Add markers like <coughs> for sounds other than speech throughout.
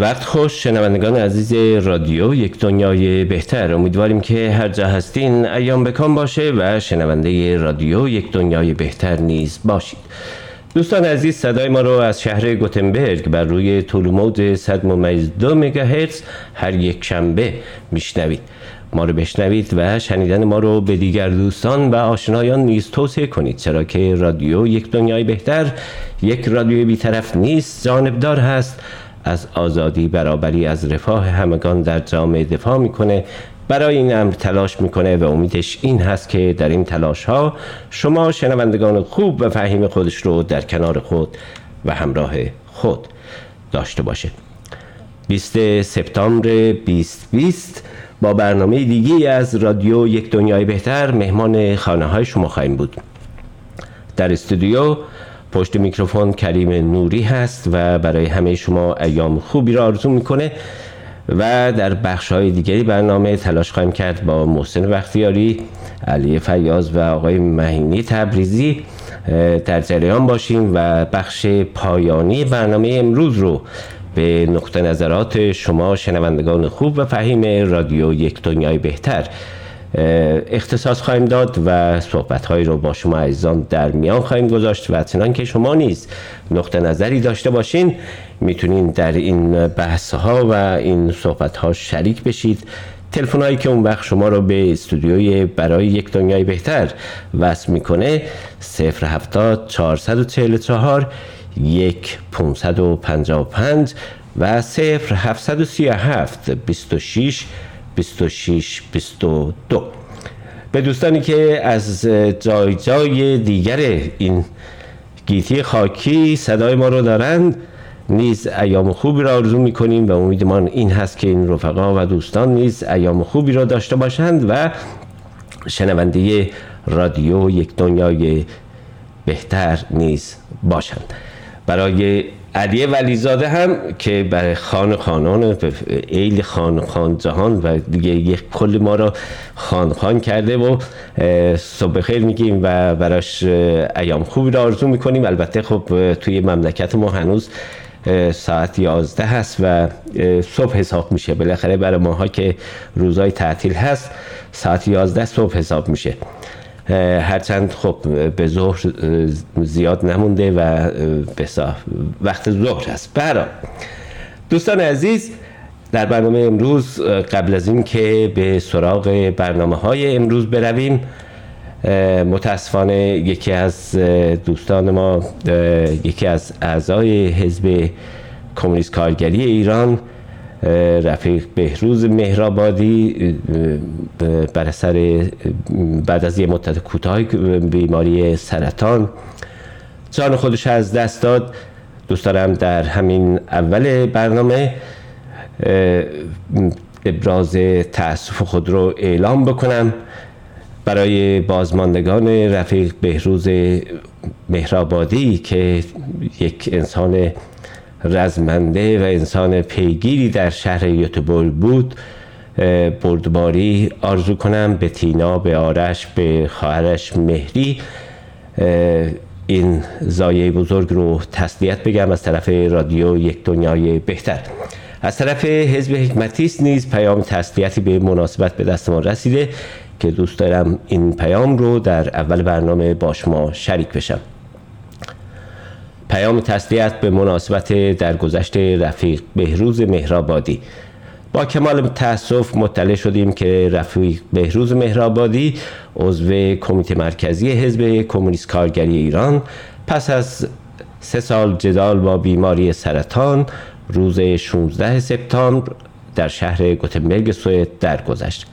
وقت خوش شنوندگان عزیز رادیو یک دنیای بهتر. امیدواریم که هر جا هستین ایام بکن باشه و شنونده رادیو یک دنیای بهتر نیز باشید. دوستان عزیز صدای ما رو از شهر گوتنبرگ بر روی طول 100 ممیز دو مگاهرتز هر یک شنبه میشنوید. ما رو بشنوید و شنیدن ما رو به دیگر دوستان و آشنایان نیز توصیه کنید. چرا که رادیو یک دنیای بهتر یک رادیو بیطرف نیست جانبدار هست. از آزادی برابری از رفاه همگان در جامعه دفاع می‌کنه. برای این امر تلاش می‌کنه و امیدش این هست که در این تلاش ها شما شنوندگان خوب و فهیم خودش رو در کنار خود و همراه خود داشته باشه 20 سپتامبر 2020 با برنامه دیگی از رادیو یک دنیای بهتر مهمان خانه های شما خواهیم بود. در استودیو پشت میکروفون کریم نوری هست و برای همه شما ایام خوبی را آرزو می‌کنه و در بخش های دیگری برنامه تلاش خواهیم کرد با محسن بختیاری علی فیاض و آقای مهینی تبریزی در جریان باشیم و بخش پایانی برنامه امروز رو به نقطه نظرات شما شنوندگان خوب و فهیم رادیو یک دنیای بهتر اختصاص خواهیم داد و صحبت رو با شما عزیزان در میان خواهیم گذاشت و چنان که شما نیز نقطه نظری داشته باشین می‌تونین در این بحث ها و این صحبت ها شریک بشید. تلفن هایی که اون وقت شما رو به استودیوی برای یک دنیای بهتر وصل می‌کنه 070 444 یک 555 و 0737 26 26 22 به دوستانی که از جای جای دیگر این گیتی خاکی صدای ما رو دارند نیز ایام خوبی را آرزو می‌کنیم و امیدمان این هست که این رفقا و دوستان نیز ایام خوبی را داشته باشند و شنونده رادیو یک دنیای بهتر نیز باشند. برای علی ولیزاده هم که برای خان خانان ایل خان خان جهان و دیگه یک کل ما را خان خان کرده و صبح خیر میگیم و براش ایام خوبی را آرزو می‌کنیم. البته خب توی مملکت ما هنوز ساعت 11 هست و صبح حساب میشه. بالاخره برای ماها که روزای تعطیل هست ساعت 11 صبح حساب میشه. هرچند خب به ظهر زیاد نمونده و به وقت ظهر هست. برا دوستان عزیز در برنامه امروز قبل از این که به سراغ برنامه های امروز برویم متاسفانه یکی از دوستان ما یکی از اعضای حزب کمونیست کارگری ایران رفیق بهروز مهرآبادی بر اثر بعد از یه مدت کوتاه بیماری سرطان. جان خودش از دست داد. دوست دارم در همین اول برنامه ابراز تاسف خود رو اعلام بکنم. برای بازماندگان رفیق بهروز مهرآبادی که یک انسان رزمنده و انسان پیگیری در شهر یوتبول بود. بردباری آرزو کنم به تینا به آرش به خواهرش مهری. این زایه بزرگ رو تسلیت بگم از طرف رادیو یک دنیای بهتر. از طرف حزب حکمتیست نیز پیام تسلیتی به مناسبت به دست ما رسیده که دوست دارم این پیام رو در اول برنامه با شما شریک بشم. پیام تسلیت به مناسبت در گذشته رفیق بهروز مهرآبادی. با کمال تاسف مطلع شدیم که رفیق بهروز مهرآبادی عضو کمیته مرکزی حزب کمونیست کارگری ایران پس از سه سال جدال با بیماری سرطان روز 16 سپتامبر در شهر گوتنبرگ سوئد درگذشت.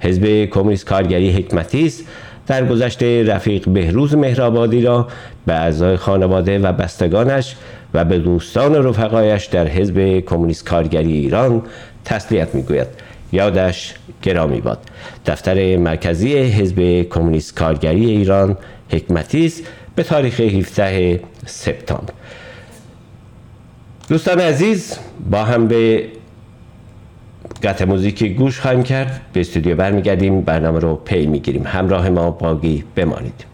حزب کمونیست کارگری حکمتی است. در گذشته رفیق بهروز مهرآبادی را به اعضای خانواده و بستگانش و به دوستان و رفقایش در حزب کمونیست کارگری ایران تسلیت می‌گوید. یادش گرامی باد. دفتر مرکزی حزب کمونیست کارگری ایران حکمتی به تاریخ 17 سپتامبر. دوستان عزیز با هم به قطع موزیک گوش خواهیم کرد. به استودیو برمیگردیم. برنامه رو پی می‌گیریم. همراه ما باقی بمانید.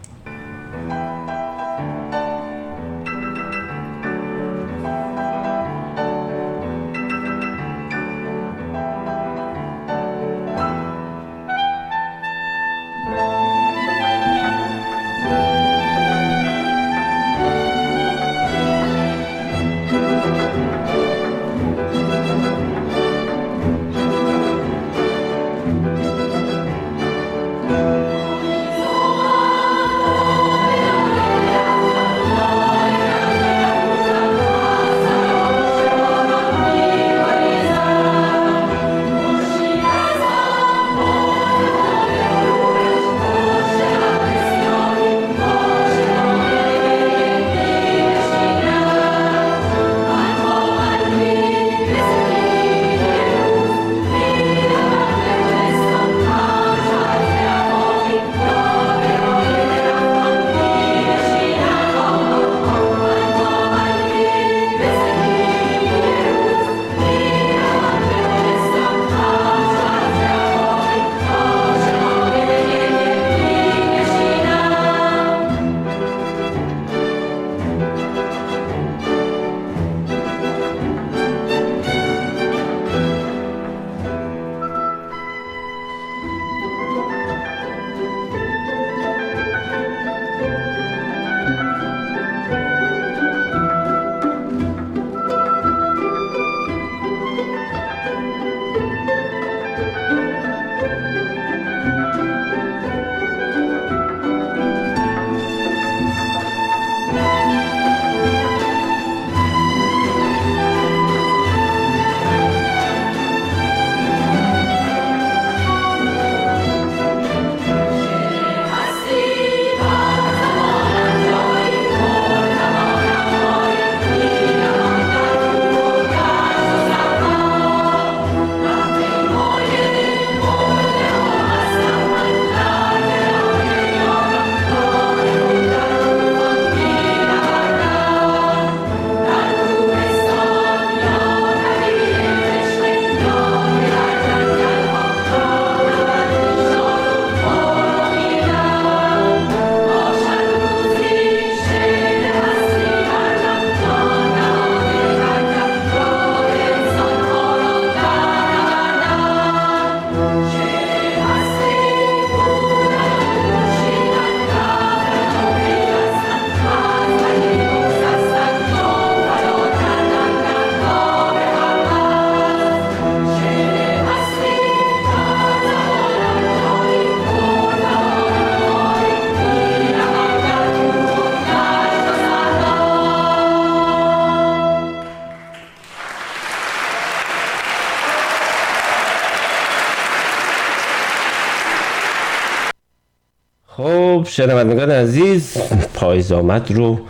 شنوندگان عزیز پاییز آمد رو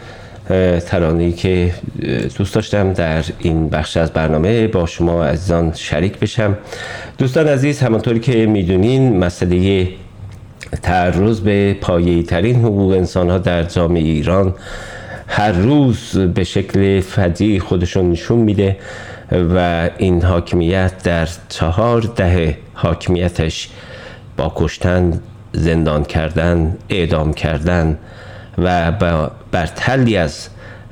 ترانه‌ای که دوست داشتم در این بخش از برنامه با شما عزیزان شریک بشم. دوستان عزیز همانطوری که می‌دونین مسئله تعرض به پایه‌ای ترین حقوق انسان ها در جامعه ایران هر روز به شکل فدی خودشون نشون میده و این حاکمیت در چهار دهه حاکمیتش با کشتن زندان کردن اعدام کردن و بر تلی از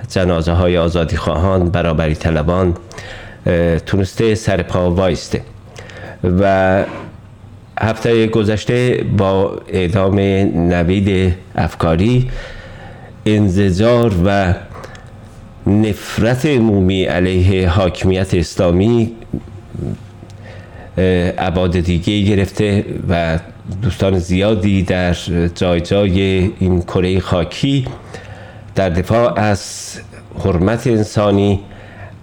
جنازه های آزادی خواهان برابری طلبان تونسته سر پا وایسته. و هفته گذشته با اعدام نوید افکاری انزجار و نفرت عمومی علیه حاکمیت اسلامی عباد دیگه گرفته و دوستان زیادی در جای جای این کره خاکی در دفاع از حرمت انسانی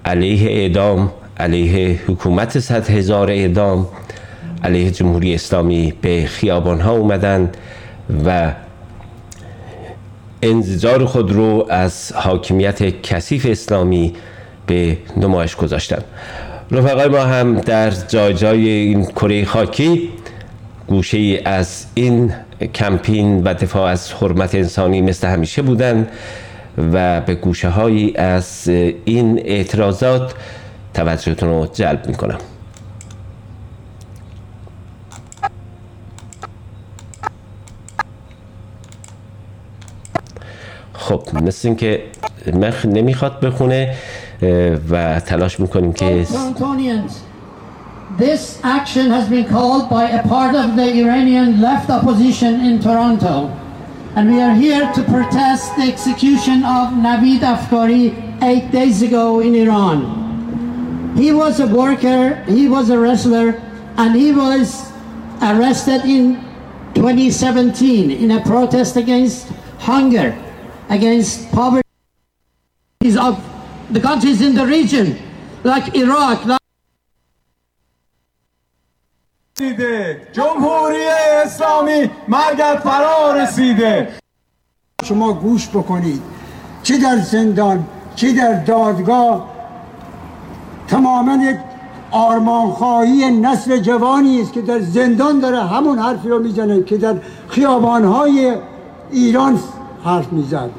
علیه اعدام علیه حکومت صد هزار اعدام علیه جمهوری اسلامی به خیابان ها اومدن و انزجار خود رو از حاکمیت کثیف اسلامی به نمایش گذاشتن. رفقای ما هم در جای جای این کره خاکی گوشه از این کمپین و دفاع از حرمت انسانی مثل همیشه بودن و به گوشه هایی از این اعتراضات توجهتون رو جلب می‌کنم. خب مثل اینکه مخ نمی‌خواد بخونه و تلاش می‌کنیم که This action has been called by a part of the Iranian left opposition in Toronto. And we are here to protest the execution of Navid Afkari eight days ago in Iran. He was a worker, he was a wrestler, and he was arrested in 2017 in a protest against hunger. against poverty of the countries in the region, like Iraq. Like جمهوری اسلامی مرگت فرا رسیده. شما گوش بکنید. چی در زندان چی در دادگاه؟ تماما یک آرمانخواهی نسل جوانی است که در زندان داره همون حرفی رو می‌زنه که در خیابانهای ایران حرف می‌زد.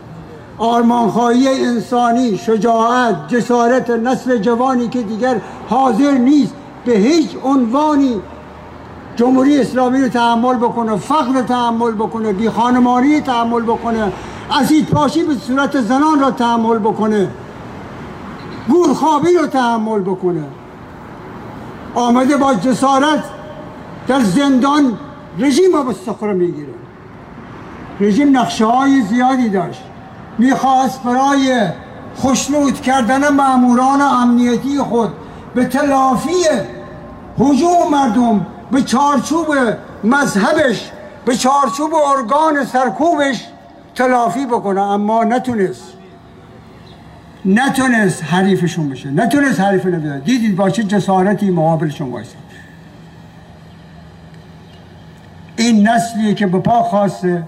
آرمانخواهی انسانی شجاعت جسارت نسل جوانی که دیگر حاضر نیست به هیچ عنوانی جمهوری اسلامی رو تحمل بکنه فقر رو تحمل بکنه بی خانمانی تحمل بکنه اسید پاشی به صورت زنان را تحمل بکنه گورخوابی رو تحمل بکنه. آمده با جسارت در زندان رژیم رو به سخره می‌گیره. رژیم نقشه های زیادی داشت. می‌خواست برای خوشنود کردن ماموران امنیتی خود به تلافی حجوم مردم به چارچوب مذهبش به چارچوب ارگان سرکوبش تلافی بکنه اما نتونست. نتونست حریفشون بشه. نتونست حریف نبیده دیدید با چه جسارتی مقابلشون وایسد این نسلی که به پا خواسته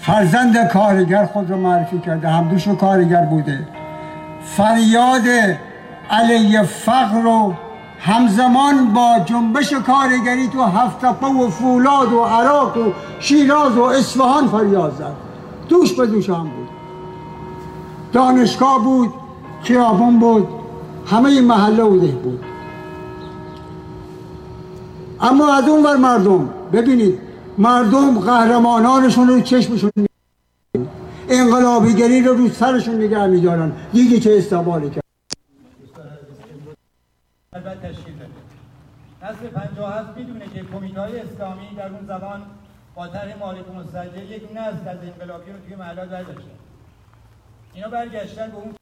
فرزند کارگر خود رو معرفی کرده همدوش کارگر بوده. فریاد علیه فقر و همزمان با جنبش کارگری تو هفتپه و فولاد و عراق و شیراز و اصفهان فریاد زد. دوش به دوش هم بود. دانشگاه بود خیابون بود همه محله بوده بود. اما از اون ور مردم ببینید مردم قهرمانانشون رو چشمشون انقلابیگری رو رو سرشون نگه میدارن. دیگه چه استعمالی کرد؟ نسل 57 می‌دونه که کمیته های اسلامی در اون زمان با طرح مالک مستجر یک دونه از انقلابی رو توی محلات برداشتن. اینا برگشتن به اون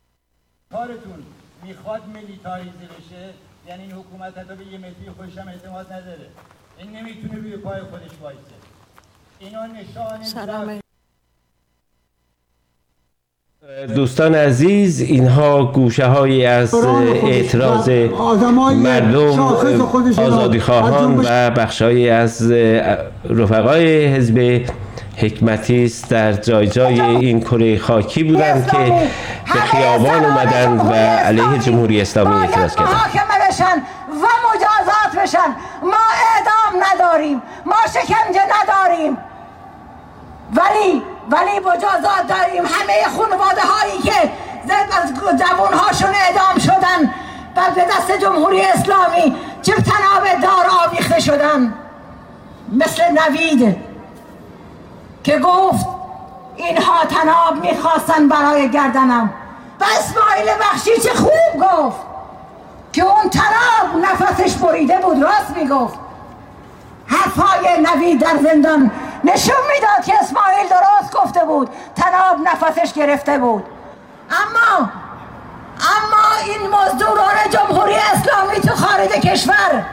کارتون. می‌خواد میلیتاریزه بشه یعنی این حکومت حتی به یه متری خودش اعتماد نداره. این نمی‌تونه روی پای خودش وایسه. اینا نشان دوستان عزیز اینها گوشه های از اعتراض مردم آزادی خواهان و بخشهایی از رفقای حزب حکمتی است در جای جای این کره خاکی بودند که به خیابان اومدند و علیه جمهوری اسلامی اعتراض کردند. و مجازات بشن. ما اعدام نداریم ما شکنجه نداریم. ولی ولی مجازات داریم. همه خانواده هایی که از جوان هاشون اعدام شدن و به دست جمهوری اسلامی چه تناب دار آویخته شدن. مثل نوید که گفت اینها تناب می‌خواستن برای گردنم. و اسماعیل بخشی چه خوب گفت که اون تناب نفسش بریده بود. راست می‌گفت. حرفای نوید در زندان نشون می‌داد که اسماعیل درست گفته بود. تناب نفسش گرفته بود. اما اما این مزدوران جمهوری اسلامی تو خارج کشور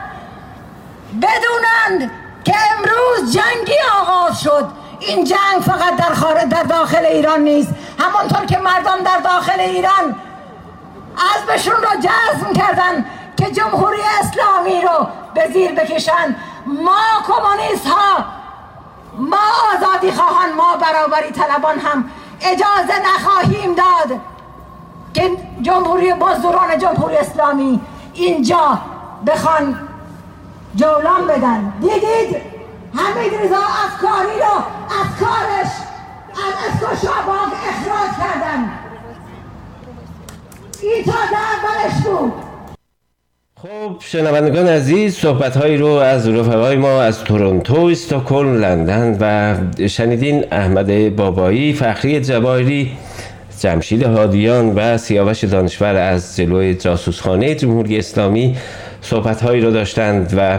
بدونند که امروز جنگی آغاز شد. این جنگ فقط در خارج در داخل ایران نیست. همانطور که مردم در داخل ایران بهشون رو جزم کردن که جمهوری اسلامی رو به زیر بکشن. ما کمونیست ها ما آزادی خواهان ما برابری طلبان هم اجازه نخواهیم داد که جمهوری مزدوران جمهوری اسلامی اینجا بخوان جولان بدن. دیدید؟ حمید رضا افکاری رو از کارش از اسکو اخراج کردن. این تا اولش بود. خب شنوندگان عزیز صحبت هایی رو از رفقای ما از تورنتو، استکهلم، لندن و شنیدین احمد بابایی، فخری جواهری، جمشید هادیان و سیاوش دانشور از جلوی جاسوسخانه جمهوری اسلامی صحبت هایی رو داشتند و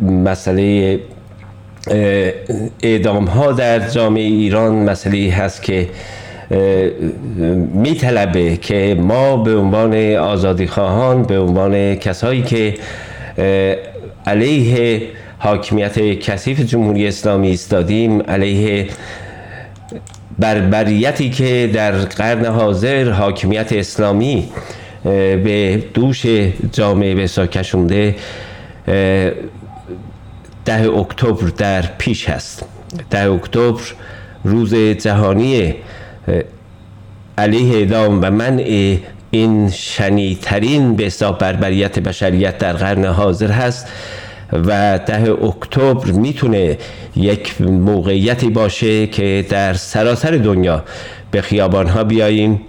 مسئله اعدام ها در جامعه ایران مسئله هست که میطلبه که ما به عنوان آزادی خواهان به عنوان کسایی که علیه حاکمیت کثیف جمهوری اسلامی ایستادیم علیه بربریتی که در قرن حاضر حاکمیت اسلامی به دوش جامعه بسا کشونده ده اکتبر در پیش هست ده اکتبر روز جهانی علیه اعدام و منع این شنیترین به حساب بربریت بشریت در قرن حاضر هست و ده اکتبر می‌تونه یک موقعیتی باشه که در سراسر دنیا به خیابان ها بیاییم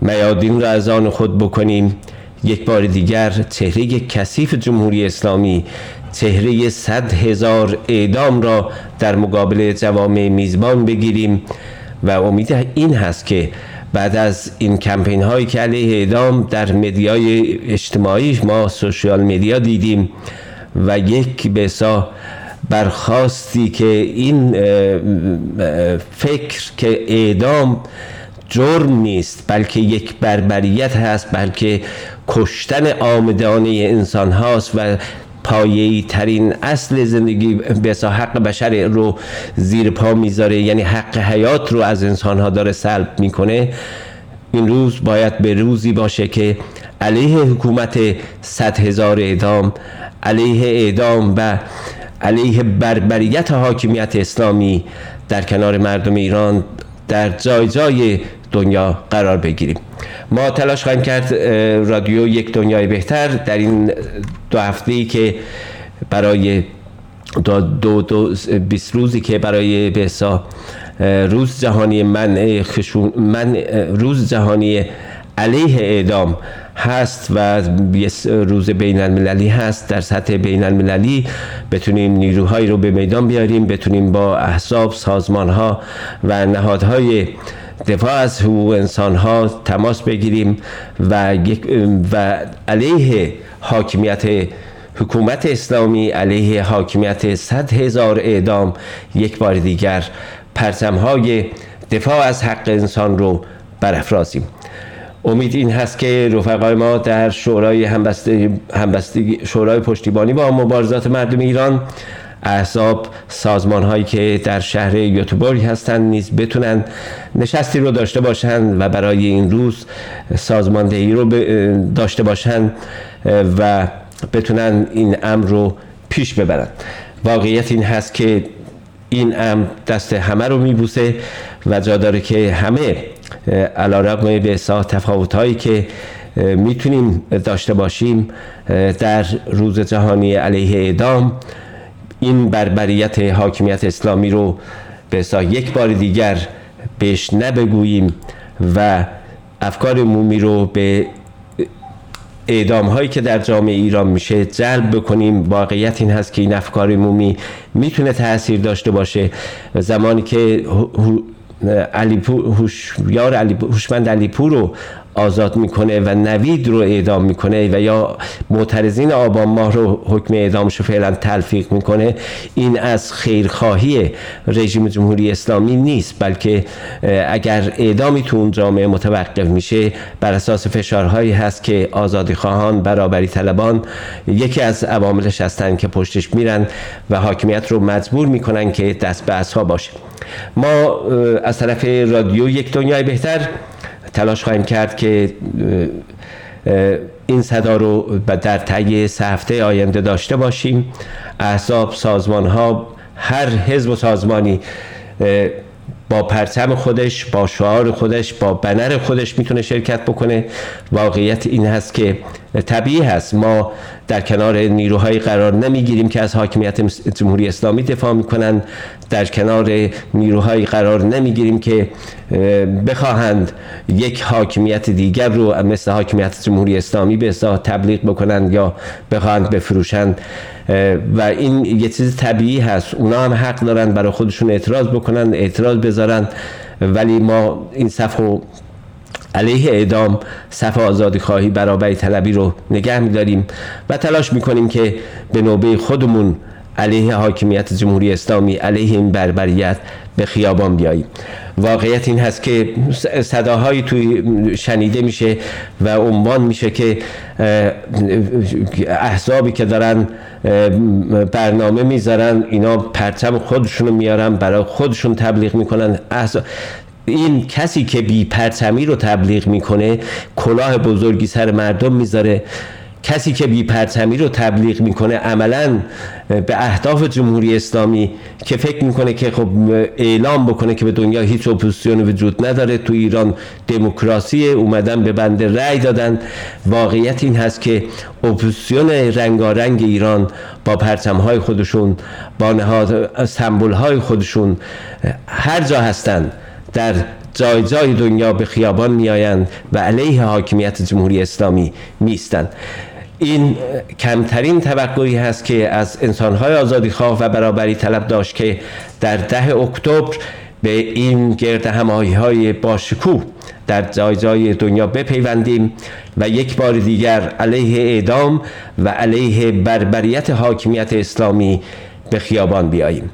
میادین را از آن خود بکنیم یک بار دیگر چهره کثیف جمهوری اسلامی چهره صد هزار اعدام را در مقابل جوامع میزبان بگیریم. و امید این هست که بعد از این کمپین هایی که علیه اعدام در مدیای اجتماعی ما سوشیال میدیا دیدیم و یک بسا برخواستی که این فکر که اعدام جرم نیست بلکه یک بربریت هست بلکه کشتن آمدانه انسان هاست و پایه‌ای ترین اصل زندگی به حق بشر رو زیر پا می‌ذاره یعنی حق حیات رو از انسان ها داره سلب می‌کنه. این روز باید به روزی باشه که علیه حکومت صد هزار اعدام علیه اعدام و علیه بربریت حاکمیت اسلامی در کنار مردم ایران در جای جای دنیا قرار بگیریم. ما تلاش خواهیم کرد رادیو یک دنیای بهتر در این دو هفته ای که برای دو, دو, دو بیست روزی که برای بحثا روز جهانی من, خشون من روز جهانی علیه اعدام هست و روز بین المللی هست. در سطح بین المللی بتونیم نیروهایی رو به میدان بیاریم بتونیم با احزاب سازمان ها و نهادهای دفاع از حقوق انسان ها تماس بگیریم و, و علیه حاکمیت حکومت اسلامی علیه حاکمیت صد هزار اعدام یک بار دیگر پرچم های دفاع از حق انسان رو برافرازیم. امید این هست که رفقای ما در شورای همبستگی شورای پشتیبانی با مبارزات مردم ایران احزاب سازمان هایی که در شهر یوتوبوری هستند نیز بتونن نشستی رو داشته باشند و برای این روز سازماندهی رو داشته باشند و بتونن این امر رو پیش ببرن. واقعیت این هست که این امر دست همه رو میبوسه و جا داره که همه علا رقم به تفاوت هایی که می‌تونیم داشته باشیم در روز جهانی علیه اعدام این بربریت حاکمیت اسلامی رو به یک بار دیگر بهش نبگوییم و افکار مومی رو به اعدام هایی که در جامعه ایران میشه جلب بکنیم. واقعیت این هست که این افکار مومی می‌تونه تاثیر داشته باشه. زمانی که علی علی هوشمند علیپور رو آزاد می‌کنه و نوید رو اعدام می‌کنه و یا معترضین آبان ماه رو حکم اعدامش رو فعلا تلفیق می‌کنه این از خیرخواهی رژیم جمهوری اسلامی نیست بلکه اگر اعدامی تو اون جامعه متوقف میشه بر اساس فشارهایی هست که آزادی خواهان برابری طلبان یکی از عواملش هستن که پشتش میرن و حاکمیت رو مجبور می‌کنن که دست به باشه. ما از طرف رادیو یک دنیای بهتر تلاش خواهیم کرد که این صدا رو در طی سه هفته آینده داشته باشیم. احزاب سازمان ها هر حزب و سازمانی با پرچم خودش با شعار خودش با بنر خودش می‌تونه شرکت بکنه. واقعیت این هست که طبیعی هست. ما در کنار نیروهایی قرار نمی‌گیریم که از حاکمیت جمهوری اسلامی دفاع می‌کنن در کنار نیروهایی قرار نمی‌گیریم که بخواهند یک حاکمیت دیگر رو مثل حاکمیت جمهوری اسلامی به تبلیغ بکنند یا بخواهند بفروشند. و این یه چیز طبیعی هست. اونا هم حق دارن برای خودشون اعتراض بکنن اعتراض بذارن ولی ما این صف علیه اعدام صف آزادی خواهی برابری طلبی رو نگه میداریم و تلاش می‌کنیم که به نوبه خودمون علیه حاکمیت جمهوری اسلامی علیه این بربریت به خیابان بیاییم. واقعیت این هست که صداهایی توی شنیده میشه و عنوان میشه که احزابی که دارن برنامه می‌ذارن اینا پرچم خودشونو میارن برای خودشون تبلیغ می‌کنن. احزاب این کسی که بی پرچمی رو تبلیغ می‌کنه کلاه بزرگی سر مردم می‌ذاره. کسی که بی پرچمی رو تبلیغ می‌کنه عملا به اهداف جمهوری اسلامی که فکر می‌کنه که خب اعلام بکنه که به دنیا هیچ اپوزیسیون وجود نداره. تو ایران دموکراسی اومدن به بنده رأی دادن. واقعیت این هست که اپوزیسیون رنگارنگ ایران با پرچم های خودشون با نهاد سمبول های خودشون هر جا هستند در جای جای دنیا به خیابان میآیند و علیه حاکمیت جمهوری اسلامی میستند این کمترین توقعی هست که از انسانهای آزادی خواه و برابری طلب داشت که در ده اکتبر به این گرد همایی های باشکوه در جای جای دنیا بپیوندیم و یک بار دیگر علیه اعدام و علیه بربریت حاکمیت اسلامی به خیابان بیاییم.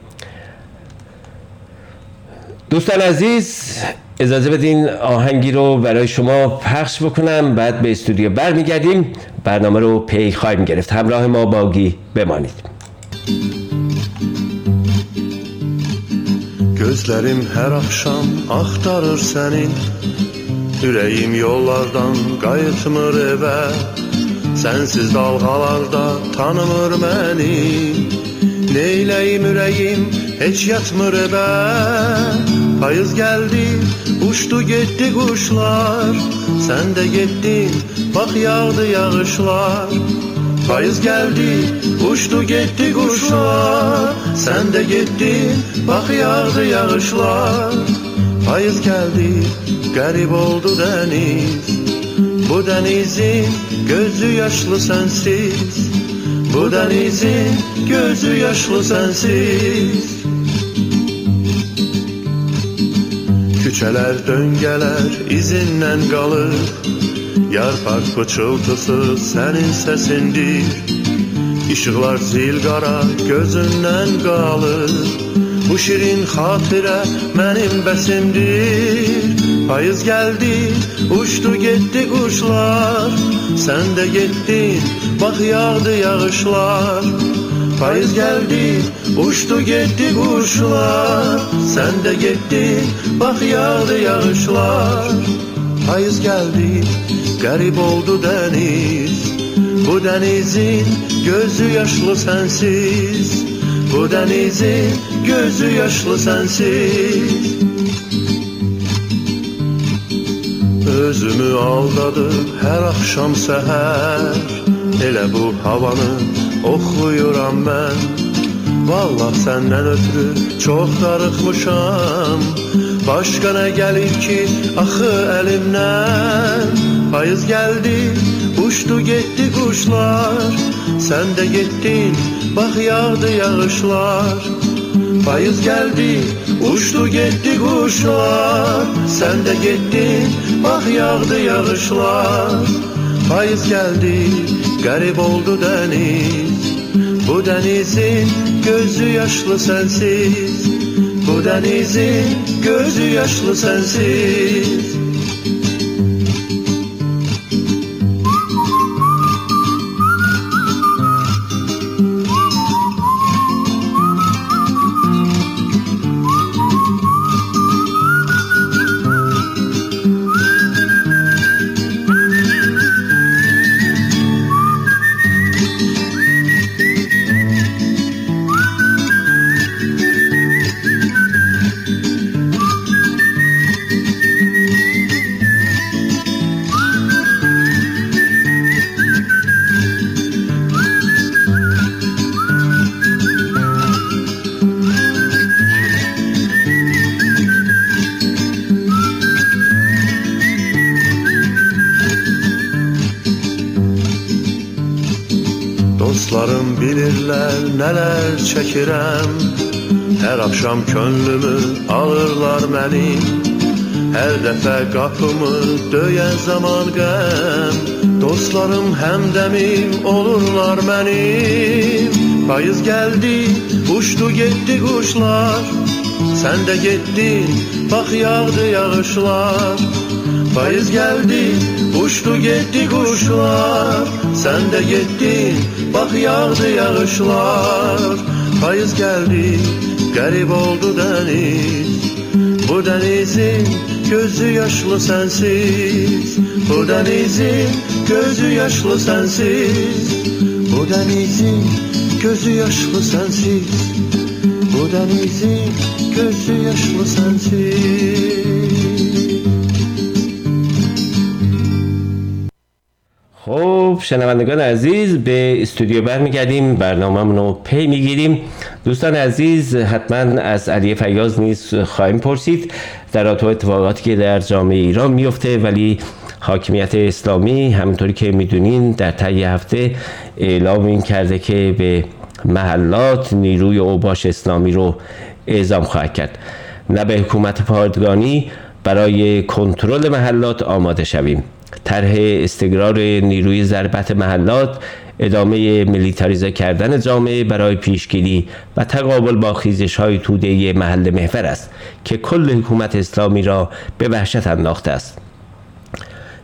دوستان عزیز اجازه بدین آهنگی رو برای شما پخش بکنم بعد به استودیو برمیگردیم برنامه رو پی خواهیم گرفت. همراه ما باگی بمانید. Gözlərim hər axşam axtarır səni Ürəyim yollardan qayıtmır evə. Sənsiz dalğalarda tanımır məni. Neyləyim ürəyim heç yatmır əbə Payız gəldi, uçdu getdi quşlar Sən də getdin, bax yağdı yağışlar. Payız gəldi, uçdu getdi quşlar Sən də getdin, bax yağdı yağışlar. Payız gəldi, qərib oldu dəniz Bu dənizin gözü yaşlı sənsiz Bu denizin gözü yaşlı sensiz. Küçələr, döngələr izindən qalır Yarpaq pıçıltısı sənin səsindir İşıqlar zil qara gözündən qalır Bu şirin xatirə mənim bəsimdir Payız gəldi, uçdu getdi quşlar Sən də getdin, bax yağdı yağışlar Payız geldi uçtu gitti kuşlar Sen de gittin bak yağdı yağışlar Payız geldi garip oldu deniz. Bu denizin gözü yaşlı sensiz. Bu denizin gözü yaşlı sensiz. Özümü aldadım her akşam seher Elə bu havanı oxuyuram mən Vallah səndən ötürü çox darıxmışam Başqa nə gəlir ki, axı əlimdən Payız gəldi, uçdu getdi quşlar Sən də getdin, bax yağdı yağışlar. Payız geldi uçtu gitti kuşlar. Sen de gittin bak yağdı yağışlar. Payız geldi garip oldu deniz. Bu denizin gözü yaşlı sensiz. Bu denizin gözü yaşlı sensiz çəkirəm. Hər axşam könlümü alırlar mənim Hər dəfə qapımı döyən zaman qəm. Dostlarım həmdəmim olurlar mənim. Payız gəldi, uçdu getdi quşlar. Sən də getdin, bax yağdı yağışlar. Payız geldi, uçtu gitti kuşlar Sen de gittin, bak yağdı yağışlar Payız geldi, garip oldu deniz. Bu denizin gözü yaşlı sensiz. Bu denizin gözü yaşlı sensiz. Bu denizin gözü yaşlı sensiz. Bu denizin gözü yaşlı sensiz شنوندگان عزیز به استودیو برمیگردیم برنامه رو پی می‌گیریم. دوستان عزیز حتما از علی فیاض نیز خواهیم پرسید. در رابطه اتفاقاتی که در جامعه ایران میفته ولی حاکمیت اسلامی همونطوری که می‌دونین در طی هفته اعلام این کرده که به محلات نیروی اوباش اسلامی رو اعزام خواهد کرد. نه به حکومت پادگانی برای کنترل محلات آماده شویم. طرح استقرار نیروی ضربت محلات ادامه ملیتاریزه کردن جامعه برای پیشگیری و تقابل با خیزش های توده محل محور است که کل حکومت اسلامی را به وحشت انداخته است.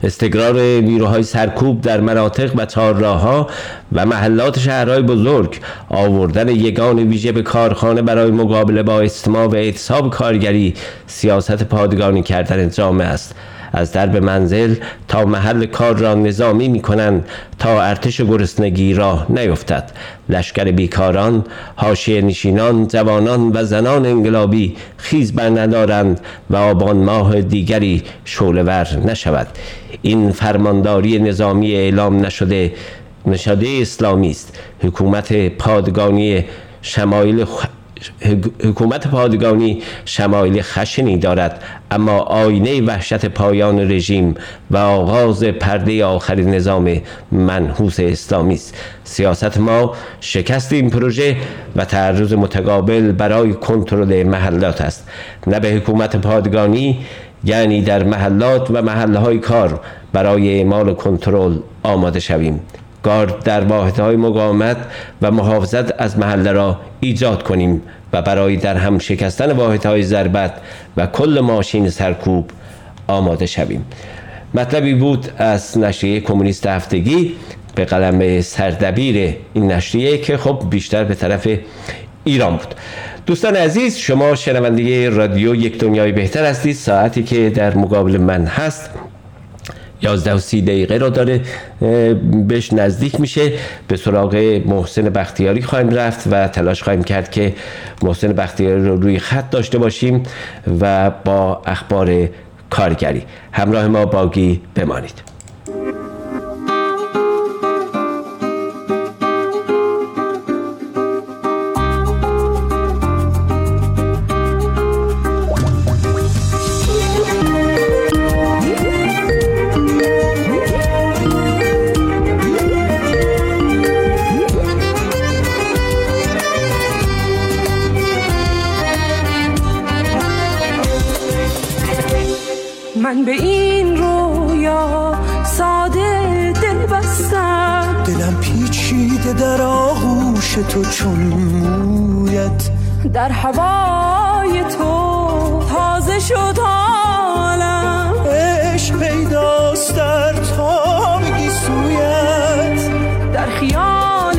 استقرار نیروهای سرکوب در مناطق و چهارراهها و محلات شهرهای بزرگ آوردن یگان ویژه به کارخانه برای مقابله با استماع و اعتصاب کارگری سیاست پادگانی کردن جامعه است. از درب منزل تا محل کار را نظامی می کنند تا ارتش گرسنگی را نیفتد. لشکر بیکاران حاشیه نشینان جوانان و زنان انقلابی خیز بر ندارند و آبان ماه دیگری شولور نشود. این فرمانداری نظامی اعلام نشده نشده اسلامی است. حکومت پادگانی شمایل حکومت پادگانی شمایل خشنی دارد اما آینه وحشت پایان رژیم و آغاز پرده آخر نظام منحوس اسلامی است. سیاست ما شکست این پروژه و تعرض متقابل برای کنترل محلات است. نه به حکومت پادگانی یعنی در محلات و محله کار برای اعمال کنترل آماده شویم. گارد در واحدهای مقاومت و محافظت از محله را ایجاد کنیم و برای در هم شکستن واحدهای ضربت و کل ماشین سرکوب آماده شویم. مطلبی بود از نشریه کمونیست هفتگی به قلم سردبیر این نشریه که خب بیشتر به طرف ایران بود. دوستان عزیز شما شنونده رادیو یک دنیای بهتر هستید. ساعتی که در مقابل من هست. 11 و 30 دقیقه را داره بهش نزدیک میشه. به سراغ محسن بختیاری خواهیم رفت و تلاش خواهیم کرد که محسن بختیاری رو روی خط داشته باشیم و با اخبار کارگری. همراه ما باقی بمانید. در هوای تو تازه شد حالم عشق پیداست در تابگی سویت در خیال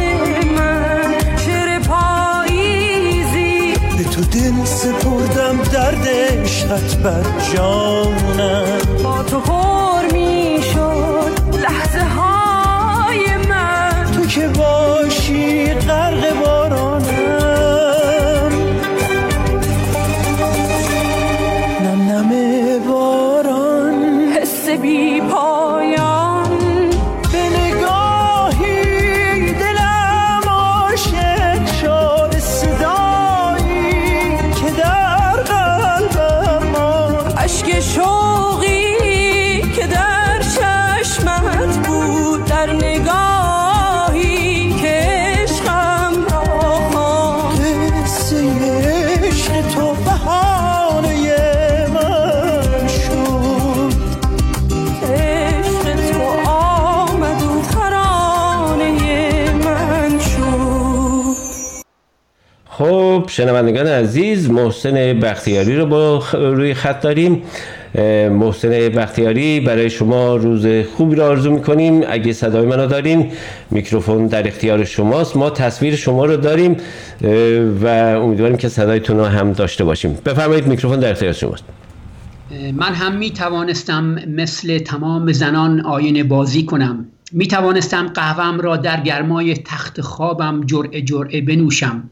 من شعر پاییزی. به تو دل سپردم درد عشقت بر جانم. با تو پر می شد لحظه های من. تو که باشی غرق بارانم شنوندگان عزیز محسن بختیاری رو با روی خط داریم. محسن بختیاری برای شما روز خوبی رو آرزو می‌کنیم. اگه صدای منو دارین میکروفون در اختیار شماست. ما تصویر شما رو داریم و امیدواریم که صدایتون رو هم داشته باشیم. بفرمایید میکروفون در اختیار شماست. من هم می توانستم مثل تمام زنان آینه بازی کنم. می توانستم قهوم را در گرمای تخت خوابم جرعه جرعه بنوشم.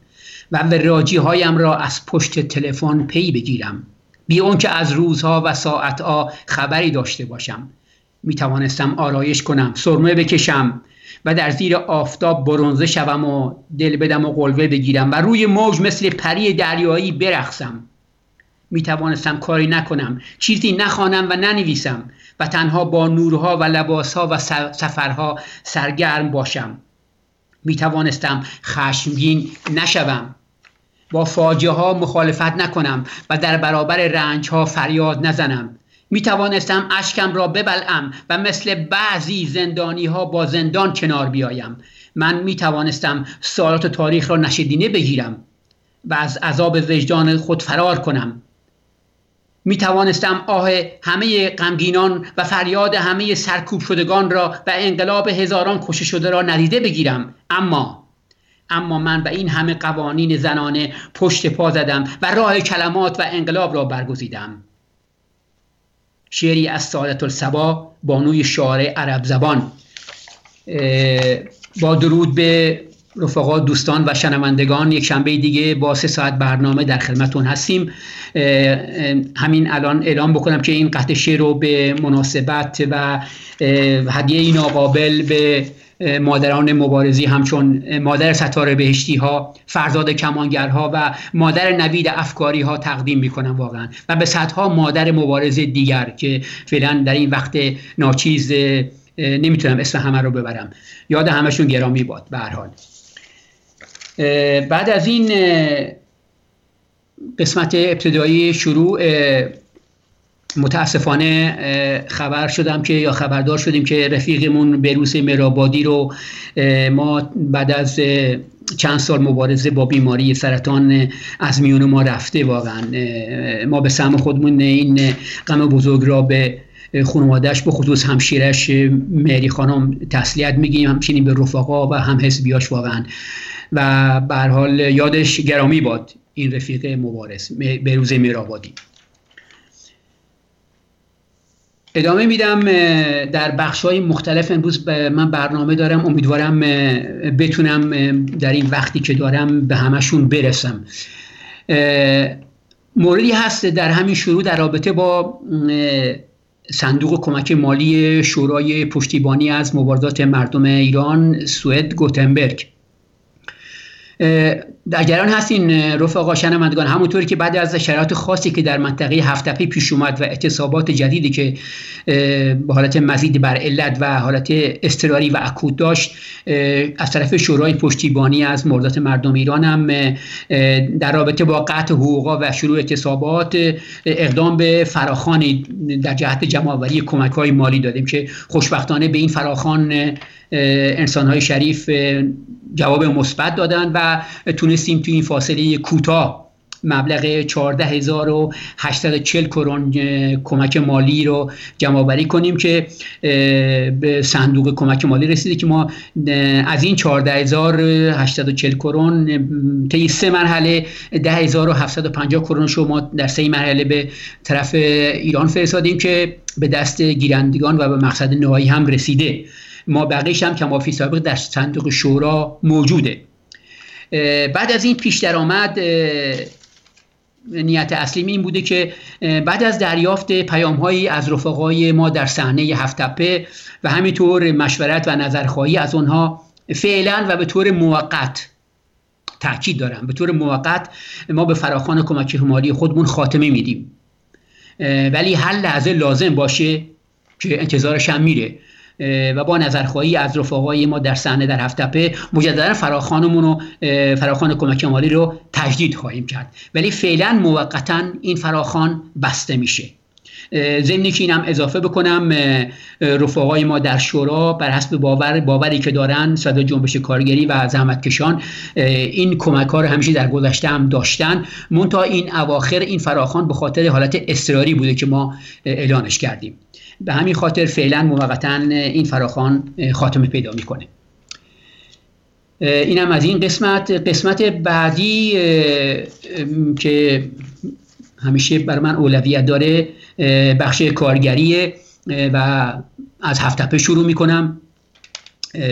و به راجی هایم را از پشت تلفن پی بگیرم. بی که از روزها و ساعتها خبری داشته باشم. می توانستم آرایش کنم سرمه بکشم و در زیر آفتاب برونزه شوم و دل بدم و قلوه بگیرم و روی موج مثل پری دریایی برقصم. می توانستم کاری نکنم چیزی نخوانم و ننویسم و تنها با نورها و لباسها و سفرها سرگرم باشم. می توانستم خشمگین نشوم. با فاجعه ها مخالفت نکنم و در برابر رنج ها فریاد نزنم. می توانستم اشکم را ببلعم و مثل بعضی زندانی ها با زندان کنار بیایم. من می توانستم سالات تاریخ را نشدینه بگیرم و از عذاب وجدان خود فرار کنم. می توانستم آه همه غمگینان و فریاد همه سرکوب شدگان را و انقلاب هزاران کشته شده را ندیده بگیرم. اما اما من به این همه قوانین زنانه پشت پا زدم و راه کلمات و انقلاب را برگزیدم. شعری از سعادت الصبا بانوی شاعر عرب زبان با درود به رفقا دوستان و شنوندگان یک شنبه دیگه با سه ساعت برنامه در خدمتون هستیم. همین الان اعلام بکنم که این قطع شعر رو به مناسبت و هدیه ناقابل به مادران مبارزی همچون مادر ستاره بهشتی ها فرزاد کمانگرها و مادر نوید افکاری ها تقدیم می‌کنم واقعا. و به صدها مادر مبارز دیگر که فعلا در این وقت ناچیز نمی‌تونم اسم همه رو ببرم. یاد همشون گرامی باد به هر حال. بعد از این قسمت ابتدایی شروع متاسفانه خبر شدم که یا خبردار شدیم که رفیقمون بروس مرابادی رو ما بعد از چند سال مبارزه با بیماری سرطان از میون ما رفته واقعا. ما به سهم خودمون این غم بزرگ را به خانوادهش به خصوص همشیرش مهری خانم تسلیت میگیم همچنین به رفقا و هم حزبیاش واقعا. و به هر حال یادش گرامی باد این رفیق مبارز به روز میرآبادی ادامه میدم در بخش های مختلف امروز من برنامه دارم. امیدوارم بتونم در این وقتی که دارم به همشون برسم. موردی هست در همین شروع در رابطه با صندوق کمک مالی شورای پشتیبانی از مبارزات مردم ایران سوئد گوتنبرگ. در جریان هستین رفقا شنوندگان همونطوری که بعد از شرایط خاصی که در منطقه هفتپی پیش اومد و اعتصابات جدیدی که به حالت مزید بر علت و حالت استراری و اکوت داشت از طرف شورای پشتیبانی از مردات مردم ایران هم در رابطه با قطع حقوقا و شروع اعتصابات اقدام به فراخانی در جهت جمعآوری کمک های مالی دادیم که خوشبختانه به این فراخان انسان های شریف جواب مثبت دادن و تونستیم توی این فاصله کوتاه مبلغ 14840 کرون کمک مالی رو جمع آوری کنیم که به صندوق کمک مالی رسیده که ما از این 14840 کرون طی سه مرحله 10750 کرون رو ما در سه مرحله به طرف ایران فرستادیم که به دست گیرندگان و به مقصد نهایی هم رسیده. ما بقیش هم کمافی سابق در صندوق شورا موجوده. بعد از این پیش درآمد نیت اصلی این بوده که بعد از دریافت پیام هایی از رفقای ما در صحنه هفتپه و همینطور مشورت و نظرخواهی از آنها فعلا و به طور موقت تاکید دارم. به طور موقت ما به فراخان کمک مالی خودمون خاتمه میدیم. ولی هر لحظه لازم باشه که انتظارش هم میره. و با نظرخواهی از رفقای ما در صحنه در هفتپه مجددا فراخانمون رو فراخان کمک مالی رو تجدید خواهیم کرد. ولی فعلا موقتا این فراخان بسته میشه. ضمنی که اینم اضافه بکنم رفقای ما در شورا بر حسب باور باوری که دارن صدا جنبش کارگری و زحمتکشان این کمک ها رو همیشه در گذشته هم داشتن. مونتا این اواخر این فراخان به خاطر حالت اضطراری بوده که ما اعلانش کردیم. به همین خاطر فعلا موقتا این فراخان خاتمه پیدا می‌کنه. اینم از این قسمت. قسمت بعدی که همیشه بر من اولویت داره بخش کارگریه و از هفتپه شروع می‌کنم.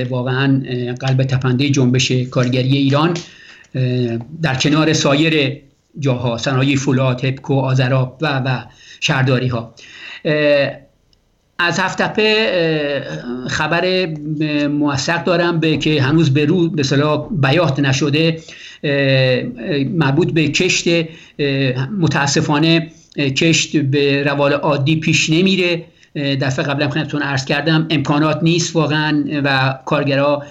واقعا قلب تپنده جنبش کارگری ایران. در کنار سایر جاها صنایع فولاد هپکو آذراب و و شهرداری ها از هفتپه خبر موثق دارم به که هنوز به رو به بیات نشده مربوط به کشت متاسفانه کشت به روال عادی پیش نمیره. دفعه قبلا خدمتتون عرض کردم امکانات نیست واقعا و کارگرها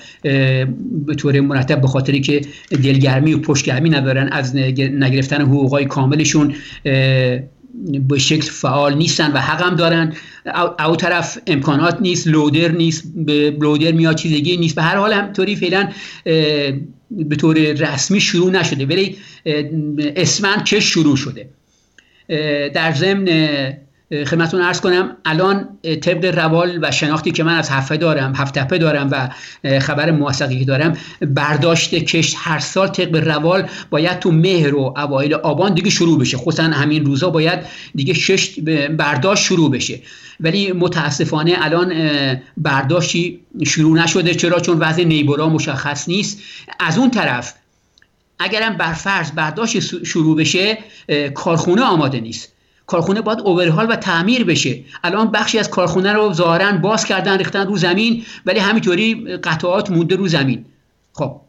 به طور مرتب به خاطری که دلگرمی و پشتگرمی ندارن از نگرفتن حقوقای کاملشون به شکل فعال نیستن و حق هم دارن. او طرف امکانات نیست لودر نیست به لودر میاد چیزگی نیست. به هر حال همطوری فعلا به طور رسمی شروع نشده. ولی اسمن چه شروع شده؟ در ضمن خدمتتون ارز کنم الان طبق روال و شناختی که من از هفته دارم هفتپه دارم و خبر موثقی که دارم برداشت کشت هر سال طبق روال باید تو مهر و اوایل آبان دیگه شروع بشه. خصوصا همین روزا باید دیگه شش برداشت شروع بشه. ولی متاسفانه الان برداشتی شروع نشده. چرا؟ چون وضع نیبورا مشخص نیست. از اون طرف اگرم برفرض برداشت شروع بشه کارخونه آماده نیست. کارخونه باید اوورهال و تعمیر بشه. الان بخشی از کارخونه رو ظاهرا باز کردن ریختن رو زمین ولی همینطوری قطعات مونده رو زمین. خب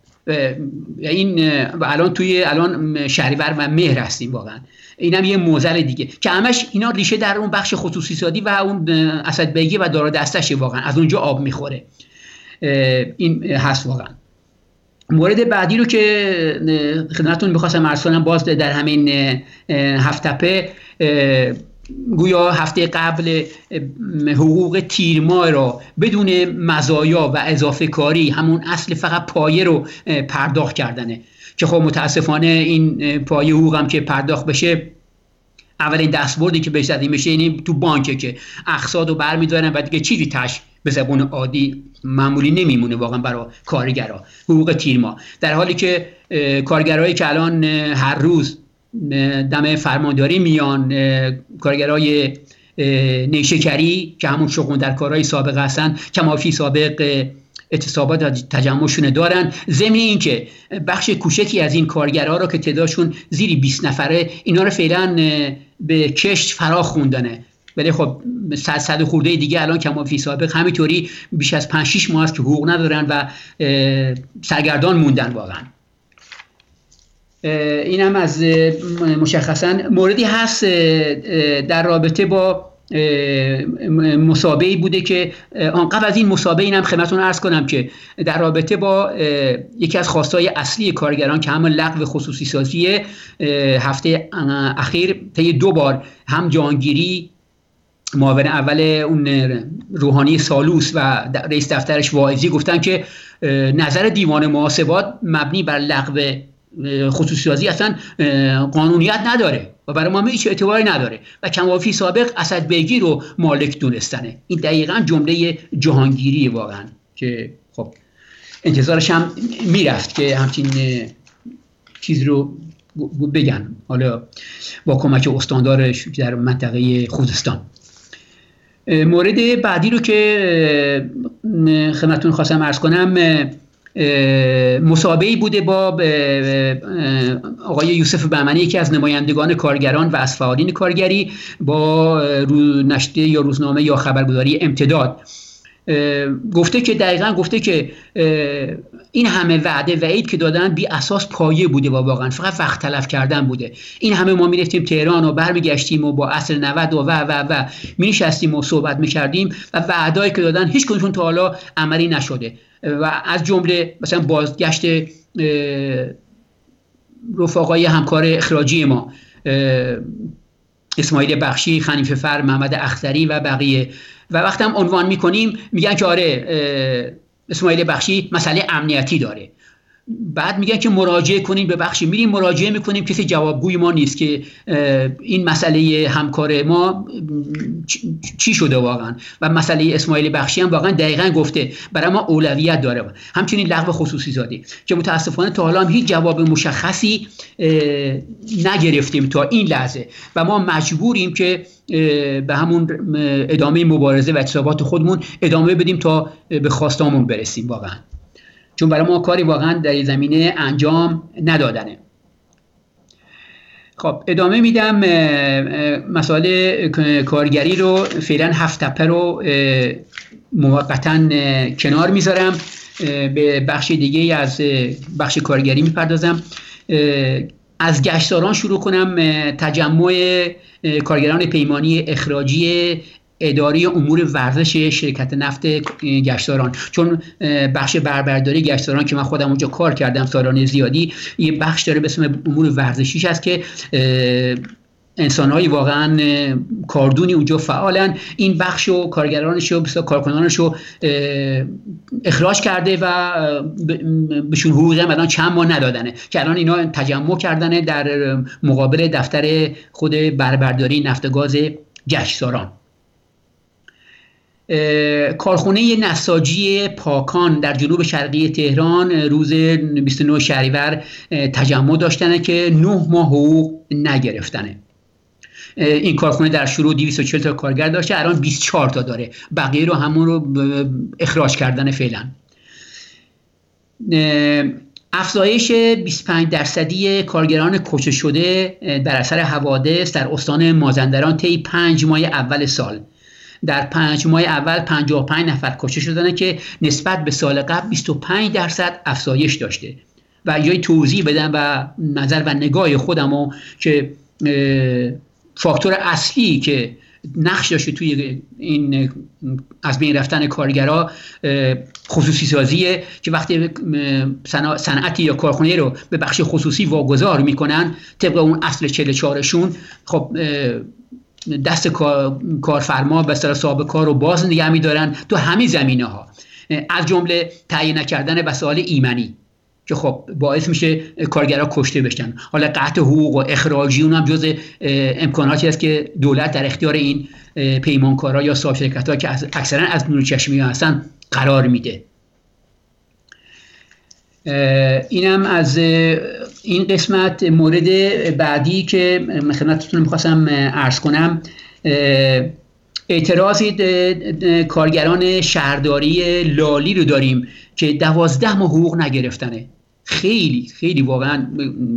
این الان توی الان شهریور و مهر هستیم واقعا. اینم یه موزل دیگه. که همش اینا ریشه در اون بخش خصوصی سادی و اون اسد بیگی و دارا دستش واقعا. از اونجا آب می‌خوره. این هست واقعا. مورد بعدی رو که خدمتتون می‌خواستم ارز کنم باز در همین هفتپه گویا هفته قبل حقوق تیرماه را بدون مزایا و اضافه کاری همون اصل فقط پایه رو پرداخت کردنه. که خب متاسفانه این پایه حقوق هم که پرداخت بشه اولین دستبردی که بهش زدیم بشه اینی تو بانکه که اقساط رو برمیدارن و دیگه چیزی تش به زبون عادی معمولی نمیمونه واقعا برای کارگرا. حقوق تیرما در حالی که کارگرایی که الان هر روز دم فرمانداری میان کارگرای نیشکری که همون شغل در کارهای سابق هستن کمافی سابق اعتصابات تجمعشون دارن. ضمن اینکه بخش کوچکی از این کارگرها رو که تعدادشون زیری 20 نفره اینا رو فعلا به کشت فرا خوندنه ولی خب صد صد خورده دیگه الان کمافی سابق همینطوری بیش از 5 6 ماه است که حقوق ندارن و سرگردان موندن واقعا. این هم از مشخصا موردی هست در رابطه با مسابقه بوده که قبل از این مسابقه اینم خدمتتون عرض کنم که در رابطه با یکی از خواستای اصلی کارگران که همون لغو خصوصی سازی هفته اخیر طی دو بار هم جانگیری معاون اول اون روحانی سالوس و رئیس دفترش واعظی گفتن که نظر دیوان محاسبات مبنی بر لغو خصوصی سازی اصلا قانونیت نداره و برای ما هیچ اعتباری نداره و کمافی سابق اسد بیگی رو مالک دونستنه. این دقیقا جمله جهانگیری واقعا که خب انتظارش هم می‌رفت که همچین چیز رو بگن. حالا با کمک استاندارش در منطقه خوزستان. مورد بعدی رو که خدمتتون خواستم ارز کنم مسابقه بوده با آقای یوسف بهمنی یکی از نمایندگان کارگران و از فعالین کارگری با نشته یا روزنامه یا خبرگزاری امتداد. گفته که دقیقا گفته که این همه وعده و عید که دادن بی اساس پایه بوده و واقعا فقط وقت تلف کردن بوده. این همه ما می‌رفتیم تهران و برمیگشتیم و با اصل 90 و و و و میشستیم و صحبت می‌کردیم و وعدهایی که دادن هیچ کنشون تا حالا عملی نشده. و از جمله مثلا بازگشت رفقای همکار اخراجی ما اسماعیل بخشی، خنیفه فر، محمد اختری و بقیه. و وقتی هم عنوان می‌کنیم میگن که آره اسماعیل بخشی مسئله امنیتی داره. بعد میگن که مراجعه کنیم به بخشی میریم مراجعه می‌کنیم. کسی جوابگوی ما نیست که این مسئله همکار ما چی شده واقعا؟ و مسئله اسماعیل بخشی هم واقعا دقیقا گفته. برای ما اولویت داره. همچنین لغو خصوصی زاده که متاسفانه تا حالا هم هیچ جواب مشخصی نگرفتیم تا این لحظه. و ما مجبوریم که به همون ادامه مبارزه و اعتصابات خودمون ادامه بدیم تا به خواستامون برسیم واقعا. چون برای ما کاری واقعا در این زمینه انجام ندادنه. خب ادامه میدم مسائل کارگری رو فعلا هفت تپه رو موقتا کنار می‌ذارم. به بخش دیگه از بخش کارگری می‌پردازم. از گشتاران شروع کنم تجمع کارگران پیمانی اخراجی اداره امور ورزش شرکت نفت گشتاران. چون بخش بربرداری گشتاران که من خودم اونجا کار کردم سالانه زیادی یه بخش داره به اسم امور ورزشیش هست که انسانهایی واقعا کاردونی اونجا فعالن. این بخش و کارگرانش و کارکنانش رو اخراج کرده و بهشون حقوق الان چند ماه ندادنه. که الان اینا تجمع کردنه در مقابل دفتر خود بربرداری نفت گاز کارخونه نساجی پاکان در جنوب شرقی تهران روز 29 شهریور تجمع داشتنه که 9 ماه حقوق نگرفتنه. این کارخونه در شروع 240 تا کارگر داشته الان 24 تا داره. بقیه رو همون رو اخراج کردن فعلا. افزایش 25 درصدی کارگران کشته شده در اثر حوادث در استان مازندران طی 5 ماه اول سال. در پنج ماه اول 55 نفر کشته شدن که نسبت به سال قبل 25 درصد افزایش داشته. و جای توضیح بدم و نظر و نگاه خودمو که فاکتور اصلی که نقش داشته توی این از بین رفتن کارگرا خصوصی سازیه که وقتی صنعتی یا کارخونه رو به بخش خصوصی واگذار می‌کنن طبق اون اصل 44 شون خب دست کارفرما به سر صاحب کار رو باز نگه میدارن تو همین زمینه ها از جمله تعیین نکردن وسایل ایمنی که خب باعث میشه کارگرها کشته بشن. حالا قطع حقوق و اخراجی اون هم جز امکاناتی است که دولت در اختیار این پیمانکارا یا صاحب شرکت ها که اکثرا از نور چشمی هستن قرار میده. اینم از این قسمت مورد بعدی که خدمتتون می‌خواستم ارز کنم اعتراضی کارگران شهرداری لالی رو داریم که دوازده ماه حقوق نگرفتنه. خیلی خیلی واقعا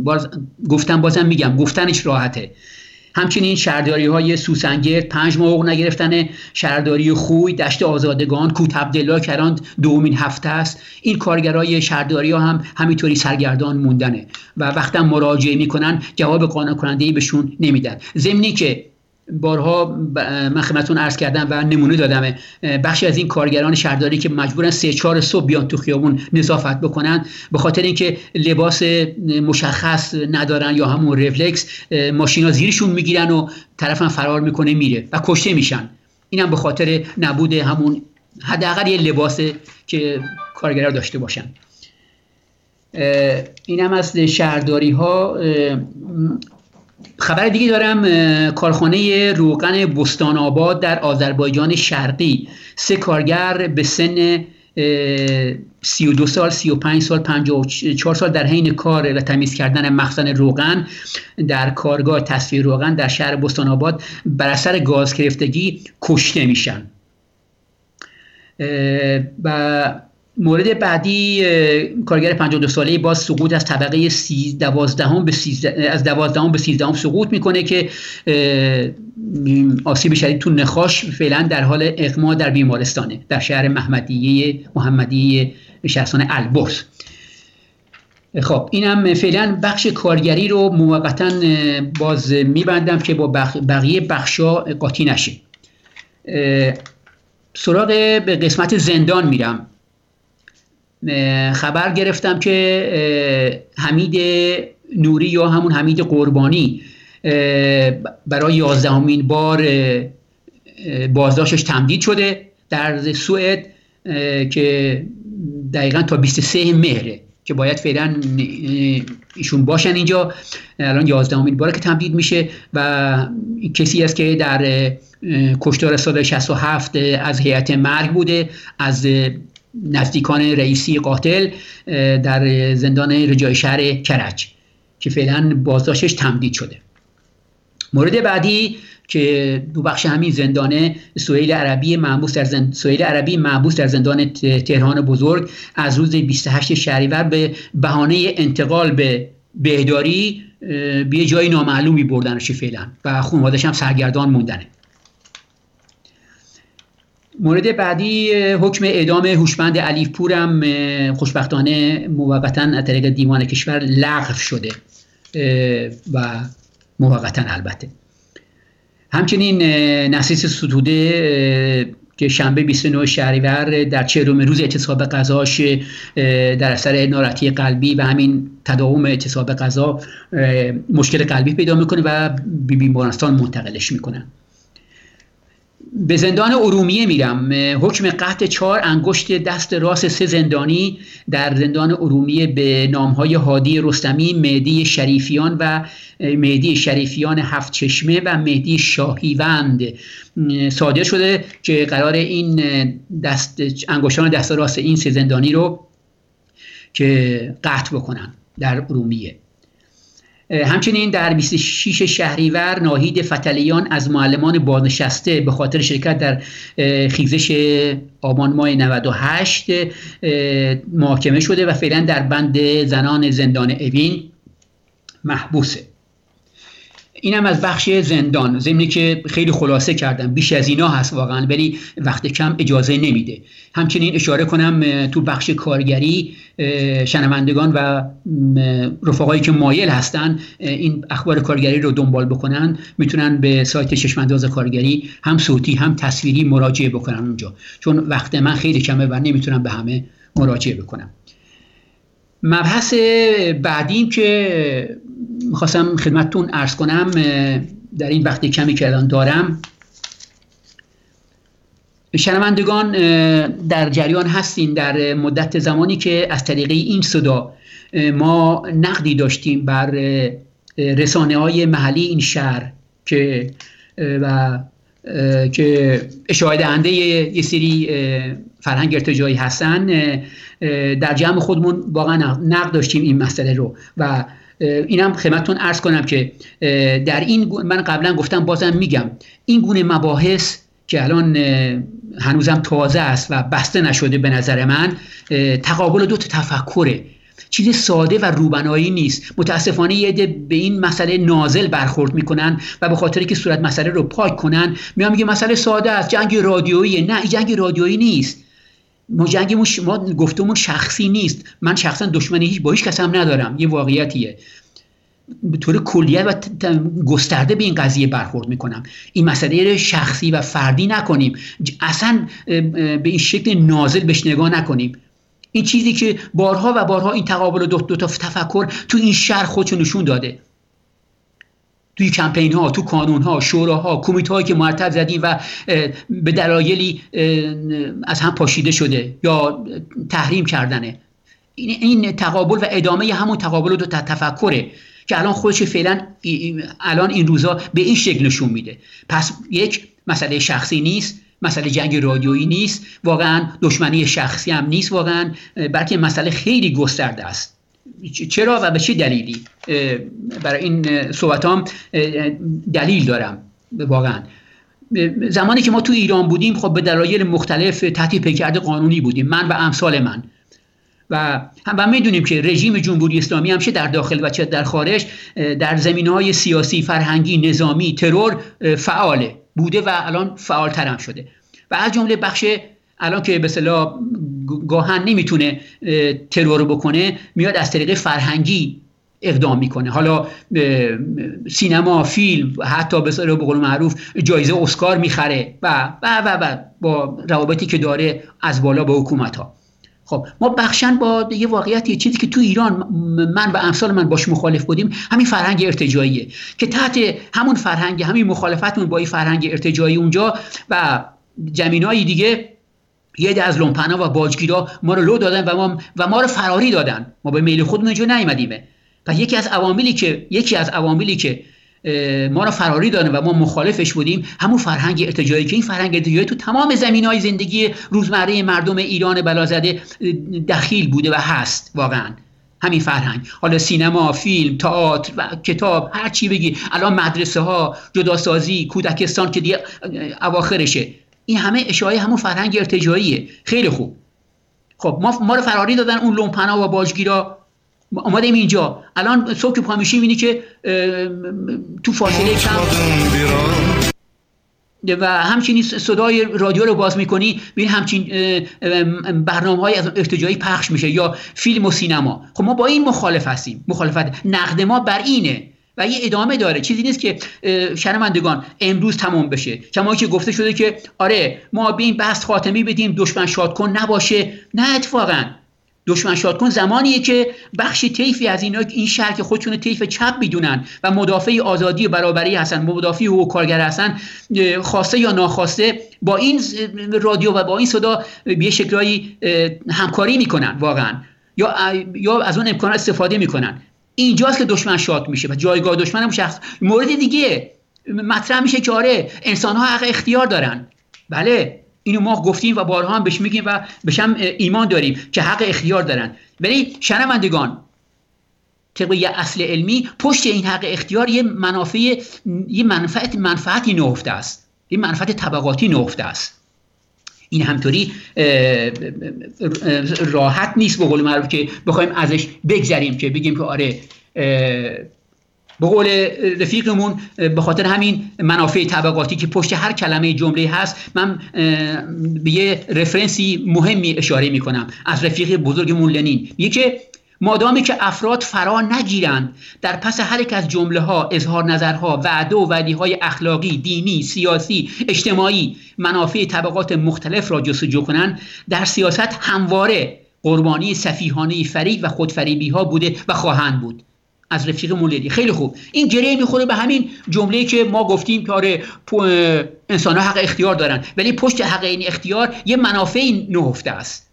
باز گفتم بازم میگم گفتنش راحته. همچنین شهرداری های سوسنگرد پنج ماه نگرفتن شهرداری خوی دشت آزادگان کوت عبدالله کران دومین هفته است. این کارگرای شهرداری ها هم همینطوری سرگردان موندنه و وقتا مراجعه می‌کنن جواب قانع کننده ای بهشون نمیدن. ضمنی که بارها من خدمتتون عرض کردم و نمونه دادم. بخشی از این کارگران شهرداری که مجبورن سه چهار صبح بیان تو خیابون نظافت بکنن به خاطر اینکه لباس مشخص ندارن یا همون رفلکس ماشینا زیرشون می‌گیرن و طرفم فرار می‌کنه میره و کشته میشن. اینم به خاطر نبود همون حداقل یه لباسه که کارگرا داشته باشن. اینم از شهرداری ها خبر دیگه دارم کارخانه روغن بستان آباد در آذربایجان شرقی. سه کارگر به سن 32 سال 35 سال 54 سال در حین کار و تمیز کردن مخزن روغن در کارگاه تصفیه روغن در شهر بستان آباد بر اثر گاز گرفتگی کشته میشن. و مورد بعدی کارگر 52 ساله باز سقوط از طبقه 12 به 13 از 12 به 13 سقوط می‌کنه که آسیب شدید تو نخاش فعلا در حال اقما در بیمارستانه در شهر محمدیه محمدیه شهرستان البرز. خب اینم فعلا بخش کارگری رو موقتا باز میبندم که با بقیه بخشا قاطی نشه. سراغ به قسمت زندان میرم. خبر گرفتم که حمید نوری یا همون حمید قربانی برای یازدهمین بار بازداشتش تمدید شده در سوئد که دقیقا تا 23 مهره که باید فعلا ایشون باشن اینجا. الان یازدهمین باره که تمدید میشه و کسی است که در کشتار سال 67 از هیئت مرگ بوده از نزدیکان رئیسی قاتل در زندان رجای شهر کرج که فعلا بازداشتش تمدید شده. مورد بعدی که دو بخش همین زندانه سویل عربی محبوس در زند... سویل عربی محبوس در زندان تهران بزرگ از روز 28 شهریور به بهانه انتقال به بهداری به جای نامعلومی بردنش فعلا و خانوادش هم سرگردان موندنه. مورد بعدی حکم اعدام هوشمند علیف پورم خوشبختانه موقتا از طریق دیوان کشور لغو شده و موقتا البته. همچنین نسیس ستوده که شنبه 29 شهریور در چهارم روز اعتصاب غذاش در اثر ناراحتی قلبی و همین تداوم اعتصاب غذا مشکل قلبی پیدا می‌کنه و بیمارستان منتقلش می‌کنن. به زندان ارومیه میرم. حکم قطع چهار انگشت دست راست سه زندانی در زندان ارومیه به نامهای هادی رستمی مهدی شریفیان و مهدی شریفیان هفت چشمه و مهدی شاهیوند. صادر شده که قرار این دست انگشتان دست راست این سه زندانی رو که قطع بکنن در ارومیه. همچنین در 26 شهریور ناهید فتلیان از معلمان بازنشسته به خاطر شرکت در خیزش آبان ماه 98 محاکمه شده و فعلا در بند زنان زندان اوین محبوسه. اینم از بخش زندان ضمنی که خیلی خلاصه کردم بیش از اینا هست واقعا ولی وقت کم اجازه نمیده. همچنین اشاره کنم تو بخش کارگری شنوندگان و رفقایی که مایل هستن این اخبار کارگری رو دنبال بکنن می‌تونن به سایت چشمانداز کارگری هم صوتی هم تصویری مراجعه بکنن اونجا. چون وقت من خیلی کمه و نمی‌تونم به همه مراجعه بکنم. مبحث بعدیم که می‌خواستم خدمتتون ارز کنم در این وقت کمی که الان دارم. شنوندگان در جریان هستین در مدت زمانی که از طریق این صدا ما نقدی داشتیم بر رسانه های محلی این شهر که و که اشاره دهنده یه سری فرهنگ ارتجایی هستن در جمع خودمون واقعا نقد داشتیم این مسئله رو و اینم خدمتتون ارز کنم که در این من قبلا گفتم بازم میگم این گونه مباحث که الان هنوزم تازه است و بسته نشده به نظر من تقابل دو تفکره. چیز ساده و روبنایی نیست. متاسفانه یه عده به این مسئله نازل برخورد می‌کنن و به خاطر که صورت مسئله رو پاک کنن میان میگه مسئله ساده است جنگ رادیویی. نه جنگ رادیویی نیست. ما جنگ ما گفتمون شخصی نیست. من شخصا دشمنی هیچ با هیچ کس هم ندارم. یه واقعیتیه. به طور کلیه و گسترده به این قضیه برخورد می‌کنم. این مسئله شخصی و فردی نکنیم. اصلا به این شکل نازل بهش نگاه نکنیم. این چیزی که بارها و بارها این تقابل دو, دو تا تفکر تو این شهر خودشو نشون داده. توی کمپین ها تو کانون ها شوراها کمیته هایی که مرتب زدیم و به دلایلی از هم پاشیده شده یا تحریم کردنه. این تقابل و ادامه همون تقابل دو تفکره که الان خودش فعلا الان این روزا به این شکل نشون میده. پس یک مسئله شخصی نیست مسئله جنگ رادیویی نیست واقعا دشمنی شخصی هم نیست واقعا بلکه مسئله خیلی گسترده است. چرا و به چه دلیلی؟ برای این صحبتام دلیل دارم واقعا. زمانی که ما تو ایران بودیم خب به دلایل مختلف تحت پیکرد قانونی بودیم من و امثال من. و هم می‌دونیم که رژیم جمهوری اسلامی هم چه در داخل و چه در خارج در زمین های سیاسی فرهنگی نظامی ترور فعاله بوده و الان فعال هم شده. و از جمله بخش الان که به گاهن نمی‌تونه ترور بکنه میاد از طریق فرهنگی اقدام می‌کنه. حالا سینما فیلم حتی به به قول معروف جایزه اسکار می‌خره و و و, و با روابطی که داره از بالا به حکومت ها خب ما بخشن با یه واقعیت چیزی که تو ایران من و امثال من باش مخالف بودیم همین فرهنگ ارتجاییه که تحت همون فرهنگ همین مخالفتمون با این فرهنگ ارتجایی اونجا و جمینای دیگه یه از لومپنا و باجگیرا ما رو لو دادن و ما و ما رو فراری دادن. ما به میل خودمون اینجا نیومدیمه. پس یکی از عواملی که یکی از عواملی که ما رو فراری دادن و ما مخالفش بودیم همون فرهنگ ارتجایی که این فرهنگ ارتجایی تو تمام زمین های زندگی روزمره مردم ایران بلازده دخیل بوده و هست واقعا. همین فرهنگ. حالا سینما فیلم تئاتر و کتاب هر چی بگی. الان مدرسه ها جداسازی کودکستان که دیگه اواخرشه. این همه اشاره همون فرهنگ ارتجاییه خیلی خوب. خب ما ما رو فراری دادن اون لومپنا و باجگیرا آمدیم اینجا. الان صبح که پا میشیم اینی که تو فاصله کم. و همچنین صدای رادیو رو باز می‌کنی ببین همچین برنامه های از ارتجایی پخش میشه یا فیلم و سینما. خب ما با این مخالف هستیم. مخالفت نقد ما بر اینه. و یه ادامه داره. چیزی نیست که شنوندگان امروز تمام بشه. کما که گفته شده که آره ما به این بحث خاتمی بدیم دشمن شاد کن نباشه. نه اتفاقا. دشمن شاد کن زمانیه که بخش طیفی از اینا این شهر که خودشون طیف چپ می‌دونن و مدافع آزادی و برابری هستن مدافع حقوق کارگر هستن خواسته یا ناخواسته با این رادیو و با این صدا به یه شکلایی همکاری می‌کنن واقعا. یا یا از اون امکان استفاده می‌کنن. اینجاست که دشمن شاد میشه و جایگاه دشمن هم شخص مورد دیگه مطرح میشه که آره انسان ها حق اختیار دارن. بله اینو ما گفتیم و بارها هم بهش میگیم و بهش هم ایمان داریم که حق اختیار دارن. ولی شنوندگان طبق یه اصل علمی پشت این حق اختیار یه منافع یه منفعت منفعتی نهفته است. یه منفعت طبقاتی نهفته است. این همطوری راحت نیست به قول معروف که بخوایم ازش بگذریم که بگیم که آره به قول رفیقمون به خاطر همین منافع طبقاتی که پشت هر کلمه جمله هست من به یه رفرنسی مهمی اشاره می کنم از رفیق بزرگمون لنین. میگه که مادامی که افراد فرا نگیرند در پس هر یک از جمله ها اظهار نظرها وعده و وعدی های اخلاقی دینی سیاسی اجتماعی منافع طبقات مختلف را جستجو کنند در سیاست همواره قربانی سفیهانه فریب و خودفریبی ها بوده و خواهند بود. از رفیق مولدی خیلی خوب. این گره می‌خوره به همین جمله که ما گفتیم که آره انسان ها حق اختیار دارن. ولی پشت حق این اختیار یه منافع نهفته است.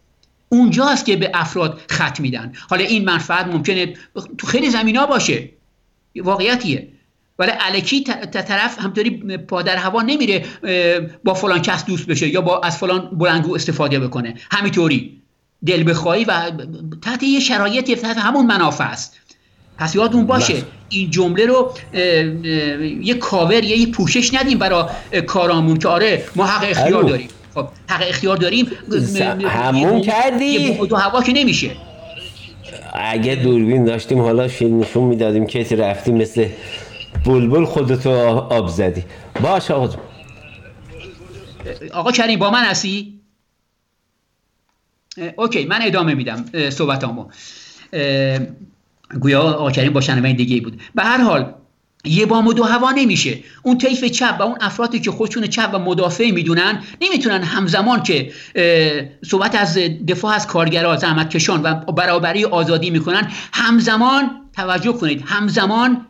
اونجاست که به افراد خط میدن. حالا این منفعت ممکنه تو خیلی زمین ها باشه. واقعیتیه. ولی علکی طرف همطوری پادر هوا نمیره با فلان کس دوست بشه یا با از فلان بلنگو استفاده بکنه. همینطوری. دل بخواهی و تحت یه شرایطی تحت همون منافع است. پس یادتون باشه بله. این جمله رو یه کاور یه پوشش ندیم برای کارامون که آره ما حق اختیار داریم. خب حق اختیار داریم همون کردی؟ دو هوا که نمیشه. اگه دوربین داشتیم حالا نشون می‌دادیم که رفتیم مثل بلبل خودتو آب زدی. باش آقا آقا کریم با من هستی؟ اوکی من ادامه میدم صحبتامو. گویا آقا کریم با شنوین دیگه بود. به هر حال یه بام و دو هوا نمیشه. اون طیف چپ و اون افرادی که خودشون چپ و مدافع می‌دونن نمی‌تونن همزمان که صحبت از دفاع از کارگرها زحمت کشان و برابری آزادی می‌کنن همزمان توجه کنید. همزمان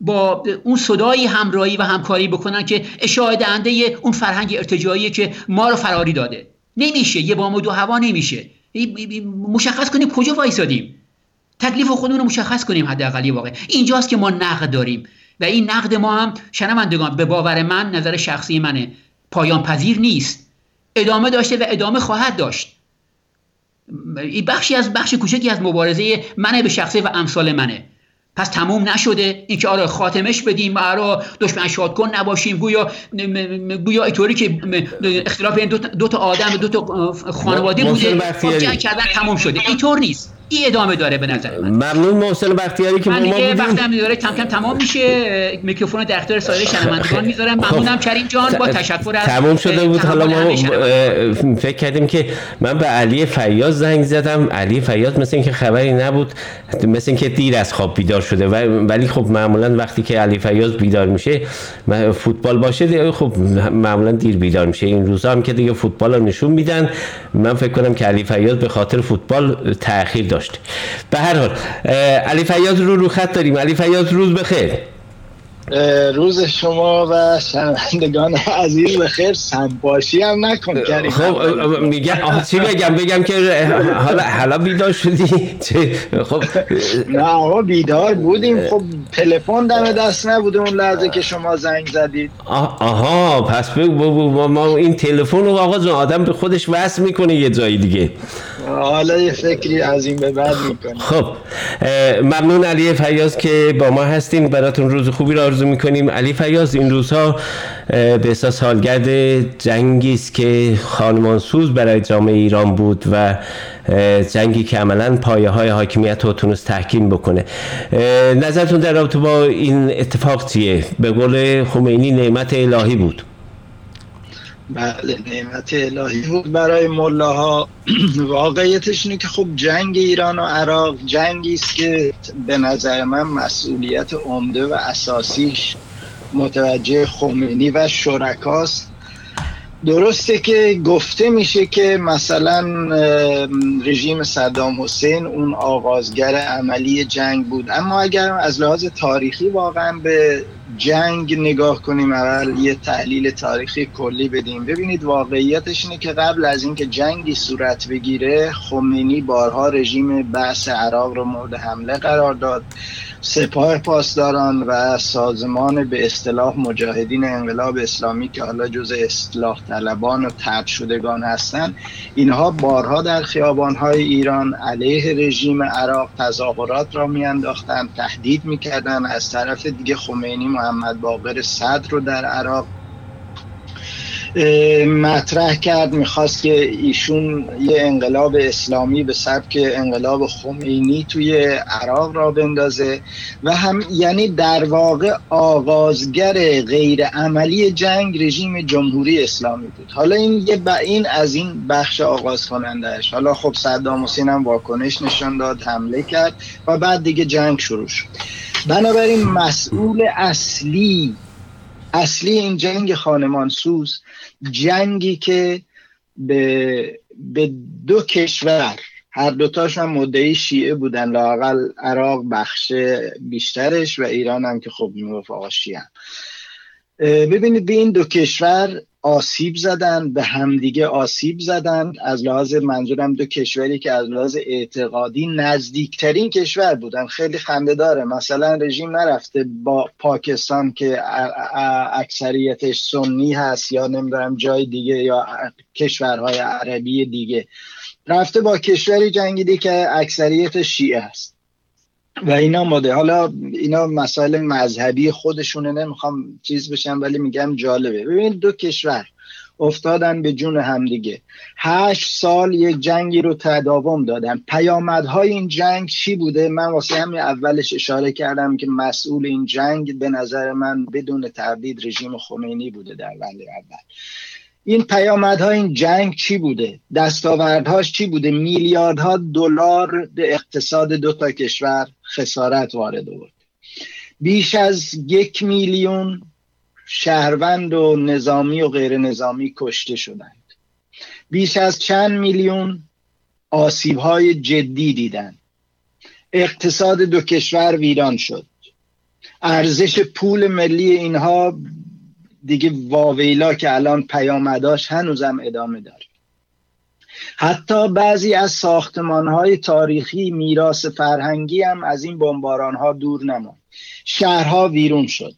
با اون صدای همراهی و همکاری بکنن که اشاعه دهنده اون فرهنگ ارتجاعی که ما رو فراری داده. نمیشه. یه بام و دو هوا نمیشه. مشخص کنیم کجا وایسادیم؟ تکلیف خودمون رو مشخص کنیم حداقل واقع. اینجاست که ما نقد داریم. و این نقد ما هم شنوندگان به باور من نظر شخصی منه. پایان پذیر نیست. ادامه داشته و ادامه خواهد داشت. این بخشی از بخش کوچکی از مبارزه منه به شخصی و امثال منه. پس تموم نشده. اینکه آره خاتمش بدیم آره دشمن شاد کن نباشیم. گویا گویا اینطوری که اختلاف این دو تا آدم دو تا خانواده بوده. خب جنگ کردن تموم شده. اینطور نیست. این ادامه داره به نظر من. ممنون محسن بختیاری که من دیگه وقتم داره کم کم تمام میشه. میکروفون در اختیار سایر شنوندگان می‌ذارم خب. ممنونم کریم جان با تشکر از تمام شده بود. حالا ما فکر کردیم که من به علی فیاض زنگ زدم. علی فیاض مثل اینکه خبری نبود مثل اینکه دیر از خواب بیدار شده. ولی خب معمولا وقتی که علی فیاض بیدار میشه فوتبال باشه خب معمولا دیر بیدار میشه. این روزا هم که دیگه فوتبال رو نشون میدن. من فکر کنم که علی فیاض به خاطر فوتبال تاخیر داشت. به هر حال علی فیاض رو رو خط داریم. علی فیاض روز بخیر. روز شما و شنوندگان عزیز بخیر. سنباشی هم نکن کریم خب میگم چی بگم؟ بگم که حالا حالا بیدار شدی. خب نه آقا بیدار بودیم. خب تلفن دم دست نبوده اون لحظه که شما زنگ زدید. آها پس بگو ما این تلفن رو آقا آدم به خودش وصل می‌کنه یه جایی دیگه. حالا یه فکری از این به بعد می‌کنه خب ممنون علی فیاض که با ما هستیم براتون روز خوبی رو آرزو می‌کنیم علی فیاض. این روزها به احساس سالگرد جنگی است که خانمانسوز برای جامعه ایران بود و جنگی که عملا پایه های حاکمیت رو تونست تحکیم بکنه. نظرتون در رابطه با این اتفاق چیه؟ به قول خمینی نعمت الهی بود. بله نعمت الهی بود برای ملاها. <clears throat> واقعیتش اینه که خب جنگ ایران و عراق جنگی است که به نظر من مسئولیت عمده و اساسیش متوجه خمینی و شرکاست. درسته که گفته میشه که مثلا رژیم صدام حسین اون آغازگر عملی جنگ بود. اما اگر از لحاظ تاریخی واقعا به جنگ نگاه کنیم اول یه تحلیل تاریخی کلی بدیم. ببینید واقعیتش اینه که قبل از اینکه جنگی صورت بگیره خمینی بارها رژیم بحث عراق رو مورد حمله قرار داد. سپاه پاسداران و سازمان به اصطلاح مجاهدین انقلاب اسلامی که حالا جز اصلاح طلبان و ترد شدگان هستند اینها بارها در خیابانهای ایران علیه رژیم عراق تظاهرات را میانداختند تهدید می‌کردند. از طرف دیگه خمینی محمد باقر صدر رو در عراق مطرح کرد می‌خواست که ایشون یه انقلاب اسلامی به سبک انقلاب خمینی توی عراق را بندازه و هم یعنی در واقع آغازگر غیر عملی جنگ رژیم جمهوری اسلامی بود. حالا این یه این از این بخش آغاز کنندهش حالا خب صدام حسین هم واکنش نشان داد حمله کرد و بعد دیگه جنگ شروع شد. بنابراین مسئول اصلی اصلی این جنگ خانمانسوز جنگی که به, به دو کشور هر دوتاش هم مدعی شیعه بودن لاقل عراق بخش بیشترش و ایران هم که خب می‌گفت آقا شیعه. ببینید به این دو کشور آسیب زدن به همدیگه آسیب زدن. از لحاظ منظورم دو کشوری که از لحاظ اعتقادی نزدیکترین کشور بودن. خیلی خنده داره. مثلا رژیم نرفته با پاکستان که اکثریتش سنی هست یا نمی‌دونم جای دیگه یا کشورهای عربی دیگه. رفته با کشوری جنگیدی که اکثریت شیعه هست. و اینا ماده. حالا اینا مسائل مذهبی خودشونه نمی‌خوام چیز بشم ولی میگم جالبه. ببینید دو کشور افتادن به جون همدیگه. هشت سال یک جنگی رو تداوم دادن. پیامدهای این جنگ چی بوده؟ من واسه همین اولش اشاره کردم که مسئول این جنگ به نظر من بدون تردید رژیم خمینی بوده در ولی اول. این پیامدها این جنگ چی بوده؟ دستاوردهاش چی بوده؟ میلیاردها دلار به اقتصاد دو تا کشور خسارت وارد آورد. بیش از یک میلیون شهروند و نظامی و غیر نظامی کشته شدند. بیش از چند میلیون آسیب های جدی دیدن اقتصاد دو کشور ویران شد. ارزش پول ملی اینها دیگه واویلا که الان پیامداش هنوزم ادامه داره. حتی بعضی از ساختمان تاریخی میراث فرهنگی هم از این بمباران ها دور نماند. شهرها ویرون شد.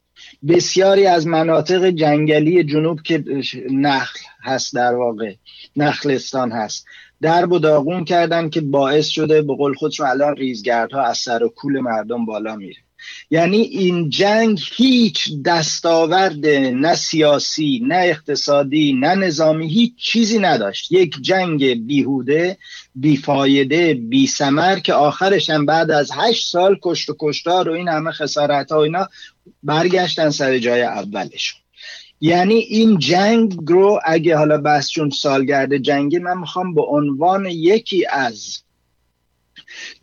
بسیاری از مناطق جنگلی جنوب که نخل هست در واقع نخلستان هست درب و داغون کردن که باعث شده به قول خودشون الان ریزگردها از سر و کول مردم بالا میره. یعنی این جنگ هیچ دستاورد نه سیاسی نه اقتصادی نه نظامی هیچ چیزی نداشت. یک جنگ بیهوده بیفایده بی سمر که آخرش هم بعد از هشت سال کشت و کشتار و این همه خسارت ها اینا برگشتن سر جای اولشون. یعنی این جنگ رو اگه حالا بحث چون سالگرد جنگی من می‌خوام به عنوان یکی از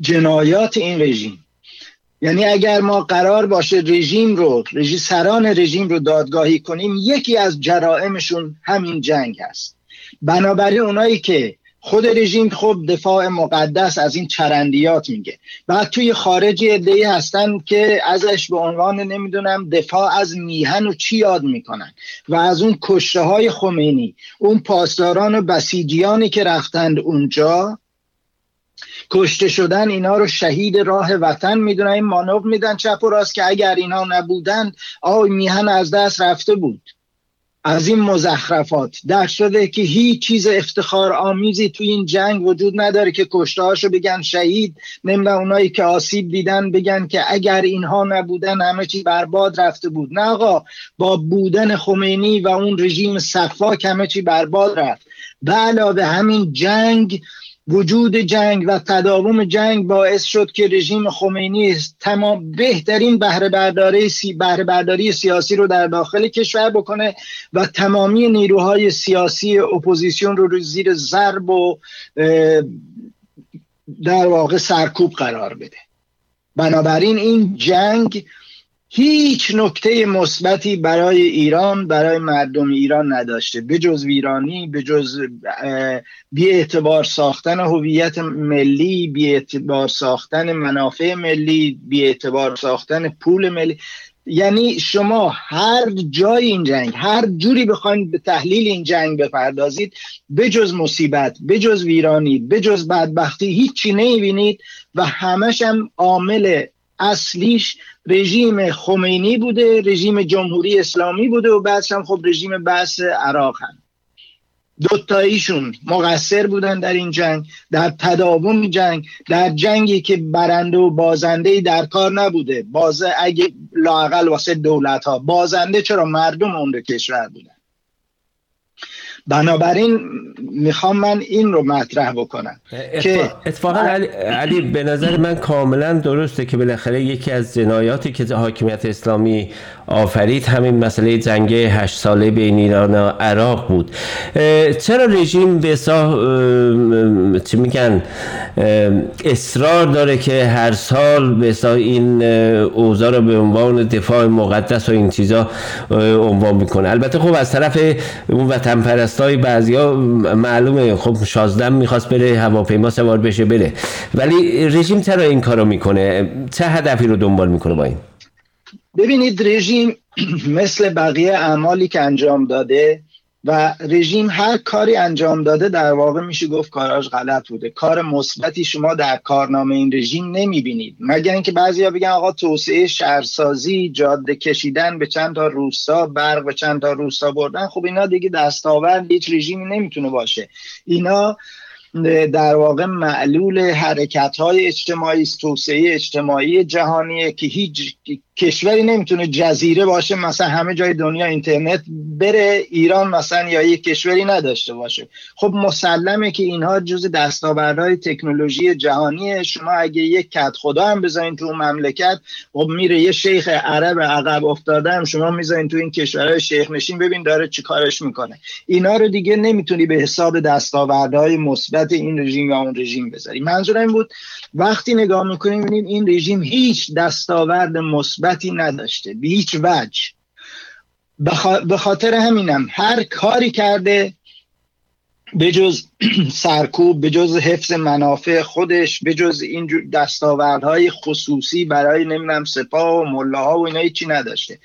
جنایات این رژیم یعنی اگر ما قرار باشه رژیم رو رژی سران رژیم رو دادگاهی کنیم یکی از جرائمشون همین جنگ هست. بنابراین اونایی که خود رژیم خب دفاع مقدس از این چرندیات میگه. بعد توی خارجی ادهی هستن که ازش به عنوان نمی‌دونم دفاع از میهن و چی یاد می‌کنن. و از اون کشته های خمینی اون پاسداران و بسیجیانی که رفتند اونجا کشته شدن اینا رو شهید راه وطن می‌دونن. این مانور میدن چپ و راست که اگر اینا نبودن آی میهن از دست رفته بود. از این مزخرفات. در شده که هیچ چیز افتخار آمیزی توی این جنگ وجود نداره که کشته بگن شهید. نمی‌دونم اونایی که آسیب دیدن بگن که اگر اینها نبودن همه چی برباد رفته بود. نه آقا با بودن خمینی و اون رژیم صفاک همه چی برباد رفت. به علاوه همین جنگ وجود جنگ و تداوم جنگ باعث شد که رژیم خمینی تمام بهترین بهره برداری سی برداری سیاسی رو در داخل کشور بکنه و تمامی نیروهای سیاسی اپوزیسیون رو زیر ضرب و در واقع سرکوب قرار بده. بنابراین این جنگ هیچ نکته مثبتی برای ایران برای مردم ایران نداشته. به جز ویرانی جز بی اعتبار ساختن هویت ملی بی اعتبار ساختن منافع ملی بی اعتبار ساختن پول ملی. یعنی شما هر جای این جنگ هر جوری بخواید به تحلیل این جنگ بپردازید بجز مصیبت بجز ویرانی بجز بدبختی هیچی نمی‌بینید و همش هم عامل اصلیش رژیم خمینی بوده رژیم جمهوری اسلامی بوده و بعدش هم خب رژیم بحث عراق هم. دوتاییشون مقصر بودن در این جنگ در تداوم جنگ در جنگی که برنده و بازنده در کار نبوده. بازه اگه لاقل واسه دولت ها بازنده چرا مردم اون کشور بودن؟ بنابراین می‌خوام من این رو مطرح بکنم که اتفاقا علی, علی به نظر من کاملا درسته که بالاخره یکی از جنایاتی که حاکمیت اسلامی آفرید همین مسئله جنگ هشت ساله بین ایران و عراق بود. چرا رژیم به چی میگن اصرار داره که هر سال به این اوضاع رو به عنوان دفاع مقدس و این چیزا عنوان می‌کنه؟ البته خب از طرف اون وطن پرستای بعضیا معلومه. خب شازدم می‌خواست بره هواپیما سوار بشه بره. ولی رژیم چرا این کارو می‌کنه؟ چه هدفی رو دنبال می‌کنه با این؟ ببینید رژیم <clears throat> مثل بقیه اعمالی که انجام داده و رژیم هر کاری انجام داده در واقع میشه گفت کاراش غلط بوده. کار مثبتی شما در کارنامه این رژیم نمی‌بینید. مگر اینکه بعضیا بگن آقا توسعه شهرسازی جاده کشیدن به چند تا روستا برق به چند تا روستا بردن خب اینا دیگه دستاورد هیچ رژیمی نمی‌تونه باشه. اینا در واقع معلول حرکت های اجتماعی توسعه اجتماعی جهانیه که هیچ کشوری نمی‌تونه جزیره باشه مثلا همه جای دنیا اینترنت بره ایران مثلا یا یک کشوری نداشته باشه. خب مسلمه که اینها جز دستاوردهای تکنولوژی جهانیه. شما اگه یک کت خدا هم بذارین تو مملکت خب میره یه شیخ عرب عقب افتاده هم شما می‌ذارین تو این کشورهای شیخ نشین ببین داره چی کارش می‌کنه. اینا رو دیگه نمی‌تونی به حساب دستاوردهای مثبت این رژیم یا اون رژیم بذاری. منظورم بود وقتی نگاه می‌کنیم این رژیم هیچ دستاورد نداشته. به هیچ وجه. به خاطر همینم هر کاری کرده به جز <clears throat> سرکوب به جز حفظ منافع خودش به جز این دستاوردهای خصوصی برای نمی‌دونم سپاه و ملاها و اینا هیچی نداشته.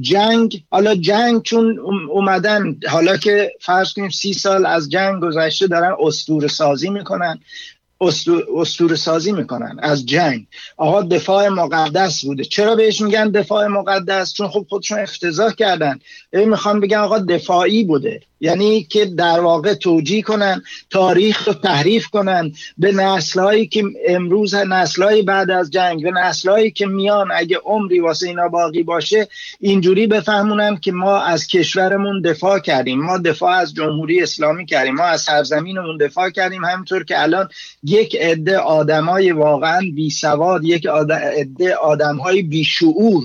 جنگ حالا جنگ چون اومدن حالا که فرض کنیم سی سال از جنگ گذشته دارن استور سازی می‌کنن. استور سازی می‌کنن از جنگ. آقا دفاع مقدس بوده. چرا بهش میگن دفاع مقدس؟ چون خب خودشون افتضاح کردن. می‌خوان بگن آقا دفاعی بوده. یعنی که در واقع توجیه کنن تاریخ رو تحریف کنن. به نسلهایی که امروز نسلهایی بعد از جنگ به نسلهایی که میان اگه عمری واسه اینا باقی باشه اینجوری بفهمونن که ما از کشورمون دفاع کردیم. ما دفاع از جمهوری اسلامی کردیم. ما از سرزمینمون دفاع کردیم. همینطور که الان یک عده آدمای واقعا بی سواد یک عده آدمهای بی شعور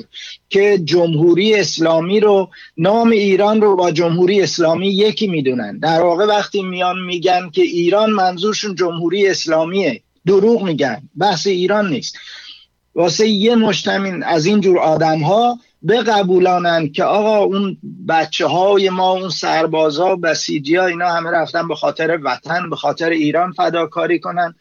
که جمهوری اسلامی رو نام ایران رو با جمهوری اسلامی یکی می‌دونن. در واقع وقتی میان میگن که ایران منظورشون جمهوری اسلامیه دروغ میگن. بحث ایران نیست. واسه یه مجتمع از این جور آدم ها بقبولانن که آقا اون بچه های ما اون سربازا بسیجی ها اینا همه رفتن به خاطر وطن به خاطر ایران فداکاری کنن.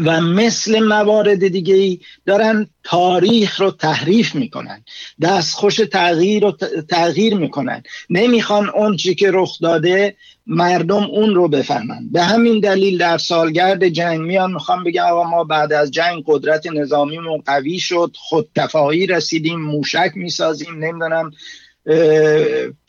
و مثل موارد دیگه ای دارن تاریخ رو تحریف می‌کنن دستخوش تغییر رو تغییر می‌کنن. نمی‌خوان اون چی که رخ داده مردم اون رو بفهمن. به همین دلیل در سالگرد جنگ میان می‌خوام بگم آقا ما بعد از جنگ قدرت نظامیمون قوی شد خودکفایی رسیدیم موشک می‌سازیم نمی‌دونم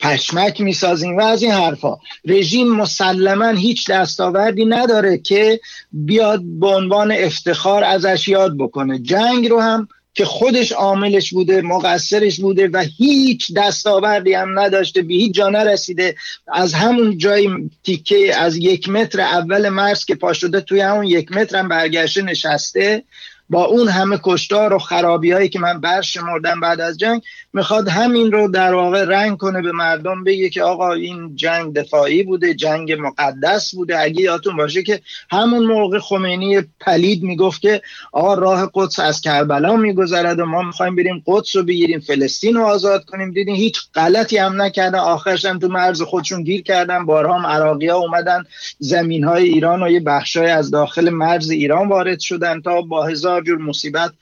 پشمک می‌سازیم و از این حرفا. رژیم مسلما هیچ دستاوردی نداره که بیاد به عنوان افتخار ازش یاد بکنه. جنگ رو هم که خودش عاملش بوده مقصرش بوده و هیچ دستاوردی هم نداشته به هیچ جا نرسیده. از همون جای تیکه از یک متر اول مرز که پا شده توی همون یک متر هم برگشته نشسته. با اون همه کشتار و خرابی هایی که من برشمردم بعد از جنگ می‌خواد همین رو در واقع رنگ کنه به مردم بگه که آقا این جنگ دفاعی بوده جنگ مقدس بوده. اگه یادتون باشه که همون موقع خمینی پلید می‌گفت که آقا راه قدس از کربلا میگذرد و ما می‌خوایم بریم قدس رو بگیریم فلسطین رو آزاد کنیم. دیدین هیچ غلطی هم نکردن آخرش هم تو مرز خودشون گیر کردن. بارها هم عراقی ها اومدن. زمین های ایران و یه بخشای از داخل مرز ایران وارد شدن تا با هزار جور مصیبت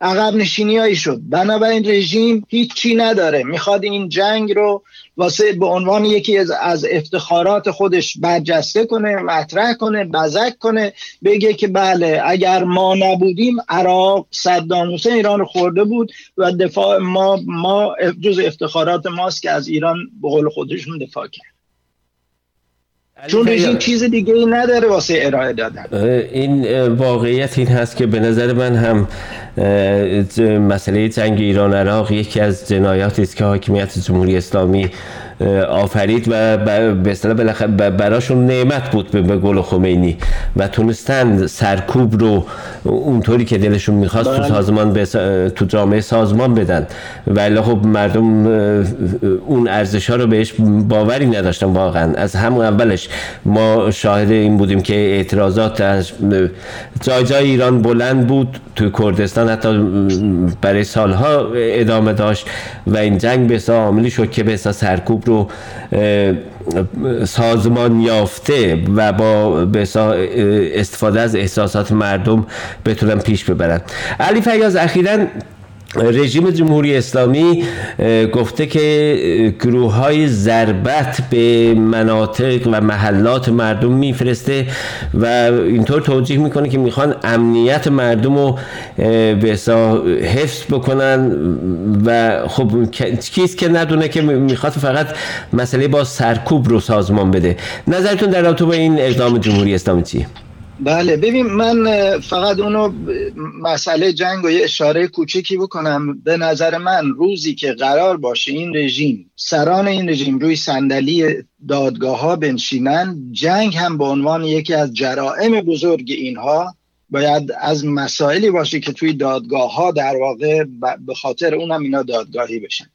عقب نشینی هایی شد. بنابراین رژیم هیچی نداره. می‌خواد این جنگ رو واسه به عنوان یکی از, از افتخارات خودش برجسته کنه مطرح کنه بزک کنه بگه که بله اگر ما نبودیم عراق صدام حسین ایران رو خورده بود و دفاع ما ما جز افتخارات ماست که از ایران به قول خودشون دفاع کرد. چون رژیم چیز دیگه ای نداره واسه ارائه دادن. این واقعیت این هست که به نظر من هم مسئله جنگ ایران عراق یکی از جنایاتی است که حاکمیت جمهوری اسلامی آفرید و به اصطلاح براشون نعمت بود به گل خمینی و تونستن سرکوب رو اونطوری که دلشون می‌خواست تو بله. سازمان تو جامعه سازمان بدن ولی خب مردم اون ارزش ها رو بهش باوری نداشتن واقعا از همون اولش ما شاهد این بودیم که اعتراضات از جای جای ایران بلند بود تو کردستان حتی برای سالها ادامه داشت و این جنگ به عاملی شد که به سرکوب رو سازمان یافته و با استفاده از احساسات مردم بتونن پیش ببرن. علی فیاض اخیرا رژیم جمهوری اسلامی گفته که گروه های ضربت به مناطق و محلات مردم میفرسته و اینطور توجیه می‌کنه که می‌خوان امنیت مردم رو به حفظ بکنن و خب کیست که ندونه که می‌خواد فقط مسئله با سرکوب رو سازمان بده نظرتون در رابطه با این اقدام جمهوری اسلامی چیه؟ بله ببین من فقط اونو مسئله جنگ و یه اشاره کوچکی بکنم. به نظر من روزی که قرار باشه این رژیم سران این رژیم روی صندلی دادگاه ها بنشینن جنگ هم به عنوان یکی از جرائم بزرگ اینها باید از مسائلی باشه که توی دادگاه ها در واقع به خاطر اونم اینا دادگاهی بشن.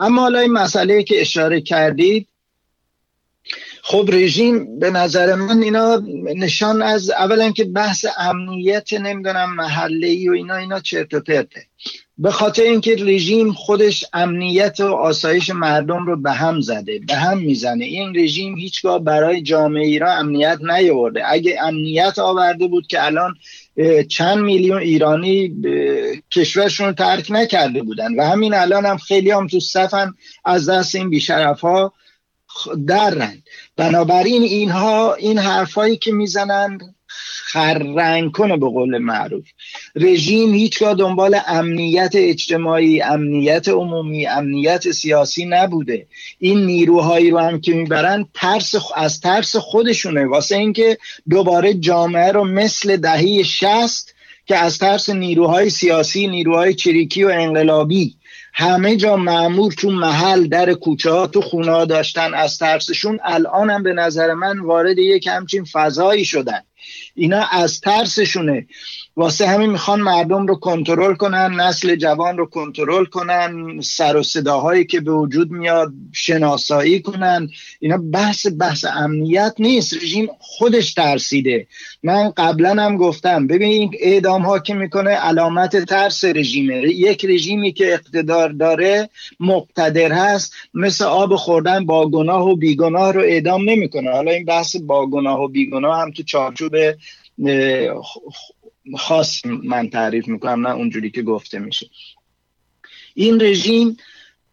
اما حالا این مسئله که اشاره کردید خب رژیم به نظر من اینا نشان از اولا که بحث امنیت نمی‌دونم محله ای و اینا اینا چرت و پرته. به خاطر اینکه رژیم خودش امنیت و آسایش مردم رو به هم زده به هم می‌زنه. این رژیم هیچگاه برای جامعه ایران امنیت نیاورده. اگه امنیت آورده بود که الان چند میلیون ایرانی کشورشون رو ترک نکرده بودن و همین الان هم خیلی هم تو صفن از دست این بیشرف ها درن. بنابراین اینها این حرفایی که می‌زنند خرنگ کنه به قول معروف. رژیم هیچگاه دنبال امنیت اجتماعی امنیت عمومی امنیت سیاسی نبوده. این نیروهایی رو هم که می‌برن ترس از ترس خودشونه. واسه اینکه دوباره جامعه رو مثل دهه شست که از ترس نیروهای سیاسی نیروهای چریکی و انقلابی همه جا معمور تو محل در کوچه ها تو خونه ها داشتن. از ترسشون الان هم به نظر من وارد یک همچین فضایی شدن. اینا از ترسشونه. واسه همین می‌خوان مردم رو کنترل کنن نسل جوان رو کنترل کنن سر و صداهایی که به وجود میاد شناسایی کنن. اینا بحث بحث امنیت نیست. رژیم خودش ترسیده. من قبلا هم گفتم ببین اعدام ها که می‌کنه علامت ترس رژیمه. یک رژیمی که اقتدار داره مقتدر هست مثل آب خوردن با گناه و بیگناه رو اعدام نمی‌کنه. حالا این بحث با گناه و بیگناه هم تو چارچوب خاص من تعریف می‌کنم نه اونجوری که گفته میشه. این رژیم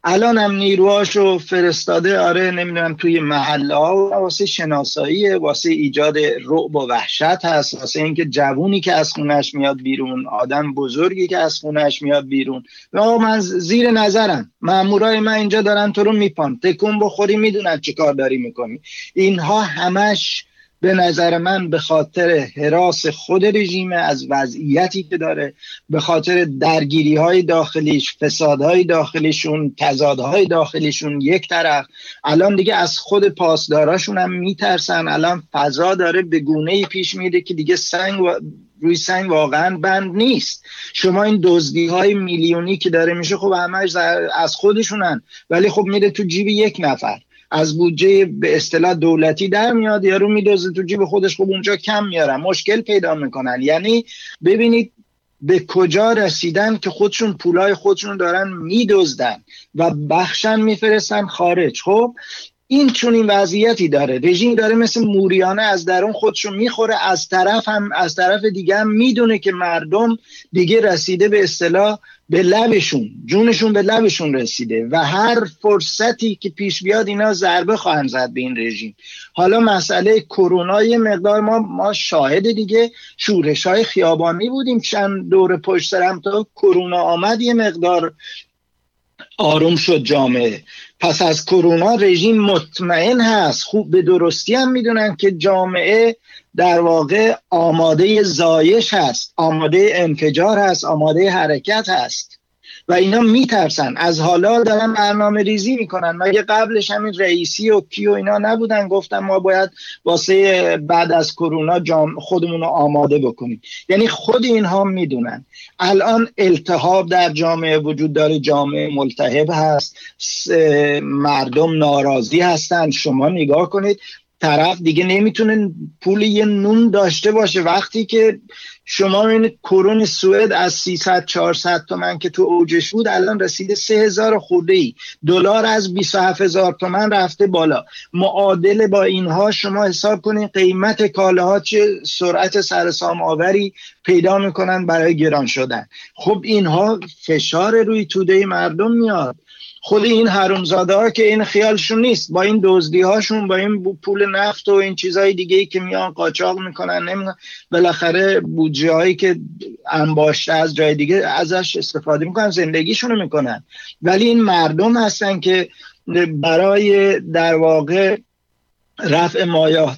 الان هم نیروهاشو فرستاده آره نمی‌دونم توی محله ها واسه شناسایی واسه ایجاد رعب و وحشت هست واسه اینکه جوونی که از خونش میاد بیرون آدم بزرگی که از خونش میاد بیرون. و من زیر نظرم مامورای من اینجا دارن تو رو میپان تکون بخوری می‌دونن چی کار داری می‌کنی. اینها همش به نظر من به خاطر حراس خود رژیم از وضعیتی که داره به خاطر درگیری های داخلیش فسادهای داخلیشون تضادهای داخلیشون یک طرف. الان دیگه از خود پاسداراشون هم میترسن. الان فضا داره به گونه پیش میره که دیگه سنگ و روی سنگ واقعا بند نیست. شما این دزدی های میلیونی که داره میشه خب همش از خودشونن. ولی خب میره تو جیب یک نفر. از بودجه به اصطلاح دولتی در میاد یارو میدوزه تو جیب خودش خب اونجا کم میارن مشکل پیدا می‌کنن. یعنی ببینید به کجا رسیدن که خودشون پولای خودشون دارن میدزدن و بخشن میفرستن خارج. خب این چون این وضعیتی داره. رژیم داره مثل موریانه از درون خودشون می‌خوره از طرف هم از طرف دیگه هم می‌دونه که مردم دیگه رسیده به اصطلاح به لبشون جونشون به لبشون رسیده و هر فرصتی که پیش بیاد اینا ضربه خواهند زد به این رژیم. حالا مسئله کرونا یه مقدار ما ما شاهد دیگه شورش های خیابانی بودیم. چند دور پشت سرم تا کرونا آمد یه مقدار آروم شد جامعه. پس از کرونا رژیم مطمئن هست. خوب به درستی هم می‌دونن که جامعه در واقع آماده زایش هست. آماده انفجار هست. آماده حرکت هست. و اینا میترسن. از حالا دارن برنامه ریزی می‌کنن. مگه قبلش همین رئیسی و کی و اینا نبودن؟ گفتن ما باید واسه بعد از کرونا خودمون رو آماده بکنیم. یعنی خود اینها می‌دونن. الان التهاب در جامعه وجود داره. جامعه ملتهب هست. مردم ناراضی هستن. شما نگاه کنید طرف دیگه نمی‌تونه پول یه نون داشته باشه. وقتی که شما این کرون سوئد از 300 400 تومن که تو اوجش بود الان رسیده 3000 خورده ای دلار از 27000 تومن رفته بالا. معادل با اینها شما حساب کنید قیمت کالاها چه سرعت سرسام آوری پیدا می‌کنن برای گران شدن. خب اینها فشار روی توده مردم میاد. خود این حرومزاده ها که این خیالشون نیست. با این دزدی هاشون با این پول نفت و این چیزهای دیگه ای که میان قاچاق می‌کنن نمی‌دونم بالاخره بودجه هایی که انباشته از جای دیگه ازش استفاده می‌کنن زندگیشونو می‌کنن. ولی این مردم هستن که برای در واقع رفع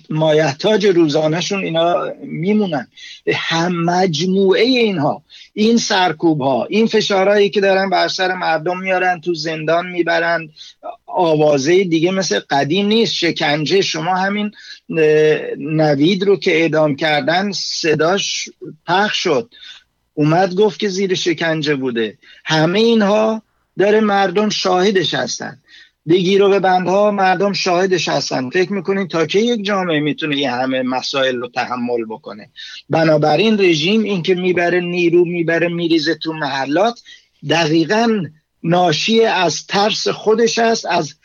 مایحتاج روزانهشون اینا میمونن. هم مجموعه اینها این سرکوب ها این فشارهایی که دارن بر سر مردم میارن تو زندان می‌برن آوازه دیگه مثل قدیم نیست. شکنجه. شما همین نوید رو که اعدام کردن صداش پخ شد. اومد گفت که زیر شکنجه بوده. همه اینها داره مردم شاهدش هستن. بگیر و به بندها مردم شاهدش هستن. فکر می‌کنین تا که یک جامعه می‌تونه یه همه مسائل رو تحمل بکنه؟ بنابراین رژیم این که می‌بره نیرو می‌بره میریزه تو محلات دقیقا ناشی از ترس خودش است از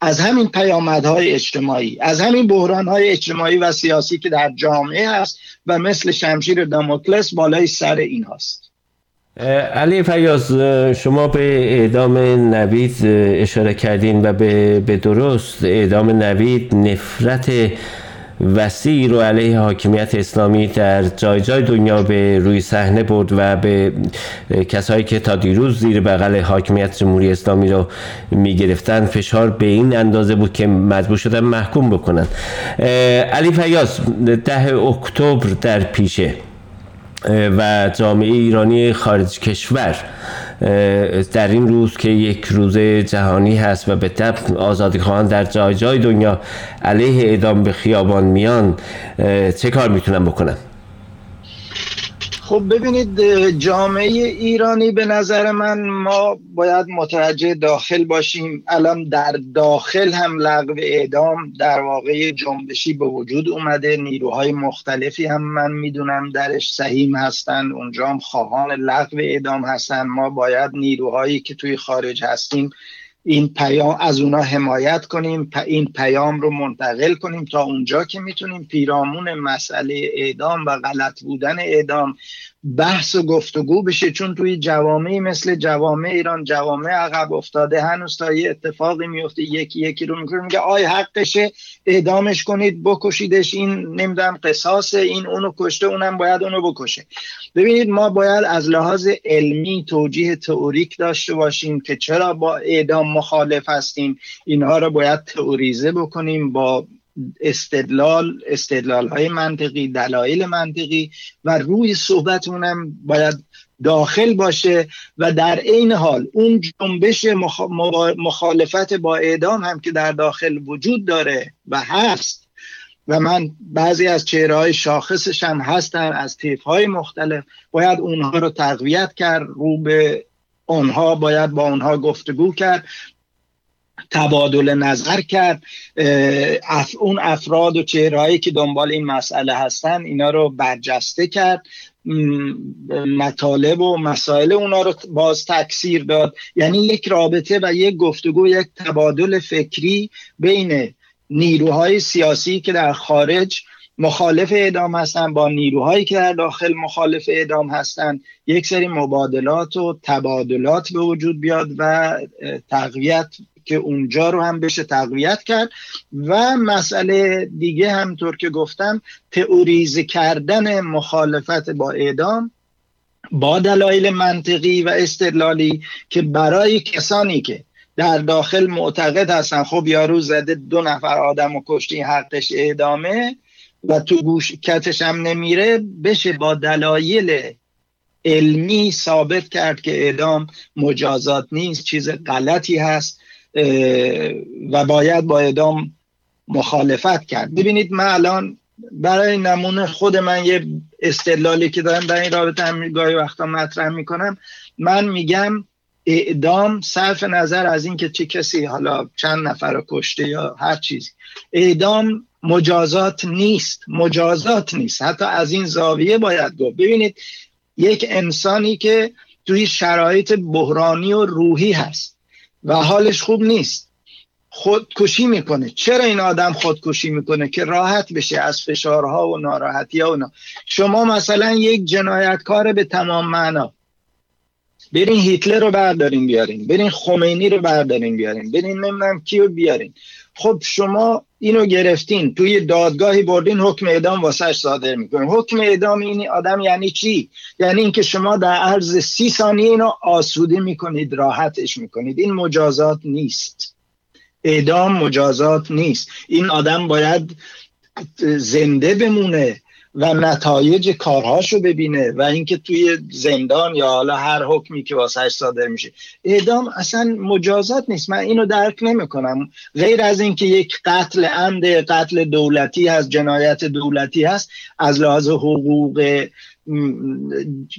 از همین پیامدهای اجتماعی از همین بحرانهای اجتماعی و سیاسی که در جامعه هست و مثل شمشیر داموکلس بالای سر این هست علی فیاض شما به اعدام نوید اشاره کردین و به, درست اعدام نوید نفرت وسیع رو علیه حاکمیت اسلامی در جای جای دنیا به روی صحنه برد و به کسایی که تا دیروز زیر بغل حاکمیت جمهوری اسلامی رو می‌گرفتن فشار به این اندازه بود که مجبور شدن محکوم بکنن. علی فیاض ده اکتبر در پیشه. و جامعه ایرانی خارج کشور در این روز که یک روز جهانی هست و به طب آزادی خواهان در جای جای دنیا علیه اعدام به خیابان میان چه کار می‌تونن بکنن خب ببینید جامعه ایرانی به نظر من ما باید متوجه داخل باشیم. الان در داخل هم لغو اعدام در واقع جنبشی به وجود اومده. نیروهای مختلفی هم من می‌دونم درش سهیم هستن اونجا هم خواهان لغو اعدام هستن. ما باید نیروهایی که توی خارج هستیم این پیام از اونا حمایت کنیم این پیام رو منتقل کنیم تا اونجا که می‌تونیم پیرامون مسئله اعدام و غلط بودن اعدام بحث و گفتگو بشه چون توی جوامعی مثل جوامع ایران جوامع عقب افتاده هنوز تا یه اتفاقی میفته یکی یکی رو می‌کنه میگه آی حقشه اعدامش کنید بکشیدش این نمی‌دونم قصاص این اونو کشته اونم باید اونو بکشه. ببینید ما باید از لحاظ علمی توجیه تئوریک داشته باشیم که چرا با اعدام مخالف هستیم. اینها رو باید تئوریزه بکنیم با استدلال استدلال های منطقی دلایل منطقی و روی صحبتمون هم باید داخل باشه و در عین حال اون جنبش مخالفت با اعدام هم که در داخل وجود داره و هست و من بعضی از چهره های شاخصش هم هستن از تیف های مختلف باید اونها رو تقویت کرد رو به اونها باید با اونها گفتگو کرد. تبادل نظر کرد. اون افراد و چهرهایی که دنبال این مسئله هستن اینا رو برجسته کرد. مطالب و مسائل اونا رو باز تکثیر داد. یعنی یک رابطه و یک گفتگو یک تبادل فکری بین نیروهای سیاسی که در خارج مخالف اعدام هستن با نیروهایی که در داخل مخالف اعدام هستن. یک سری مبادلات و تبادلات به وجود بیاد و تقویت که اونجا رو هم بشه تقویت کرد. و مسئله دیگه همطور که گفتم تئوریزه کردن مخالفت با اعدام با دلایل منطقی و استدلالی که برای کسانی که در داخل معتقد هستن خب یارو زده دو نفر آدم و کشتی حقش اعدامه و تو گوش کتش هم نمیره بشه با دلایل علمی ثابت کرد که اعدام مجازات نیست چیز غلطی هست. و باید با اعدام مخالفت کرد. ببینید من الان برای نمونه خود من یه استدلالی که دارم در این رابطه هم گاهی وقتا مطرح می‌کنم. من میگم اعدام صرف نظر از اینکه چه کسی حالا چند نفر رو کشته یا هر چیزی اعدام مجازات نیست. مجازات نیست. حتی از این زاویه باید گفت. ببینید یک انسانی که توی شرایط بحرانی و روحی هست. و حالش خوب نیست. خودکشی می‌کنه. چرا این آدم خودکشی می‌کنه که راحت بشه از فشارها و ناراحتی ها و. شما مثلا یک جنایتکار به تمام معنا. برین هیتلر رو بردارین بیارین. برین خمینی رو بردارین بیارین. برین نمی‌دونم کیو بیارین. خب شما اینو گرفتین توی دادگاهی بردین حکم اعدام واسش صادر می‌کنین. حکم اعدام این آدم یعنی چی؟ یعنی اینکه شما در عرض سی ثانیه اینو آسوده می‌کنید راحتش می‌کنید. این مجازات نیست. اعدام مجازات نیست. این آدم باید زنده بمونه. و نتایج کارهاشو ببینه و اینکه توی زندان یا حالا هر حکمی که واسهش صادر میشه. اعدام اصلا مجازات نیست. من اینو درک نمی‌کنم. غیر از اینکه یک قتل عمد قتل دولتی هست جنایت دولتی هست از لحاظ حقوق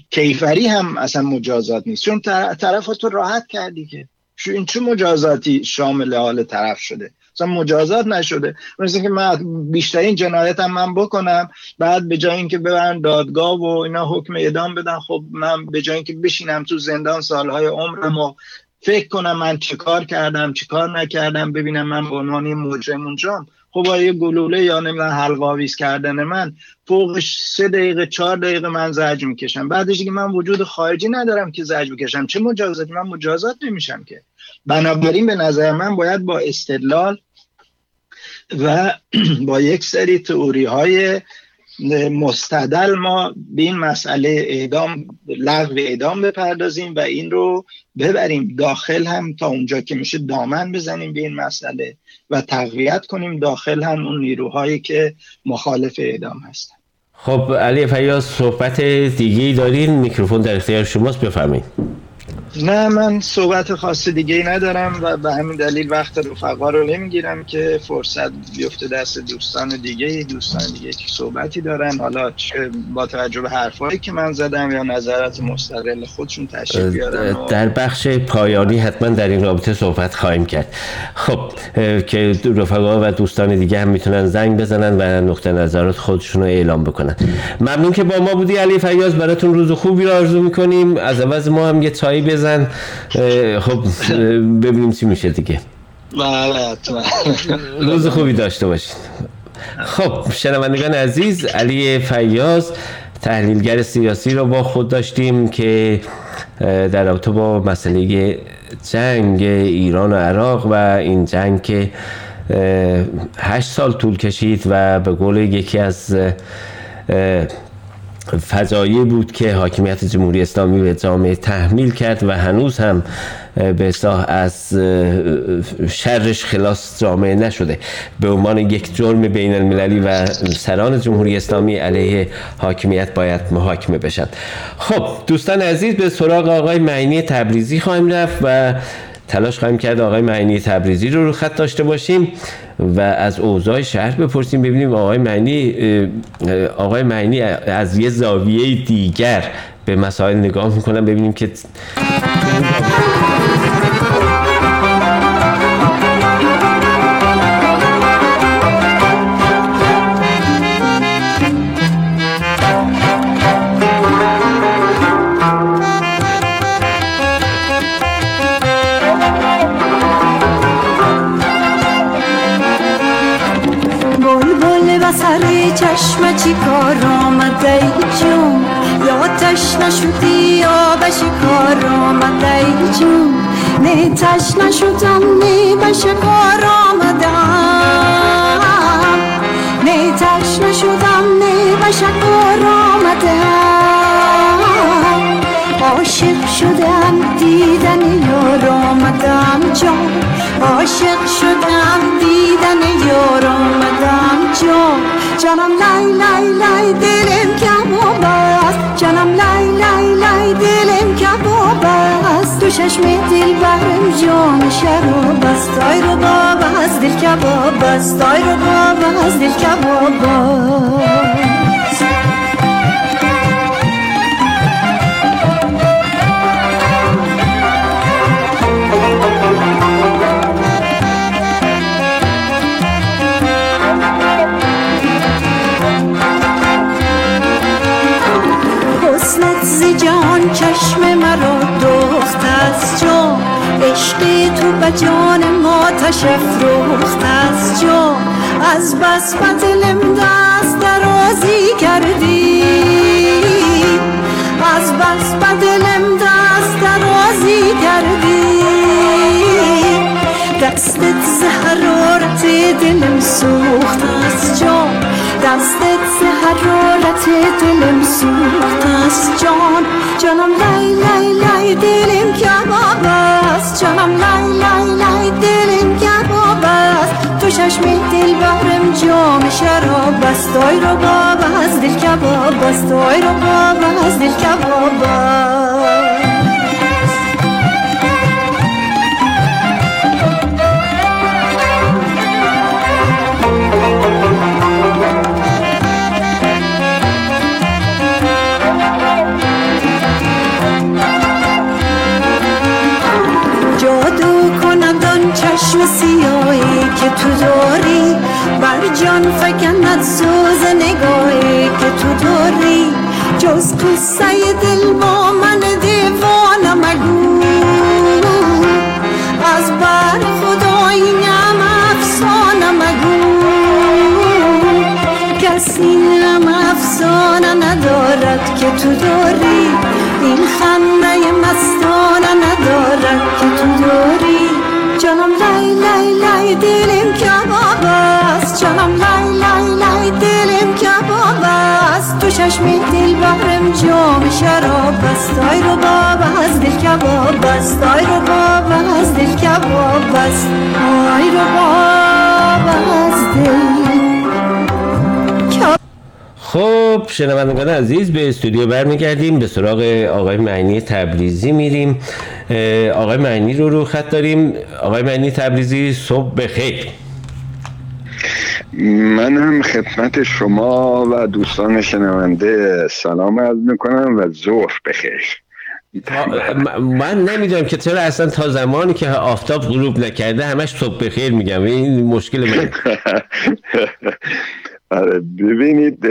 کیفری هم اصلا مجازات نیست. چون طرف تو راحت کردی که. این چه مجازاتی شامل حال طرف شده؟ مثلا مجازات نشده. مثل که من بیشترین جنایت هم من بکنم بعد به جای اینکه ببرن دادگاه و اینا حکم اعدام بدن خب من به جای اینکه بشینم تو زندان سالهای عمرم و فکر کنم من چه کار کردم چه کار نکردم ببینم من به عنوان مجرم اونجام خب یه گلوله یا نمی‌دونم حلقاویز کردن من فوقش سه دقیقه چهار دقیقه من زج می‌کشم. بعدش که من وجود خارجی ندارم که زج بکشم. چه مجازات من مجازات نمیشم که. بنابراین به نظر من باید با استدلال و <clears throat> با یک سری تئوری های مستدل ما به این مسئله اعدام لغو اعدام بپردازیم و این رو ببریم داخل هم تا اونجا که میشه دامن بزنیم به این مسئله و تقویت کنیم داخل هم اون نیروهایی که مخالف اعدام هستن. خب علی فیاض صحبت دیگه دارین؟ میکروفون در اختیار شماست بفرمایید. نه من صحبت خاص دیگه ای ندارم و به همین دلیل وقت رفقا رو نمی‌گیرم که فرصت بیفته دست دوستان دیگه دوستان دیگه که صحبتی دارن. حالا چه با توجه به حرفایی که من زدم یا نظرات مستقل خودشون تشریف بیارن در بخش پایانی حتما در این رابطه صحبت خواهیم کرد. خب که رفقا و دوستان دیگه هم می‌تونن زنگ بزنن و نقطه نظرات خودشون رو اعلام بکنن. ممنون که با ما بودی علی فیاض. براتون روز خوبی رو آرزو می‌کنیم. از عوض ما هم یه چایی بزن خب ببینیم چی میشه دیگه بله روز خوبی داشته باشید خب شنوندگان عزیز علی فیاض تحلیلگر سیاسی رو با خود داشتیم که در رابطه با مسئله جنگ ایران و عراق و این جنگ که هشت سال طول کشید و به قول یکی از فضایی بود که حاکمیت جمهوری اسلامی به جامعه تحمیل کرد و هنوز هم به اصلاح از شرش خلاص جامعه نشده. به عنوان یک جرم بین المللی و سران جمهوری اسلامی علیه حاکمیت باید محاکمه بشد. خب دوستان عزیز به سراغ آقای معنی تبریزی خواهیم رفت و تلاش خواهیم کرد آقای معنی تبریزی رو رو خط داشته باشیم و از اوضاع شهر بپرسیم ببینیم آقای معنی آقای معنی از یه زاویه دیگر به مسائل نگاه می‌کنم ببینیم که یا بشی کار آمده ای جون. نه تش نشدم نه بش کار آمدم نه تش نشدم نه بش کار آمدم عاشق شدم دیدن یار آمدم جان. عاشق شدم دیدن یار آمدم جان. جانم لای لای لای دلم کباب است جانم لای لای لای دلم کباب است. تو چشم دل برم جان شراب است دای رو باب از دل کباب است دای رو باب از دل کباب است چشم مرا دوست از جا. عشقی تو به جان ما تشفروخت از جا. از بس بطلم دست درازی کردی. از بس بدلم دست درازی کردی. دستت زهرارت دلم سوخت از جان دستت زهرارت دلم سوخت از جان جانم لای لای لای دلم کباب است. جانم لای لای لای دلم کباب است. تو چشم دل بهرم جام شراب است. دای رو باب از دل کباب است. دای رو باب از دل کباب است. چشم سیاهی که تو داری بر جان فکند سوز نگاهی که تو داری. جز قصه دل با من دیوانه مگو. از بر خدای نم افسانه مگو. کسی نم افسانه ندارد که تو داری. این خنده مستانه ندارد که تو داری. لای لای دلم کباب است جانم لای لای لای دلم کباب است تو چشم دل بهرم جام شراب است رو باب از دل کباب رو باب از است دل خب شنوندگان عزیز به استودیو برمیگردیم. به سراغ آقای معنی تبریزی میریم. آقای معنی رو رو خط داریم. آقای معنی تبریزی صبح بخیر. من هم خدمت شما و دوستان شنونده سلام عرض می‌کنم و ظهر بخیر. من نمی‌دونم که چرا اصلا تا زمانی که آفتاب غروب نکرده همش صبح بخیر میگم. این مشکل من <laughs> آره، ببینید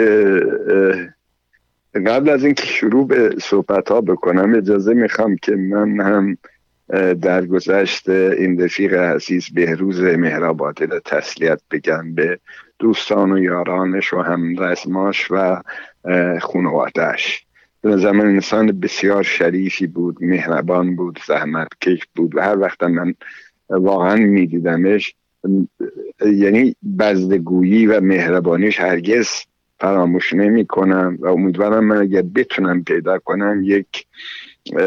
قبل از اینکه شروع به صحبت ها بکنم اجازه می‌خوام که من هم در گذشت این رفیق عزیز بهروز مهرآبادی را تسلیت بگم به دوستان و یارانش و همرزماش و خانوادهش به من انسان بسیار شریفی بود مهربان بود زحمتکش بود و هر وقت من واقعا میدیدمش یعنی بزدگویی و مهربانیش هرگز فراموش نمی کنم و امیدوارم من اگر بتونم پیدا کنم یک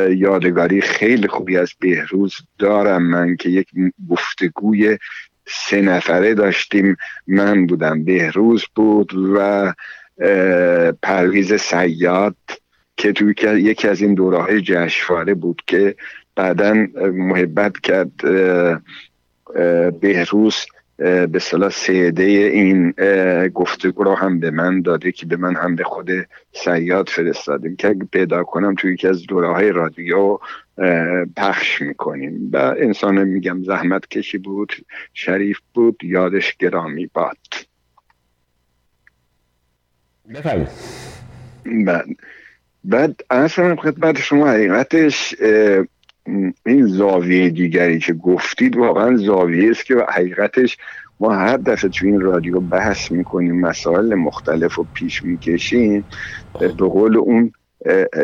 یادگاری خیلی خوبی از بهروز دارم. من که یک گفتگوی سه نفره داشتیم. من بودم بهروز بود و پرویز سیاد که توی یکی از این دوره های جشنواره بود که بعدا محبت کرد بهروز به صلاح سیده این گفتگو رو هم به من داده که به من هم به خود سیاد فرستادیم که اگه پیدا کنم توی یکی از دوره های رادیو پخش می‌کنیم. و انسان میگم زحمت کشی بود شریف بود یادش گرامی باد. بفرمایید. بعد بعد اصلا خدمت شما حقیقتش این زاویه دیگری که گفتید واقعا زاویه است که حقیقتش ما هر دفعه تو این رادیو بحث می‌کنیم مسائل مختلف رو پیش می‌کشیم به قول اون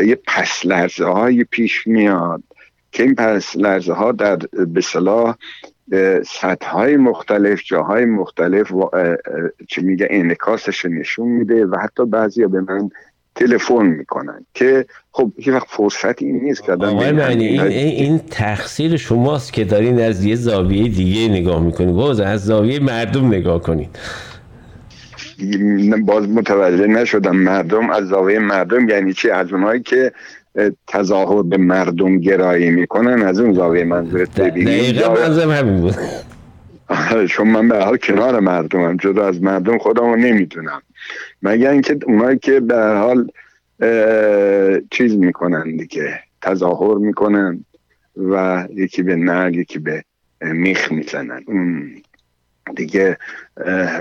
یه پس لرزه های پیش میاد که این پس لرزه ها در به صلاح سطح های مختلف جاهای مختلف چه میگه انعکاسش رو نشون میده و حتی بعضی به من تلفن می‌کنن که خب هیچ وقت فرصتی نیست که آدم این, این این تقصیر شماست که دارین از یه زاویه دیگه نگاه می‌کنید. باز از زاویه مردم نگاه کنید. باز متوجه نشدم مردم از زاویه مردم یعنی چی؟ از اونایی که اه، تظاهر به مردم گرایی می‌کنن از اون زاویه منظورت ببینی دقیقا منظرم همین بود. آره، چون من به حال کنار مردمم جدا از مردم خودمو نمی‌دونم. مگر اینکه اونایی که به حال چیز می‌کنن دیگه تظاهر می‌کنن و یکی به نر یکی به میخ می‌زنن. اون دیگه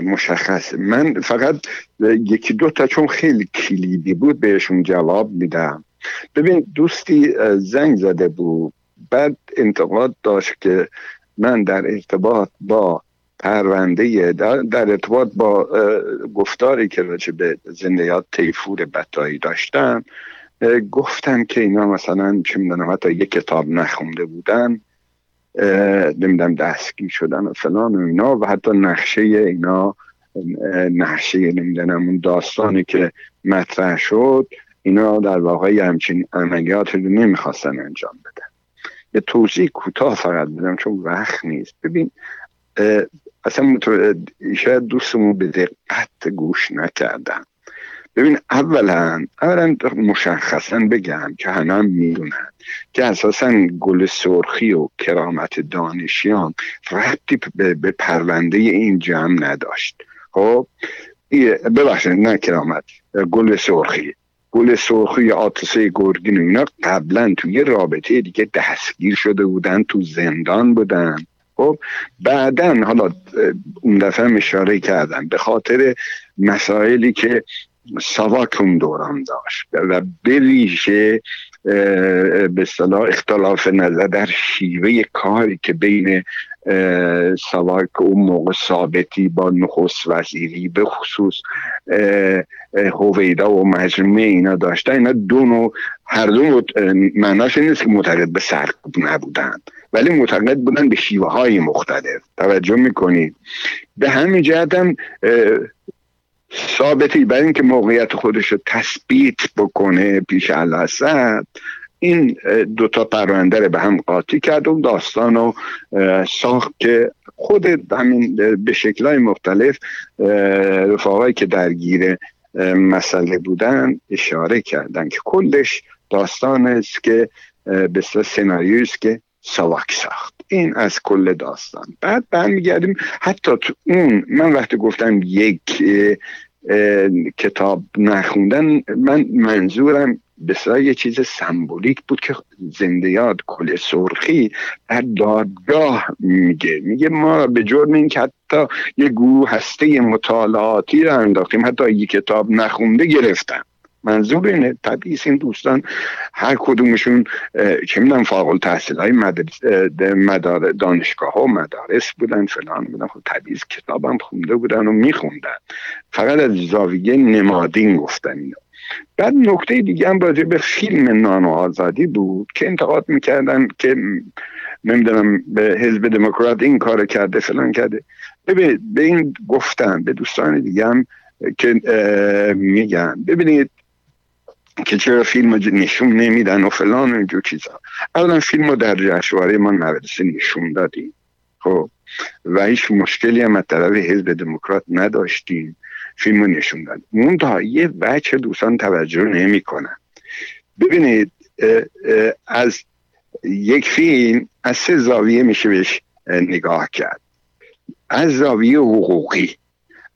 مشخص من فقط یکی دو تا چون خیلی کلیدی بود بهشون جواب میدم. ببین دوستی زنگ زده بود. بعد انتقاد داشت که من در ارتباط با پرونده در, ارتباط با گفتاری که راجع به زندیات تیفور بتایی داشتم گفتم که اینا مثلا چه می‌دونم حتی یک کتاب نخونده بودن نمی‌دونم دستگیر شدن و فلان و اینا و حتی نقشه اینا نقشه نمی‌دونم اون داستانی که مطرح شد اینا در واقع همچین عملیات رو نمی‌خواستن انجام بدن. یه توضیح کوتاه فقط بدم چون وقت نیست. ببین اصلا شاید دوستمون به دقت گوش نکردن. ببین اولا اولا مشخصا بگم که هم می‌دونن که اساسا گل سرخی و کرامت دانشیان ربطی به پرونده این جمع نداشت. خب؟ ببخشید نه کرامت گل سرخی. گل سرخی آتسه گرگین و اینا قبلا توی رابطه دیگه دستگیر شده بودن تو زندان بودن. خب بعدا حالا اون دفعه اشاره کردم به خاطر مسائلی که ساواک اون دوران داشت و به ویژه به صلاح اختلاف نظر در شیوه کاری که بین ساواک اون موقع ثابتی با نخست وزیری به خصوص هویدا و مجموعه اینا داشتن. اینا دو نوع هر دو معناش نیست که معتقد به سرکوب نبودن. ولی معتقد بودن به شیوه های مختلف. توجه می‌کنید به همین جهت هم ثابتی برای اینکه موقعیت خودش رو تثبیت بکنه پیش الاسد این دوتا پرونده رو به هم قاطی کرد. و داستان رو ساخت که خود همین به شکلهای مختلف رفاقایی که درگیر مسئله بودن اشاره کردن که کلش داستان است که به سناریوی است که سواک ساخت. این از کل داستان. بعد برمیگردیم حتی تو اون من وقتی گفتم یک کتاب نخوندن من منظورم بسیار یه چیز سمبولیک بود که زنده یاد کل سرخی در دادگاه میگه. میگه ما به جرم این که حتی یه گروه هسته مطالعاتی رو انداختیم حتی یک کتاب نخونده گرفتن منظور اینه طبیعی این دوستان هر کدومشون چه می‌دونم فاقل تحصیل های مدار دانشگاه ها و مدارس بودن فلان بودن. خب طبیعی کتابم خونده بودن و میخوندن. فقط از زاویه نمادین گفتن اینو. بعد نکته دیگه هم راجع به فیلم نان و آزادی بود که انتقاد می‌کردن که نمی‌دونم به حزب دموکرات این کار کرده فلان کرده. به این گفتن به دوستان دیگه هم که میگن. ببینید که چرا فیلم نشون نمیدن و فلان و اینجور چیزا. اولا فیلم رو در جشنواره ما مدرسه نشون دادیم. خب. و هیچ مشکلی هم از طرف حزب دموکرات نداشتیم. فیلم رو نشون داد اون یه بچه دوستان توجه نمی کنن ببینید از یک فیلم از سه زاویه میشه بهش نگاه کرد. از زاویه حقوقی.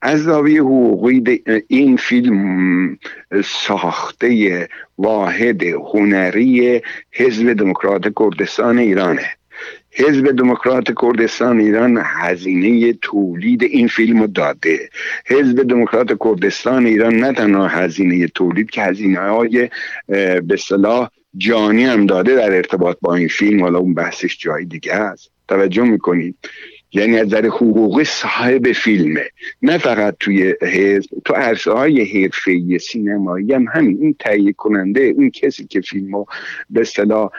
از زاویه حقوقی این فیلم ساخته واحد هنری حزب دموکرات کردستان ایرانه. حزب دموکرات کردستان ایران هزینه تولید این فیلم رو داده. حزب دموکرات کردستان ایران نه تنها هزینه تولید که هزینه های به صلاح جانی هم داده در ارتباط با این فیلم. حالا اون بحثش جای دیگه است. توجه می‌کنید. یعنی از نظر حقوقی صاحب فیلمه. نه فقط توی حزب تو عرصه های حرفه سینمایی هم همین این تهیه کننده اون کسی که فیلمو به اصطلاح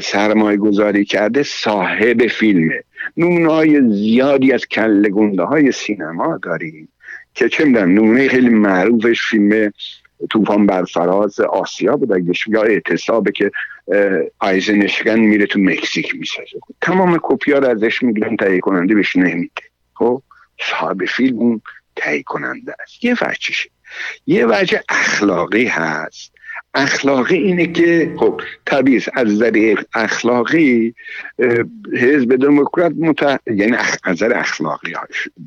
سرمایه گذاری کرده صاحب فیلمه. نمونه های زیادی از کلگونده های سینما داریم که چه می‌دونم نمونه خیلی معروفش فیلم طوفان بر فراز آسیا بود. یا اعتصابه که آیزنشگن میره تو مکزیک می‌سازه. تمام کپی ها رو ازش می‌گیرن تهیه کننده بهش نمیده. خب؟ صاحب فیلم اون تهیه کننده است. یه وجهشه یه وجه اخلاقی هست. اخلاقی اینه که خب طبیعی از نظر اخلاقی حزب دموکرات مت... یعنی از نظر اخلاقی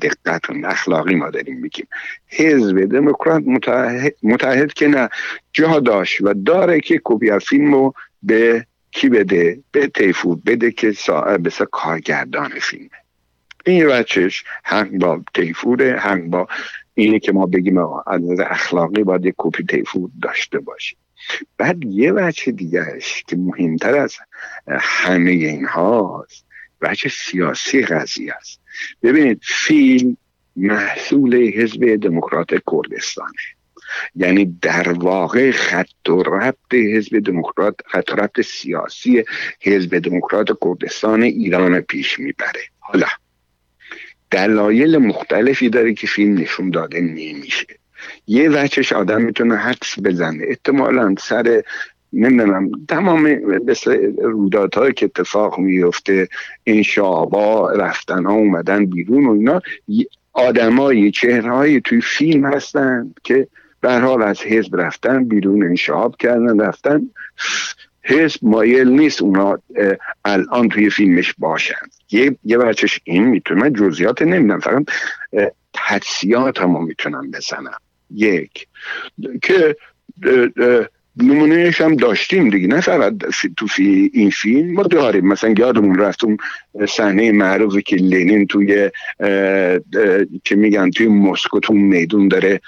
دقت اخلاقی ما داریم میگیم. حزب دموکرات متحد... متحد که نه جا داشت و داره که کپی فیلم رو به کی بده؟ به تیفور بده که صاحب کارگردان فیلمه این بچهش حق با تیفوره حق با اینه که ما بگیم از نظر اخلاقی باید کپی تیفور داشته باشیم. بعد یه بچه دیگهش که مهمتر از همه این هاست بچه سیاسی قضیه است. ببینید فیلم محصول حزب دموکرات کردستانه. یعنی در واقع خط و ربط حزب دموکرات خط و ربط سیاسی حزب دموکرات کردستان ایران پیش می‌بره. حالا دلایل مختلفی داره که فیلم نشون داده نمیشه. یه وچش آدم می‌تونه حدس بزنه. احتمالا سر نمی‌دونم تمام رویدادهایی که اتفاق میفته این شعبا رفتن ها اومدن بیرون و اینا آدمایی چهرهایی توی فیلم هستن که در حال از حزب رفتن بیرون انشاب کردن رفتن. حزب مایل نیست اونا الان توی فیلمش باشن. یه, بچش این می‌تونه جزیات نمی‌دونم فقط تدسیات هم می‌تونم بزنم یک. که نمونهش هم داشتیم دیگه نه فقط تو فی این فیلم ما داریم. مثلا یادمون رفت اون صحنه معروفی که لنین توی که میگن توی مسکو تو میدون داره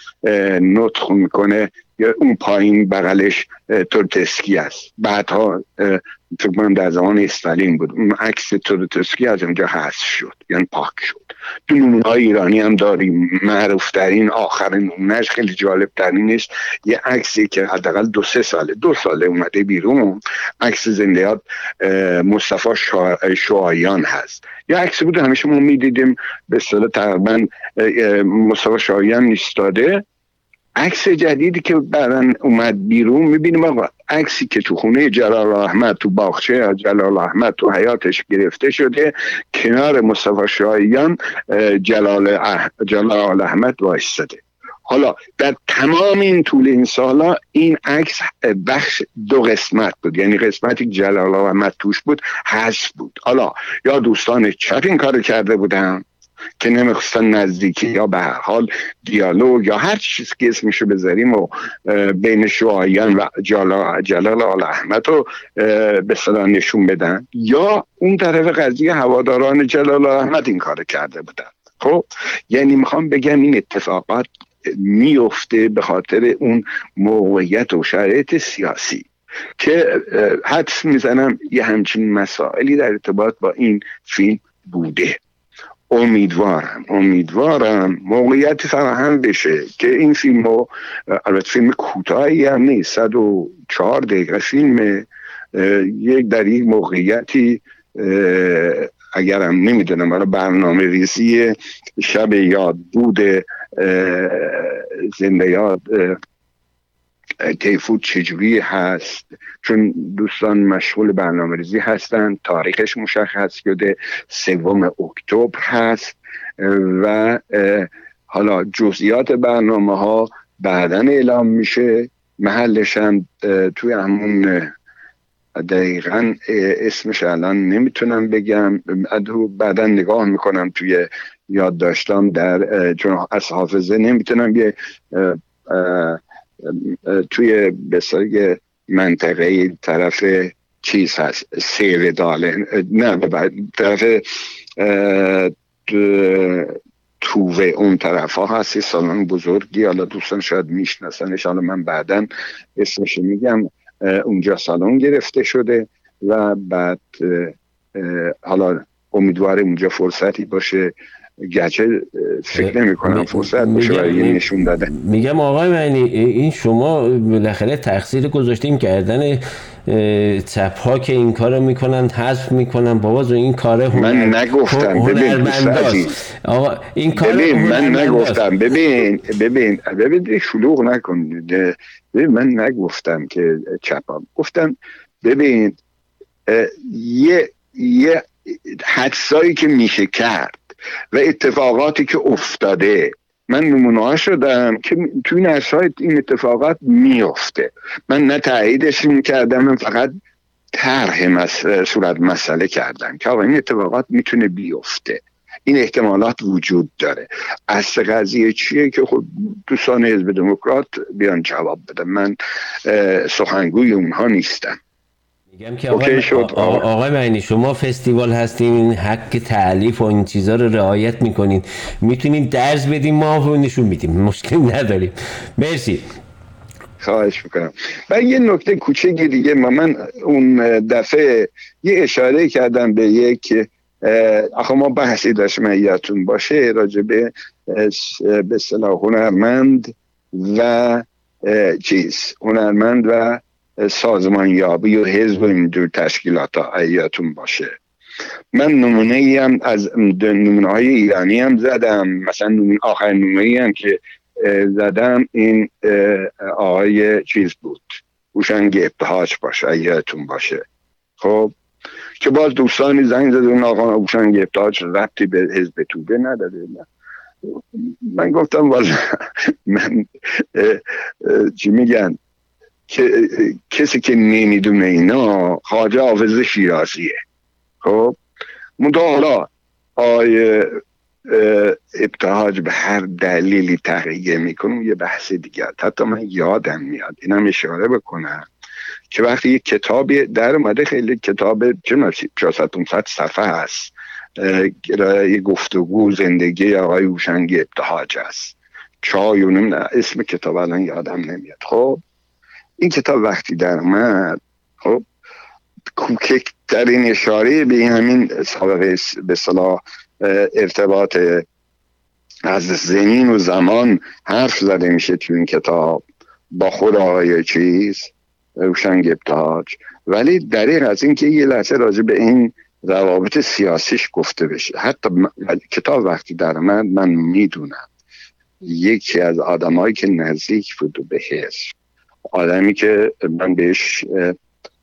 نطخ می‌کنه یا اون پایین بغلش تورتسکی است. بعدها فکر کنم در زمان استالین بود. عکس تورتسکی از اونجا حذف شد. یعنی پاک شد. تو نمونه ایرانی هم داریم. معروف ترین آخرین نمونهش خیلی جالب ترین است یه عکسی که حداقل دو سه ساله دو ساله اومده بیرون. عکس زندیات مصطفی شوایان هست. یه عکسی بود همیشه ما می‌دیدیم. به اصطلاح تقریبا مصطفی شوایان نیستاده عکس جدیدی که بعدا اومد بیرون می‌بینیم آقا عکسی که تو خونه جلال احمد تو باغچه جلال احمد تو حیاتش گرفته شده کنار مصطفی شاییان جلال, اح... جلال احمد وایستده حالا در تمام این طول این سالا این عکس بخش دو قسمت بود. یعنی قسمتی جلال احمد توش بود حذف بود. حالا یا دوستان چپ این کار کرده بودن؟ که نمی‌خواستن نزدیکی یا به هر حال دیالوگ یا هر چیز که اسمشو بذاریم و بین شوهایان و جلال, آل احمد رو به صدا نشون بدن. یا اون طرف قضیه هواداران جلال احمد این کار کرده بودن. خب؟ یعنی می‌خوام بگم این اتفاقات میفته به خاطر اون موقعیت و شرایط سیاسی که حدس می‌زنم یه همچین مسائلی در ارتباط با این فیلم بوده. امیدوارم امیدوارم موقعیتی فراهم بشه که این فیلم رو البته فیلم کوتاهی هم نیست صد و چهار دقیقه فیلم یک در یک موقعیتی اگرم نمی‌دونم برای برنامه ریزی شب یاد بود زنده یاد تیفود چجوری هست؟ چون دوستان مشغول برنامه ریزی هستن تاریخش مشخص شده سوم اکتبر هست. و حالا جزئیات برنامه ها بعدا اعلام میشه. محلش هم توی همون دقیقا اسمش الان نمی‌تونم بگم. بعدا نگاه می‌کنم توی یاد داشتم در چون از حافظه نمی‌تونم یه توی بسیاری منطقه طرف چیز هست سیر داله نه طرف تووه اون طرف ها هست سالن بزرگی. حالا دوستان شاید میشناسنش حالا من بعدا اسمش میگم. اونجا سالن گرفته شده و بعد حالا امیدواره اونجا فرصتی باشه گرچه فکر نمی کنم فرصت باشه برای نشون داده میگم آقای معنی این شما بالاخره تقصیر گذاشتین کردن چپ ها که این کارو می‌کنن حذف می‌کنن. بابا این کار هنر من نگفتم. ببین آقا این کار ببین من نگفتم. ببین ببین ببین شلوغ نکن. ببین من نگفتم که چپم گفتم ببین یه یه حدسایی که میشه کرد و اتفاقاتی که افتاده. من نمونه شدم که توی این این اتفاقات میفته من نه تاییدش می‌کردم من فقط طرح مس... صورت مسئله کردم که آقا این اتفاقات می‌تونه بیفته. این احتمالات وجود داره. اصل قضیه چیه که خود دوستان حزب دموکرات بیان جواب بدن. من سخنگوی اونها نیستم. میگم که آقای, آقای معنی شما فستیوال هستین این حق تعلیف و این چیزها رو رعایت می‌کنین. می‌تونین درس بدین ما رو نشون میدیم. مشکلی نداریم. مرسی. خواهش می‌کنم. و یه نکته کوچگی دیگه ما من اون دفعه یه اشاره کردم به یک آخه ما بحثی داشتم یادتون باشه راجع به به صلاح هنرمند و چیز هنرمند و سازمان یابی و حزب و اینجور تشکیلات ایاتون باشه. من نمونه ای هم از نمونه های ایرانی هم زدم. مثلا آخر نمونه ای هم که زدم این آقای چیز بود. اوشنگ ابتهاج باشه ایاتون باشه. خب که باز دوستانی زنگ زده اون آقا اوشنگ ابتهاج ربطی به حزب توبه نداره. من گفتم والا <laughs> من چی میگن؟ که کسی که نمی‌دونه اینا خواجه حافظ شیرازیه. خب؟ منتها حالا آیه ابتهاج به هر دلیلی تغییر می‌کنه یه بحث دیگه حتی من یادم میاد اینم اشاره بکنم که وقتی یه کتابی در اومده خیلی کتاب چه 400 صفحه هست یه گفتگو زندگی آقای هوشنگ ابتهاج است. چای و اسم کتاب الان یادم نمیاد. خب؟ این کتاب وقتی در اومد خب کوککترین اشاره به همین سابقه به صلاح ارتباط از زمین و زمان حرف زده میشه تو این کتاب. با خود آقای چیز روشنگ ابتهاج ولی دریق از اینکه یه لحظه راجع به این روابط سیاسیش گفته بشه. حتی کتاب وقتی در من من می‌دونم. یکی از آدمایی که نزدیک بود به حزب آدمی که من بهش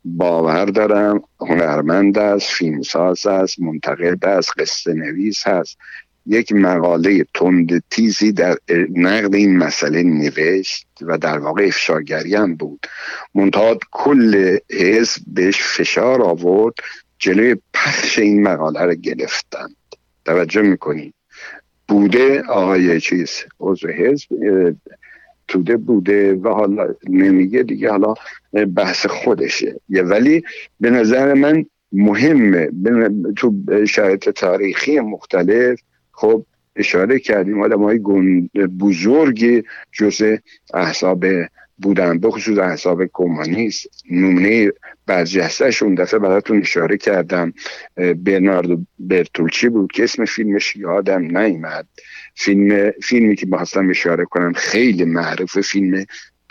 باور دارم هنرمند است فیلمساز است منتقد است قصه نویس هست یک مقاله تند تیزی در نقد این مسئله نوشت و در واقع افشاگری هم بود. منتها کل حزب بهش فشار آورد جلوی پخش این مقاله رو گرفتند. توجه می‌کنید بوده آقای چیز عضو حزب توده بوده و حالا نمیگه دیگه حالا بحث خودشه. ولی به نظر من مهمه. تو شرایط تاریخی مختلف خب اشاره کردیم آدم های بزرگی جز احساب بودن به خصوص احساب کمونیست نمونه برجسته اون دفعه براتون اشاره کردم. برناردو برتولچی بود که اسم فیلمش یادم نیمد فیلم فیلمی که بخواستم اشاره کنم خیلی معروف فیلم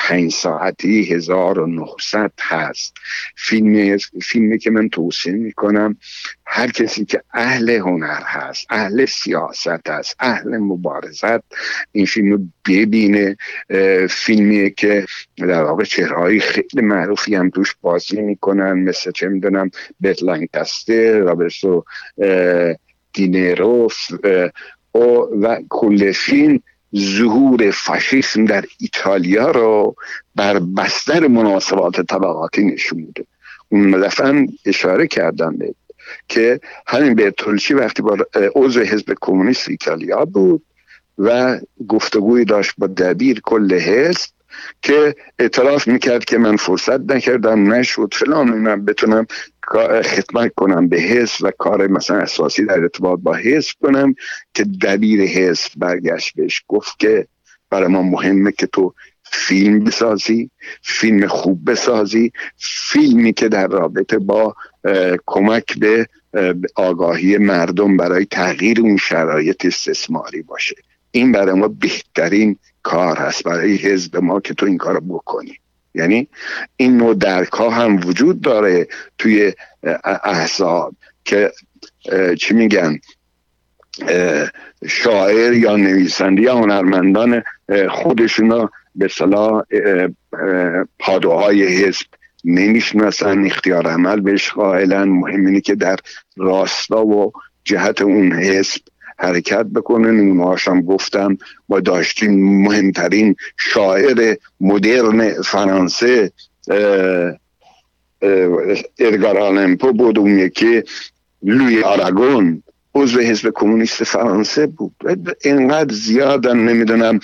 پنج ساعتی 1900 هست. فیلم فیلمی که من توصیه می‌کنم هر کسی که اهل هنر هست اهل سیاست هست اهل مبارزت این فیلم ببینه. فیلمیه که در واقع چهرهایی خیلی معروفی هم توش بازی می‌کنن مثل چه می‌دونم بیت لانکستر رابرتو دینیرو و کل فیلم ظهور فاشیسم در ایتالیا رو بر بستر مناسبات طبقاتی نشون میده. اون دفعه اشاره کردم به که همین برتولچی وقتی با عضو حزب کمونیست ایتالیا بود و گفتگوی داشت با دبیر کل حزب که اعتراف می‌کرد که من فرصت نکردم نشد فلان من بتونم خدمت کنم به حزب و کار مثلا اساسی در ارتباط با حزب کنم که دبیر حزب برگشت بهش. گفت که برای ما مهمه که تو فیلم بسازی فیلم خوب بسازی فیلمی که در رابطه با کمک به آگاهی مردم برای تغییر اون شرایط استثماری باشه. این برای ما بهترین کار هست. برای حزب ما که تو این کار بکنی. یعنی این نوع درک ها هم وجود داره توی احزاب که چی میگن؟ شاعر یا نویسنده یا هنرمندان خودشون به صلاح پادوهای حزب نمی‌شناسن اختیار عمل بهش قائلن. مهم اینه که در راستا و جهت اون حزب حرکت بکنه. هم گفتم ما داشتیم مهمترین شاعر مدرن فرانسه ارگار آلمپو بود اون یکی لوی آراگون عضو حزب کمونیست فرانسه بود. اینقدر زیادن نمی‌دونم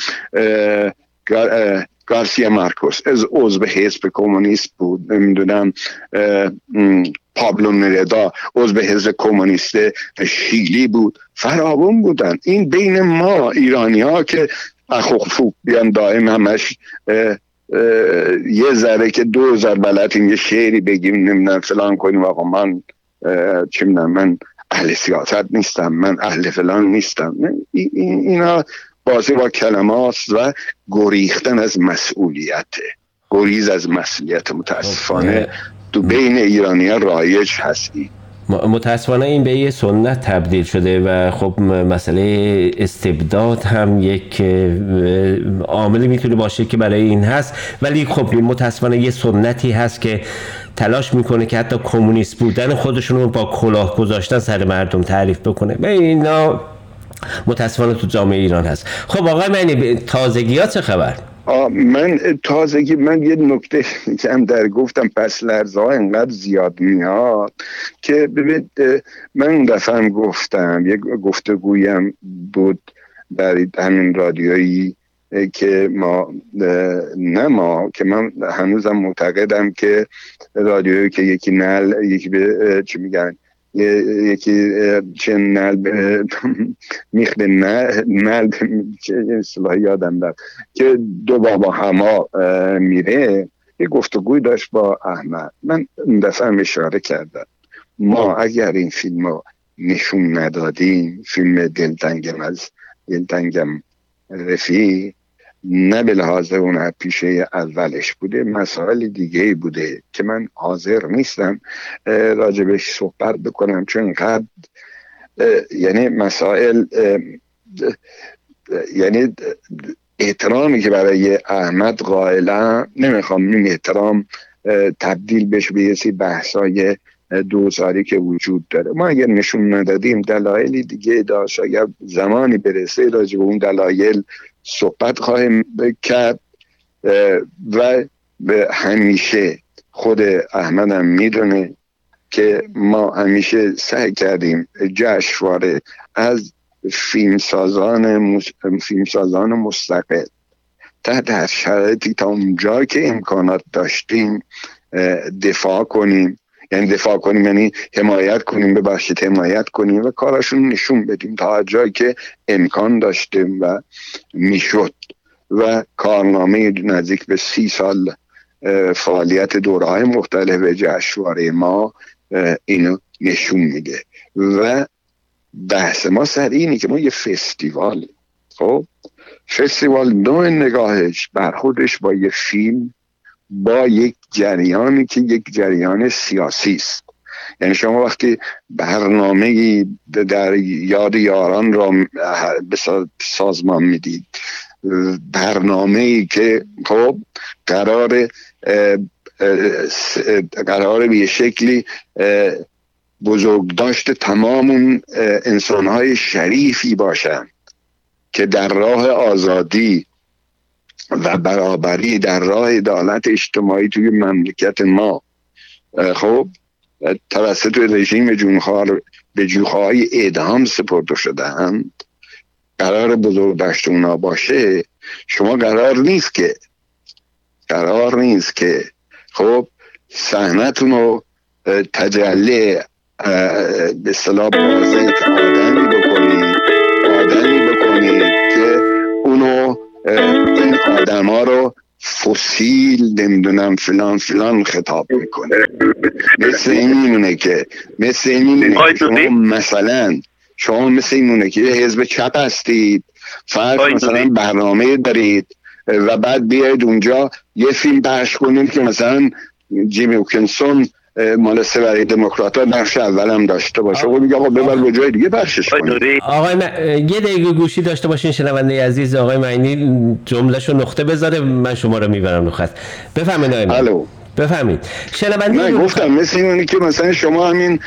گارسیا مارکوس از عضو حزب کمونیست بود. نمی‌دونم پابلو نردا عضو حزب کمونیست شیلی بود. فراوان بودن. این بین ما ایرانی ها که اخوفو بیان دائم همش یه ذره که دو هزار بلدیم یه شعری بگیم نمی‌دونم فلان کنیم. آقا من چه من اهل سیاست نیستم من اهل فلان نیستم. اینا بازی با کلمات و گریختن از مسئولیته گریز از مسئولیت متاسفانه. خب، تو بین ایرانی رایج هستی. متاسفانه این به یه سنت تبدیل شده و خب مسئله استبداد هم یک عاملی می‌تونه باشه که برای این هست. ولی خب متاسفانه یه سنتی هست که تلاش می‌کنه که حتی کمونیست بودن خودشون رو با کلاه گذاشتن سر مردم تعریف بکنه. به اینا متاسفانه تو جامعه ایران هست. خب آقای معنی تازگی ها چه خبر؟ من تازگی من یه نکته که هم در گفتم پس لرزه ها انقدر زیاد میاد که ببین من دفعه گفتم یک گفتگویم بود در همین رادیویی که ما نه ما که من هنوزم معتقدم که رادیویی که یکی نل یکی به چی میگن؟ یکی چه نل میخد نل چه اصلاح یادم در که دو بابا هما میره یه گفتگوی داشت با احمد. من دفعه اشاره کردم. ما اگر این فیلم رو نشون ندادیم فیلم دلتنگم از دلتنگم رفی نه به لحاظ اون پیشه اولش بوده مسائل دیگه بوده که من حاضر نیستم راجبش صحبت بکنم چون قد یعنی مسائل یعنی احترامی که برای احمد قائلا نمی‌خوام این احترام تبدیل بشه به یه بحثای دوزاری که وجود داره. ما اگر نشون ندادیم دلایلی دیگه داشت اگر زمانی برسه راجع به اون دلایل صحبت خواهیم کرد و به همیشه خود احمدم می‌دونه که ما همیشه سعی کردیم جشنواره از فیلمسازان فیلمسازان مستقل تحت هر شرایطی تا اونجا که امکانات داشتیم دفاع کنیم. یعنی دفاع کنیم یعنی حمایت کنیم ببخشید حمایت کنیم و کارشون نشون بدیم تا جایی که امکان داشتیم و می‌شد. و کارنامه نزدیک به سی سال فعالیت دوره های مختلف جشنواره ما اینو نشون میده. و بحث ما سر اینه که ما یه فستیوال خب؟ فستیوال نوع نگاهش برخوردش با یه فیلم با یک جریانی که یک جریان سیاسی است. یعنی شما وقتی برنامه در یاد یاران را به سازمان می‌دید برنامه ای که خب قرار قرار به شکلی بزرگ داشت تمام اون انسانهای شریفی باشند که در راه آزادی و برابری در راه عدالت اجتماعی توی مملکت ما. خب توسط رژیم جونخوار به جوخهای اعدام سپرده شدهند قرار بزرگ داشت اونا باشه شما قرار نیست که قرار نیست که خب سحنتون رو تجلی به صلاح بازه آدمی این ها رو فسیل نمی‌دونم فلان فلان خطاب می‌کنه. مثل این میمونه که مثل این میمونه که شما مثلا شما مثل این میمونه که حزب چپ هستید فرض مثلا برنامه دارید و بعد بیاید اونجا یه فیلم پخش کنید که مثلا جیمی اوکنسون مال سه برای دموکرات ها نقش اول هم داشته باشه. خب میگه آقا ببر به جای دیگه پخشش کنید آقای م... یه دقیقه گوشی داشته باشین شنونده عزیز آقای معنی جملهشو نقطه بذاره من شما رو می‌برم نخست بفهمید آقای الو. بفهمید. شنونده نه گفتم مثل اینونی که مثلا شما همین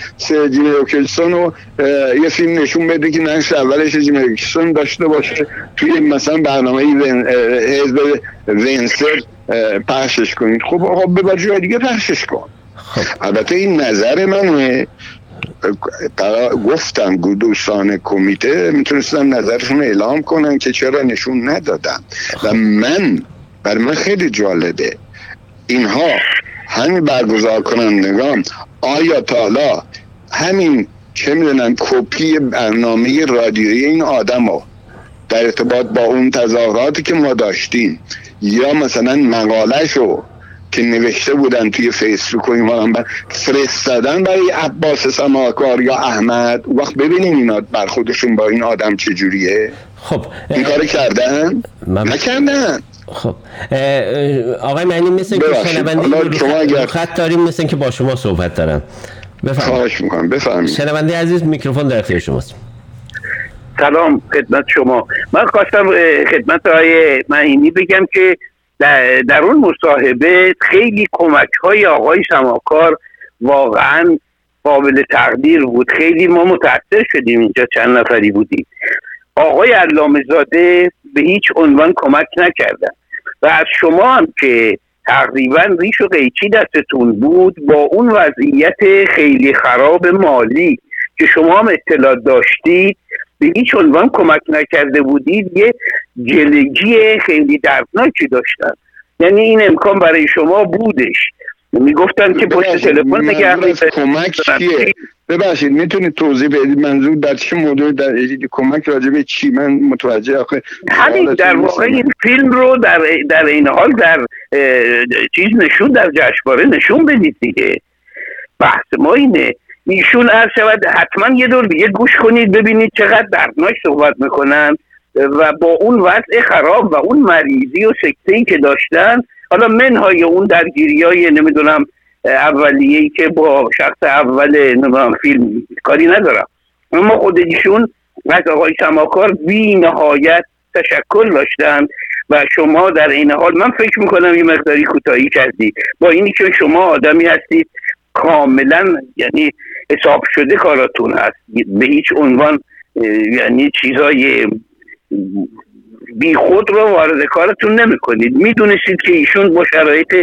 جیمی اوکلسون رو یه فیلم نشون بده که نقش اولش اوکلسون داشته باشه. توی مثلا برنامه حزب ونسر پخشش کنید. خب آقا ببر جای دیگه پخشش کن. البته این نظر منه. گفتم دوستان کمیته می‌تونستن نظرشون اعلام کنن که چرا نشون ندادم و من بر من خیلی جالبه. اینها همین برگزار کنندگان آیا تالا همین چه می‌دونن کپی برنامه رادیویی این آدم رو در ارتباط با اون تظاهراتی که ما داشتیم یا مثلا مقالهشو که نوشته بودن توی فیسبوک و ایمان فرستادن برای عباس سماکار یا احمد. وقت ببینیم اینا بر خودشون با این آدم چجوریه. خب این کار کردن؟ من- نکردن. خب آقای معنی مثل که. شنونده شما خط- اگر- خط داریم مثل که با شما صحبت دارن بفرمایید. خواهش می‌کنم بفهمید شنونده عزیز میکروفون در اختیار شماست. سلام خدمت شما. من خواستم خدمت های معینی بگم که در, در اون مصاحبه خیلی کمک های آقای سماکار واقعا قابل تقدیر بود. خیلی ما متاثر شدیم اینجا چند نفری بودیم. آقای علامه زاده به هیچ عنوان کمک نکردن. و از شما هم که تقریبا ریش و قیچی دستتون بود با اون وضعیت خیلی خراب مالی که شما هم اطلاع داشتید به هیچ عنوان کمک نکرده بودید یه جلگی خیلی دردناکی داشتن. یعنی این امکان برای شما بودش. می‌گفتن که پشت تلفن نگه کمک چیه؟ ببخشید می‌تونید توضیح بدید؟ منظور در چه موضوع در کمک راجع به چی؟ من متوجه آخه همین در واقع. این فیلم رو در در این حال در چیز نشون در جشنواره نشون بدید دیگه. بحث ما اینه. ایشون عرض شود حتما یه دور دیگه گوش کنید ببینید چقدر دردناک صحبت می‌کنن و با اون وضع خراب و اون مریضی و سکته ای که داشتن. حالا منهای اون درگیری های نمی‌دونم اولیه ای که با شخص اول نمی‌دونم فیلم کاری ندارم. اما خود ایشون از آقای سماکار بی نهایت تشکر داشتن و شما در این حال من فکر می‌کنم یه مقداری کوتاهی کردی. با اینی که شما آدمی هستید کاملا یعنی حساب شده کاراتون هست. به هیچ عنوان یعنی چیزای بی خود رو وارد کارتون نمی کنید می‌دونستید که ایشون با شرایط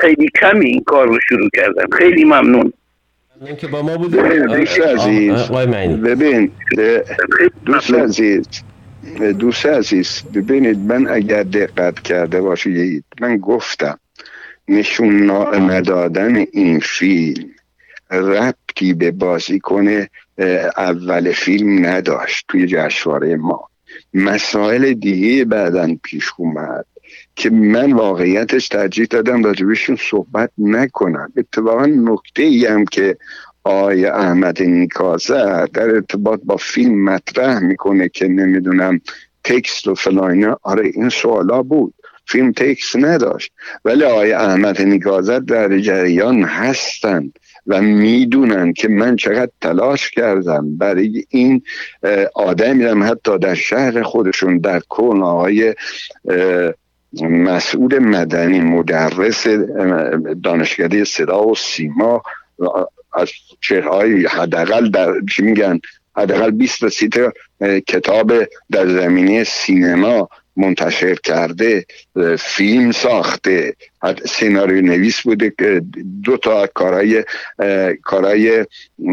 خیلی کمی این کار رو شروع کردن. خیلی ممنون. ممنون که با ما بود ببین دوست عزیز. ببین دوست عزیز. دوست عزیز ببینید من اگر دقت کرده باشید من گفتم نشون ندادن این فیلم ربطی به بازیکن اول فیلم نداشت توی جشنواره ما. مسائل دیگه بعدا پیش اومد که من واقعیتش ترجیح دادم راجبشون صحبت نکنم. اتفاقا نکته ای هم که آقای احمد نیکازر در ارتباط با فیلم مطرح می‌کنه که نمی‌دونم تکست و فلان آره این سوالا بود. فیلم تکست نداشت. ولی آقای احمد نیکازر در جریان هستن و می‌دونن که من چقدر تلاش کردم برای این اه، آدمی هم حتی در شهر خودشون در کن آقای مسئول مدنی مدرس دانشکده صدا و سیما از چهرهای حداقل در چی میگن حداقل 20 تا 30 تا اه، کتاب در زمینه سینما منتشر کرده فیلم ساخته. سیناریو نویس بوده که دو تا اه،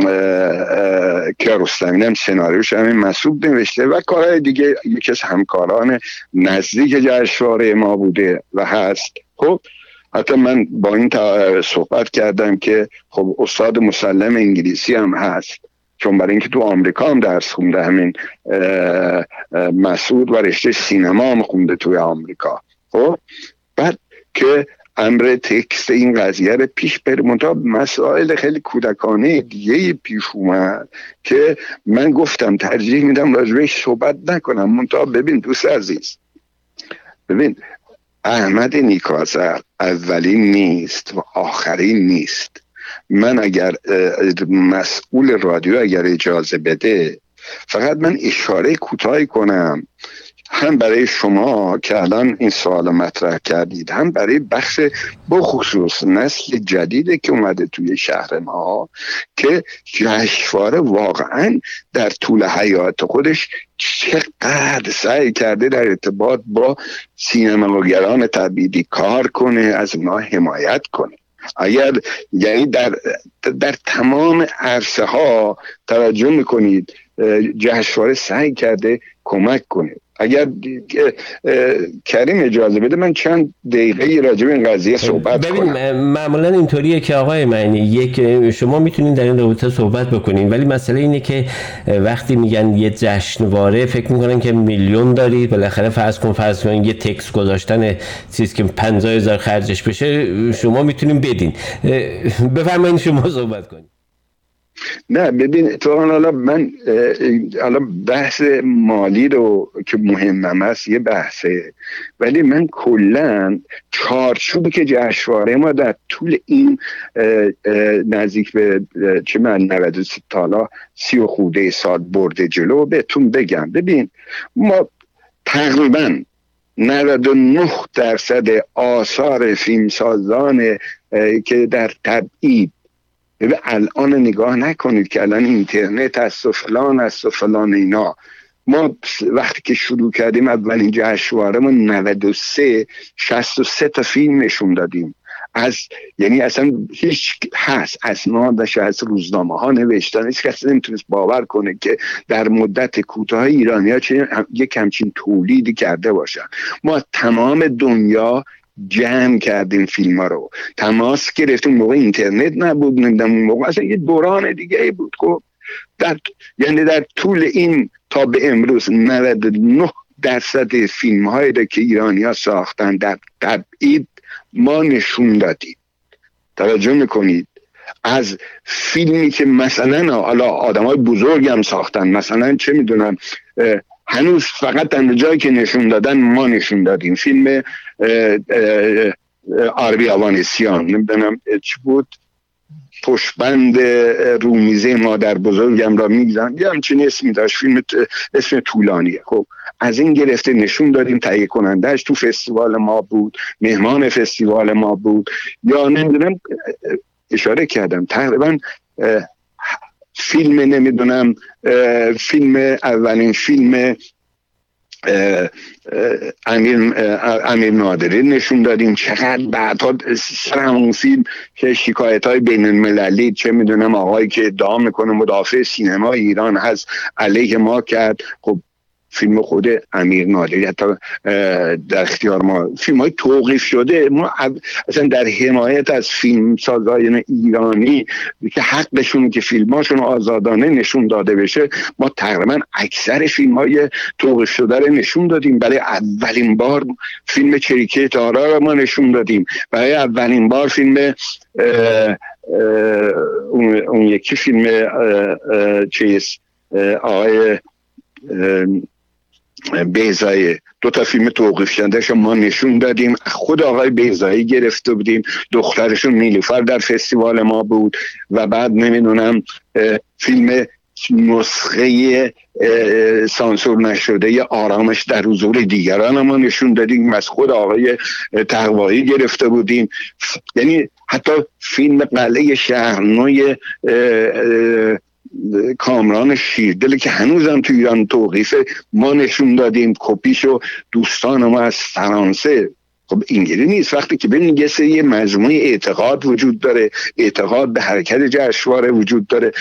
اه، کیارستمی هم سناریوش همین مسعود نوشته و کارهای دیگه یکی از همکاران نزدیک جشنواره ما بوده و هست. خب حتی من با این صحبت کردم که خب استاد مسلم انگلیسی هم هست. چون برای اینکه تو آمریکا هم درس خونده همین مسعود و رشته سینما هم خونده توی آمریکا. خب؟ بعد که امر تکست این قضیه رو پیش بره منتها مسائل خیلی کودکانه دیگه پیش اومد که من گفتم ترجیح میدم راجبش صحبت نکنم. منتها ببین دوست عزیز ببین احمد نیکازر اولین نیست و آخرین نیست. من اگر مسئول رادیو اگر اجازه بده فقط من اشاره کوتاهی کنم. هم برای شما که الان این سوال مطرح کردید هم برای بخش بخصوص نسل جدیده که اومده توی شهر ما که جشنواره واقعا در طول حیات خودش چقدر سعی کرده در ارتباط با سینماگران تبعیدی کار کنه از ما حمایت کنه. اگر یعنی در, در تمام عرصه ها توجه می‌کنید اه، جشنواره سعی کرده کمک کنه. اگر کریم اجازه بده من چند دقیقه راجع به این قضیه صحبت ببین کنم. معمولا اینطوریه که آقای معنی یک شما می‌تونید در این رابطه صحبت بکنین ولی مسئله اینه که وقتی میگن یه جشنواره فکر می‌کنن که میلیون دارید بالاخره فرض کن فرض کن یه تکس گذاشتن چیز که 50 هزار خرجش بشه شما می‌تونین بدین. بفرمایید شما صحبت کنید نه ببین تو حالا من حالا بحث مالی رو که مهمم است یه بحثه. ولی من کلا چارچوبی که جشنواره ما در طول این نزدیک به چه من 93 تالا سی و خوده سال برده جلو بهتون بگم. ببین ما تقریبا 99 درصد آثار فیلمسازان که در تبعید ببین الان نگاه نکنید که الان اینترنت هست و فلان هست و فلان اینا. ما وقتی که شروع کردیم اولین جشنواره ما 93 63 تا فیلم نشون دادیم. از یعنی اصلا هیچ هست. اسنادش از روزنامه ها نوشتن هیچ کسی نمی‌تونست باور کنه که در مدت کوتاه ایرانی ها یک همچین تولیدی کرده باشن. ما تمام دنیا جمع کردیم فیلم ها رو. تماس گرفتیم. موقع اینترنت نبود نمی‌دونم اون موقع اصلا یه دوران دیگه ای بود. خب در یعنی در طول این تا به امروز 99 درصد فیلم هایی که ایرانی ها ساختن در تبعید ما نشون دادیم. توجه می‌کنید؟ از فیلمی که مثلا حالا آدم های بزرگ هم ساختن. مثلا چه می‌دونم هنوز فقط در جایی که نشون دادن ما نشون دادیم. فیلم آربی آوانسیان نمی‌دونم چی بود؟ پشبند رومیزه مادر بزرگم را میگذن یه همچین اسمی داشت. فیلم اسم طولانیه. خب از این گرفته نشون دادیم تهیه کنندهش تو فستیوال ما بود مهمان فستیوال ما بود. یا نمی‌دونم اشاره کردم. تقریبا فیلم نمی‌دونم فیلم اولین فیلم امیر, نادری نشون دادیم. چقدر بعدها سر همون فیلم که شکایت های بین المللی چه می‌دونم آقایی که ادعا می‌کنه مدافع سینما ایران هست علیه ما کرد. خب فیلم خود امیر نادری حتی در اختیار ما. فیلم های توقیف شده ما اصلا در حمایت از فیلم سازایان ایرانی که حقشون که فیلماشون آزادانه نشون داده بشه ما تقریبا اکثر فیلم های توقیف شده رو نشون دادیم. برای اولین بار فیلم چریکه تارا رو ما نشون دادیم. برای اولین بار فیلم اون, یکی فیلم چیز آقای بیزایی دو تا فیلم توقیف شده ما نشون دادیم. خود آقای بیزایی گرفته بودیم. دخترشون نیلوفر در فستیوال ما بود و بعد نمی‌دونم فیلم نسخه سانسور نشده یا آرامش در حضور دیگران ما نشون دادیم. از خود آقای تقوایی گرفته بودیم. یعنی حتی فیلم قلعه شهرنوی کامران شیردل که هنوزم تو ایران توقیفه. ما نشون دادیم کپیشو دوستان ما از فرانسه. خب اینگیری نیست. وقتی که ببینید یه سری مجموعه اعتقاد وجود داره. اعتقاد به حرکت جشنواره وجود داره.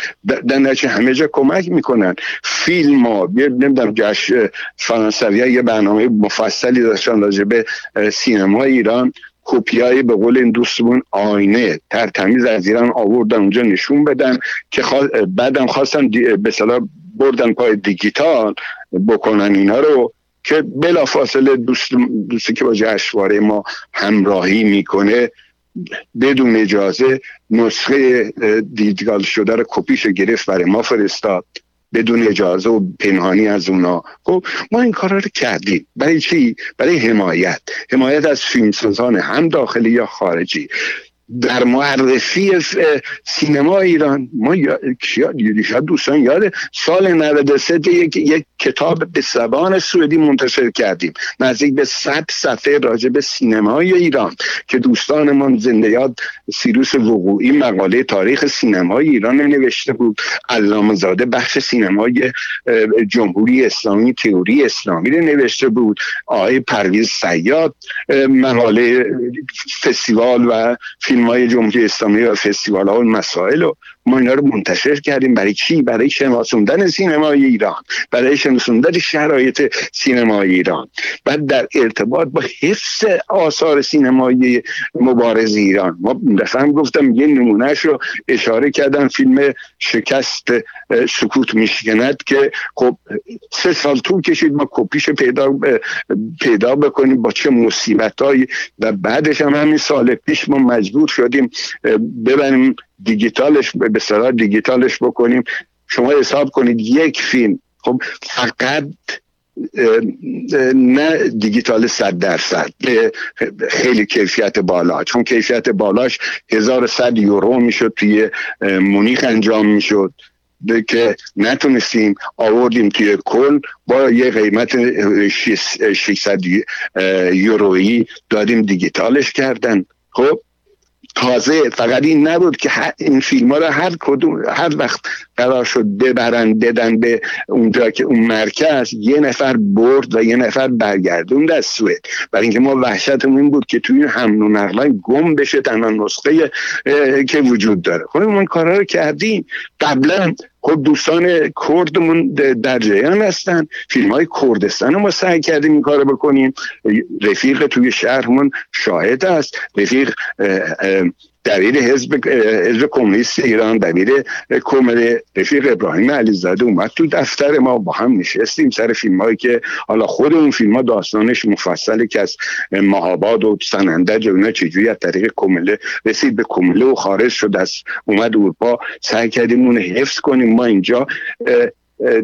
نتیجه همه جا کمک می‌کنن. فیلم ها نمی‌دونم جشن فرانسوی یه برنامه مفصلی داشتن راجع به سینما ایران. کپیای به قول این دوستمون آینه. تر تمیز از ایران آوردن اونجا نشون بدن که بعدم خواستن به صلاح بردن پای دیجیتال بکنن اینا رو که بلا فاصله دوست دوستی که با جشنواره ما همراهی می‌کنه بدون اجازه نسخه دیجیتال شده رو کپیش گرفت برای ما فرستاد. بدون اجازه و پنهانی از اونا. خب ما این کار رو کردیم. برای چی؟ برای حمایت. حمایت از فیلمسازان هم داخلی یا خارجی. در معرفی سینما ایران. ما شاید دوستان یاد سال 93 یک, یک کتاب به زبان سوئدی منتشر کردیم. نزدیک به 100 صفحه راجع به سینمای ایران که دوستانمان زنده یاد سیروس وقوعی مقاله تاریخ سینمای ایران نوشته بود. علامه زاده بخش سینمای جمهوری اسلامی تئوری اسلامی رو نوشته بود. آقای پرویز سیاد مقاله فستیوال و فیلم فیلم های جمهوری اسلامی و فستیوال ها و مسائل و ما اینا رو منتشر کردیم. برای چی؟ برای شناسوندن سینمای ایران. برای شناسوندن شرایط سینمای ایران. بعد در ارتباط با حفظ آثار سینمایی مبارز ایران. ما هم گفتم یه نمونهش رو اشاره کردم فیلم شکست سکوت میشکند که خب سه سال طول کشید ما کپیش پیدا پیدا بکنیم با چه مصیبت و بعدش هم همین سال پیش ما مجبور شدیم ببریم دیجیتالش به صلاح دیجیتالش بکنیم. شما حساب کنید یک فیلم خب فقط نه دیجیتال صد درصد خیلی کیفیت بالا. چون کیفیت بالاش 1100 یورو می‌شد توی مونیخ انجام می‌شد. که نتونستیم آوردیم توی کل با یه قیمت 600 یورویی دادیم دیجیتالش کردن. خب تازه فقط این نبود که این فیلم ها رو هر کدوم هر وقت قرار شد ببرن بدن به اونجا که اون مرکز یه نفر برد و یه نفر برگردوند از سوئد. برای اینکه ما وحشتمون این بود که توی این حمل و نقل گم بشه تنها نسخه که وجود داره. خب ما کارا رو کردیم. قبلا خب دوستان کردمون در جریان هستن. فیلم های کردستان ما سعی کردیم این کارو بکنیم. رفیق توی شهرمون شاهد است. رفیق دبیر حزب حزب کمونیست ایران دبیر کمر رفیق ابراهیم علیزاده اومد تو دفتر ما با هم نشستیم سر فیلم هایی که حالا خود اون فیلم ها داستانش مفصله که از مهاباد و سنندج و اینا چجوری از طریق کمله رسید به کمله و خارج شد از اومد اروپا. سعی کردیم اون حفظ کنیم. ما اینجا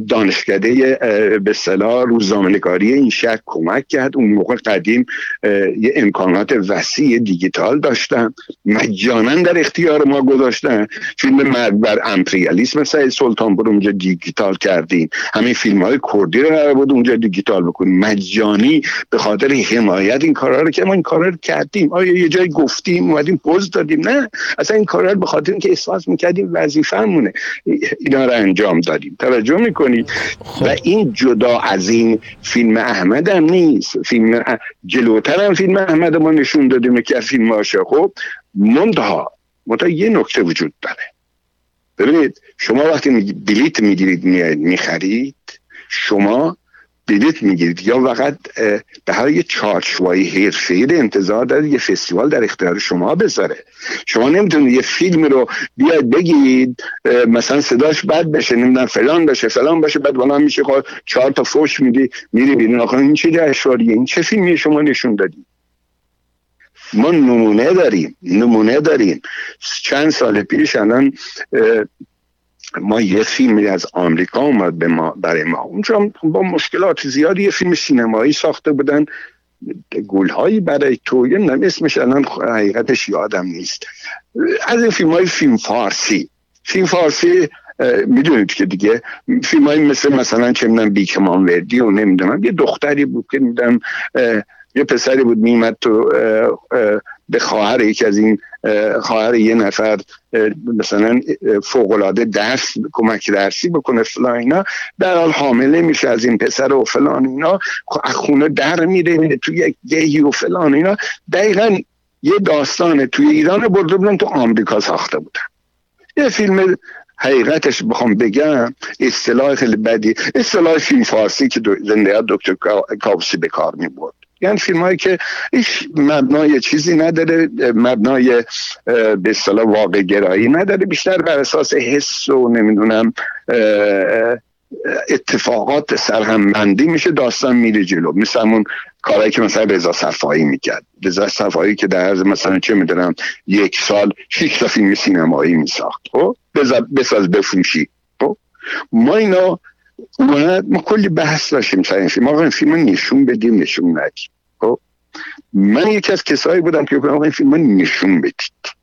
دانشکده به صلاح روزنامه‌نگاری این شهر کمک کرد. اون موقع قدیم یه امکانات وسیع دیجیتال داشتن. مجانا در اختیار ما گذاشتن. فیلم مرگ بر امپریالیسم سعید سلطان برو اونجا دیجیتال کردیم همین فیلم های کردی رو قرار بود اونجا دیجیتال بکنیم مجانی به خاطر حمایت این کارا رو که ما این کارا رو کردیم. آیا یه جای گفتیم اومدیم پوز دادیم؟ نه. اصلا این کارا رو به خاطر اینکه احساس می‌کردیم وظیفمونه اینا رو انجام دادیم. توجه می‌کنید خب. و این جدا از این فیلم احمد هم نیست. فیلم جلوتر هم فیلم احمد ما نشون دادیم که فیلم هاشه. خب منتها منتها یه نکته وجود داره. ببینید شما وقتی بلیت می‌گیرید می‌خرید شما بلیت می‌گیرید. یا فقط به هر یه چارچوبای حرفه‌ای انتظار دارید یه فستیوال در اختیار شما بذاره. شما نمی‌تونید یه فیلم رو بیاید بگید مثلا صداش بد بشه نمی‌دونم فلان بشه فلان بشه بعد بلند میشه خود خب چهار تا فوش میدی میری بیرون. آخه این چه این چه فیلمی شما نشون دادی؟ ما نمونه داریم نمونه داریم. چند سال پیش الان ما یه فیلمی از آمریکا اومد به ما برای ما. اونجا با مشکلات زیادی یه فیلم سینمایی ساخته بودن. گلهایی برای تو. نم اسمش الان حقیقتش یادم نیست. از این فیلم های فیلم فارسی. فیلم فارسی می‌دونید که دیگه فیلم های مثل مثلا چه می‌دونم بیکمان وردی و نمی‌دونم. یه دختری بود که می‌دونم یه پسری بود میمد تو به خواهر یکی از این خواهر یه نفر مثلا فوقلاده درس کمک درسی بکنه فلان اینا. در حال حامله میشه از این پسر و فلان اینا. از خونه در میره توی یک گهی و فلان اینا. دقیقا یه داستان توی ایران برده بودن تو آمریکا ساخته بودن. یه فیلم حقیقتش بخوام بگم اصطلاح خیلی بدی. اصطلاح فیلم فارسی که زنده دکتر کاوسی به کار می برد یعنی فیلم هایی که هیچ مبنای چیزی نداره مبنای به اصطلاح واقع گرایی نداره بیشتر بر اساس حس و نمی‌دونم اتفاقات سرهمبندی میشه داستان میره جلو. مثل همون کارهایی که مثلا رضا صفایی می‌کرد. رضا صفایی که در عرض مثلا چه می‌دونم یک سال شیش تا فیلم سینمایی میساخت. خب؟ بساز بفروشی. خب؟ ما اینا ما کلی بحث داشتیم سر این فیلم. ما این فیلم نشون بدیم نشون ندیم. خب؟ من یکی از کسایی بودم که آقا این فیلم نشون بدید.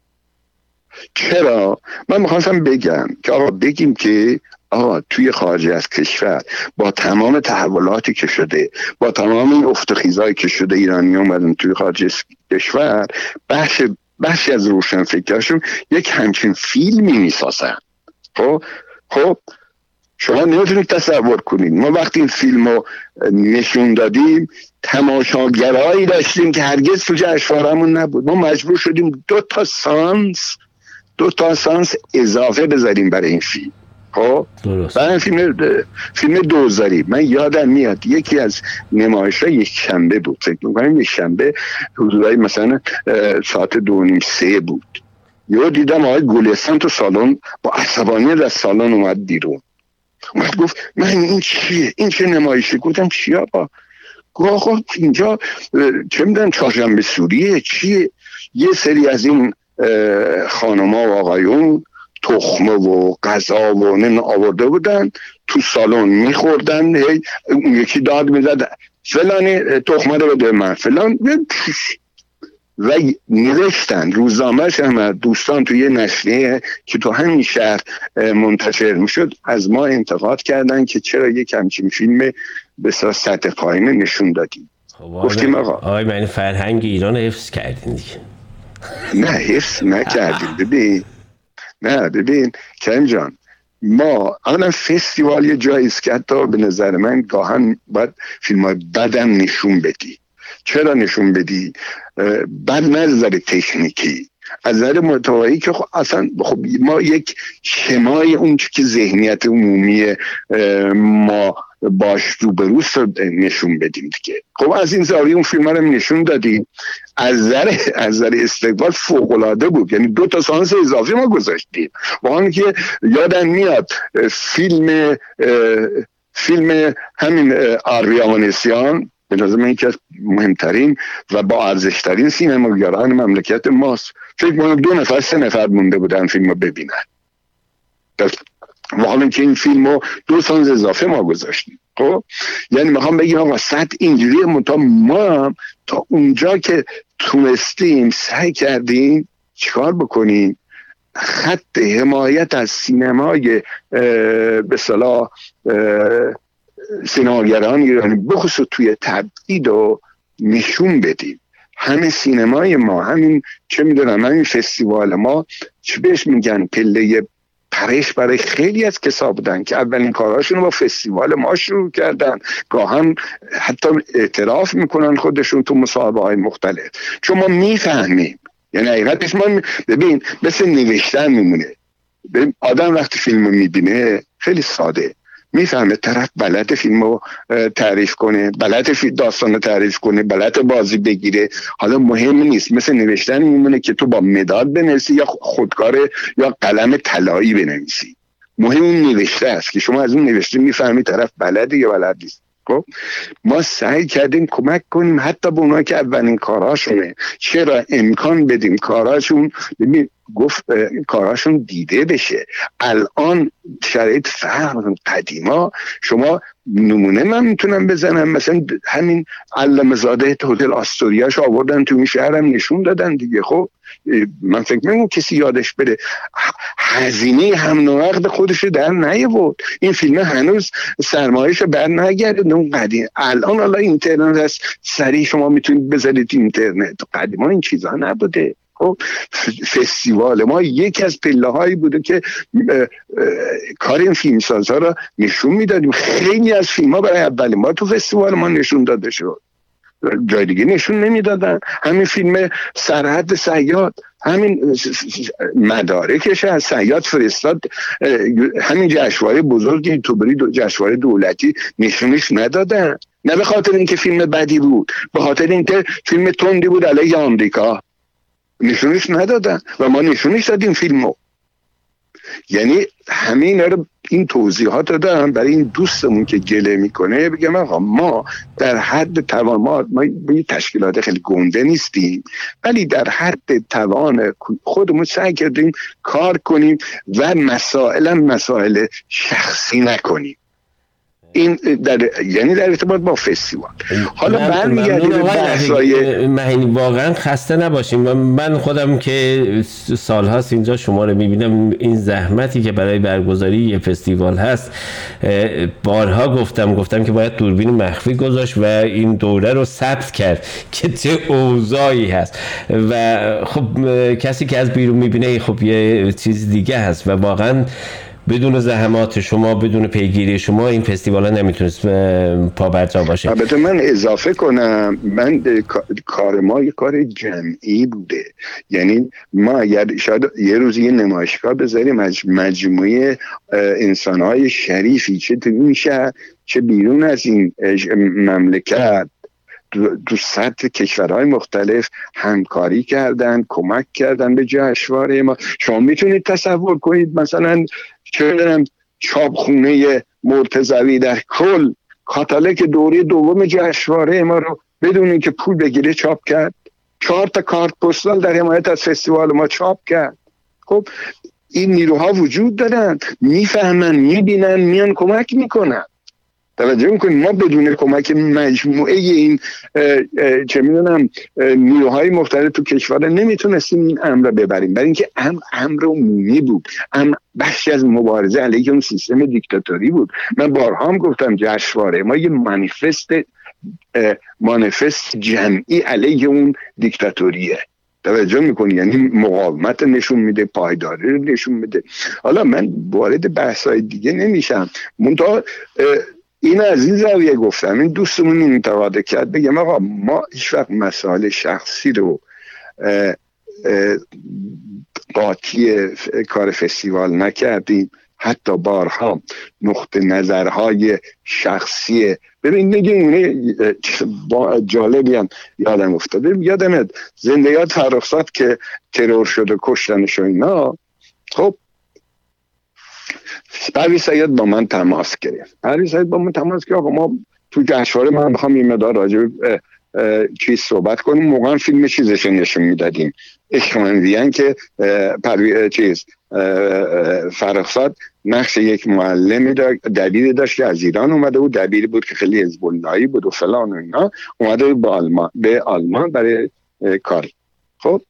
چرا؟ من می‌خواستم بگم که آقا بگیم که آقا توی خارج از کشور با تمام تحولاتی که شده با تمام این افتخیزایی که شده ایرانی اومدن توی خارج از کشور بخش بخشی از روشن فکرشون یک همچین فیلمی می‌سازن. خب؟ خب؟ شما نمی‌تونید تصور کنید. ما وقتی این فیلم رو نشون دادیم تماشاگرهایی داشتیم که هرگز تو جشنوارهمون نبود. ما مجبور شدیم دو تا سانس دو تا سانس اضافه بذاریم برای این فیلم. خب؟ برای فیلم فیلم دوزاری من یادم میاد یکی از نمایش ها یک شنبه بود. فکر می‌کنم یک شنبه حدودای مثلا ساعت دو نیم سه بود. یه دیدم آقای گلستان تو سالن با عصبانیت از سالن اومد بیرون. اومد گفت من این چیه؟ این چه نمایشی؟ گفتم چیه با گفت آقا اینجا چه می‌دونم چهارشنبه سوریه چیه؟ یه سری از این خانما و آقایون تخمه و غذا و نم آورده بودن تو سالن میخوردن اون یکی داد می‌زد فلانی تخمه رو بده من فلان. و نوشتن روزنامهش هم دوستان توی نشریه که تو همین شهر منتشر می‌شد از ما انتقاد کردن که چرا یک همچین فیلم به سطح پایین نشون دادیم خب گفتیم آقا. آقای من فرهنگ ایران حفظ کردین دیگه. نه حفظ نکردیم. <laughs> ببین نه ببین کریم جان ما اولا فستیوال یه جایی است که حتی به نظر من گاهن باید فیلم های بدم نشون بدی. چرا نشون بدی؟ بد نظر تکنیکی. از نظر متوایی که خب اصلا خب ما یک شمای اون که ذهنیت عمومی ما باش روبروست رو نشون بدیم دیگه. خب از این زاویه اون فیلم رو نشون دادیم. از نظر از نظر استقبال فوق بود. یعنی دو تا سانس اضافی ما گذاشتیم. با که یادم میاد فیلم فیلم همین آریامانسیان نظر من یکی از مهمترین و با ارزشترین سینماگران مملکت ماست. فکر کنم دو نفر سه نفر مونده بودن فیلم رو ببینن. و حالا که این فیلم رو دو سانز اضافه ما گذاشتیم. خب؟ یعنی می‌خوام بگیم آقا سطح اینجوری منتها ما تا اونجا که تونستیم سعی کردیم چیکار بکنیم؟ خط حمایت از سینمای به صلاح سینماگران ایرانی بخصوص توی تبدید و نشون بدیم. همه سینمای ما همین چه می‌دونم همین فستیوال ما چه بهش میگن؟ پله پرش برای خیلی از کسا بودن که اولین کارهاشون با فستیوال ما شروع کردن. گاهن حتی اعتراف می‌کنن خودشون تو مصاحبه های مختلف. چون ما می‌فهمیم. یعنی حقیقتش ما ببین مثل نوشتن میمونه. آدم وقتی فیلم می‌بینه خیلی ساده. می‌فهمه طرف بلد فیلم رو تعریف کنه بلد داستان رو تعریف کنه بلد بازی بگیره. حالا مهم نیست مثل نوشتن میمونه که تو با مداد بنویسی یا خودکار یا قلم طلایی بنویسی. مهم اون نوشته است که شما از اون نوشته می‌فهمی طرف بلده یا بلد نیست. خب ما سعی کردیم کمک کنیم حتی به اونا که اولین کاراشونه. چرا امکان بدیم کاراشون؟ ببین گفت کاراشون دیده بشه. الان شرایط فرق قدیما شما نمونه من می‌تونم بزنم. مثلا همین علم زاده هتل آستوریاش آوردن تو این شهرم نشون دادن دیگه. خب من فکر می‌کنم کسی یادش بره. هزینه هم نقد خودش در نیورد این فیلم هنوز سرمایش بر نگرده. اون قدیم الان حالا اینترنت هست. سریع شما می‌تونید بذارید اینترنت. قدیما این چیزها نبوده. خب فستیوال. ما یکی از پله هایی بوده که کار این فیلم ها رو نشون می‌دادیم. خیلی از فیلم ها برای اولین بار تو فستیوال ما نشون داده شد. جای دیگه نشون نمی‌دادن. همین فیلم سرحد سیاد همین مدارکش از سیاد فرستاد. همین جشنواره بزرگی توبری جشنواره دولتی نشونش ندادن. نه به خاطر اینکه فیلم بدی بود به خاطر اینکه فیلم تندی بود علیه آمریکا. نشونش ندادن و ما نشونش دادیم فیلمو. یعنی همین رو این توضیحات رو دارم برای این دوستمون که گله می‌کنه بگم آقا ما در حد توان ما, ما تشکیلات خیلی گنده نیستیم ولی در حد توان خودمون سعی کردیم کار کنیم و مسائل مسائل شخصی نکنیم. این در یعنی در ارتباط با فستیوال. حالا برمیگردیم به بحثای واقعا خسته نباشیم. من خودم که سالهاست اینجا شما رو می‌بینم این زحمتی که برای برگزاری یه فستیوال هست. بارها گفتم گفتم که باید دوربین مخفی گذاشت و این دوره رو ثبت کرد <laughs> که چه اوضاعی هست. و خب کسی که از بیرون می‌بینه خب یه چیز دیگه هست. و واقعا بدون زحمات شما بدون پیگیری شما این فستیوال ها نمی‌تونست پا برجا باشه. البته من اضافه کنم من کار ما یه کار جمعی بوده. یعنی ما اگر شاید یه روز یه نمایشگاه بذاریم از مجموعه انسان های شریفی چه تو میشه چه بیرون از این مملکت دو سطح کشورهای مختلف همکاری کردن کمک کردن به جشنواره ما. شما می‌تونید تصور کنید مثلا چه چاپخونه مرتزوی در کل کاتالک دوری دوم جشنواره ما رو بدون اینکه پول بگیره چاپ کرد. چهار تا کارت پستال در حمایت از فستیوال ما چاپ کرد. خب این نیروها وجود دارن می‌فهمن می‌بینن میان کمک می‌کنن. توجه می‌کنیم ما بدون کمک مجموعه این چه می‌دونم نیروهای مختلف تو کشور نمی‌تونستیم این امر ببریم. برای اینکه امر امر عمومی بود. ام بخشی از مبارزه علیه اون سیستم دیکتاتوری بود. من بارها هم گفتم جشنواره ما یه مانیفست مانیفست جمعی علیه اون دیکتاتوریه. توجه می‌کنی؟ یعنی مقاومت نشون میده پایداری رو نشون میده. حالا من وارد بحث دیگه نمیشم. منتها این از این زاویه گفتم. این دوستمون این انتقاده کرد. بگم آقا ما هیچ وقت مسائل شخصی رو قاطی کار فستیوال نکردیم. حتی بارها نقطه نظرهای شخصی. ببین با جالبی هم یادم افتاده. یادم زنده یاد فرخصات که ترور شد و کشتنش و اینا. خب پرویز سید با من تماس گرفت. پرویز سید با من تماس گرفت. ما تو جشنواره من می‌خوام این مدار راجع چیز صحبت کنیم. موقع فیلم چیزش نشون می‌دادیم. عشق که پروی چیز فرخزاد نقش یک معلمی دبیری داشت که از ایران اومده بود. دبیری بود که خیلی حزب بود و فلان و اینا. اومده به آلمان به آلمان برای کاری خب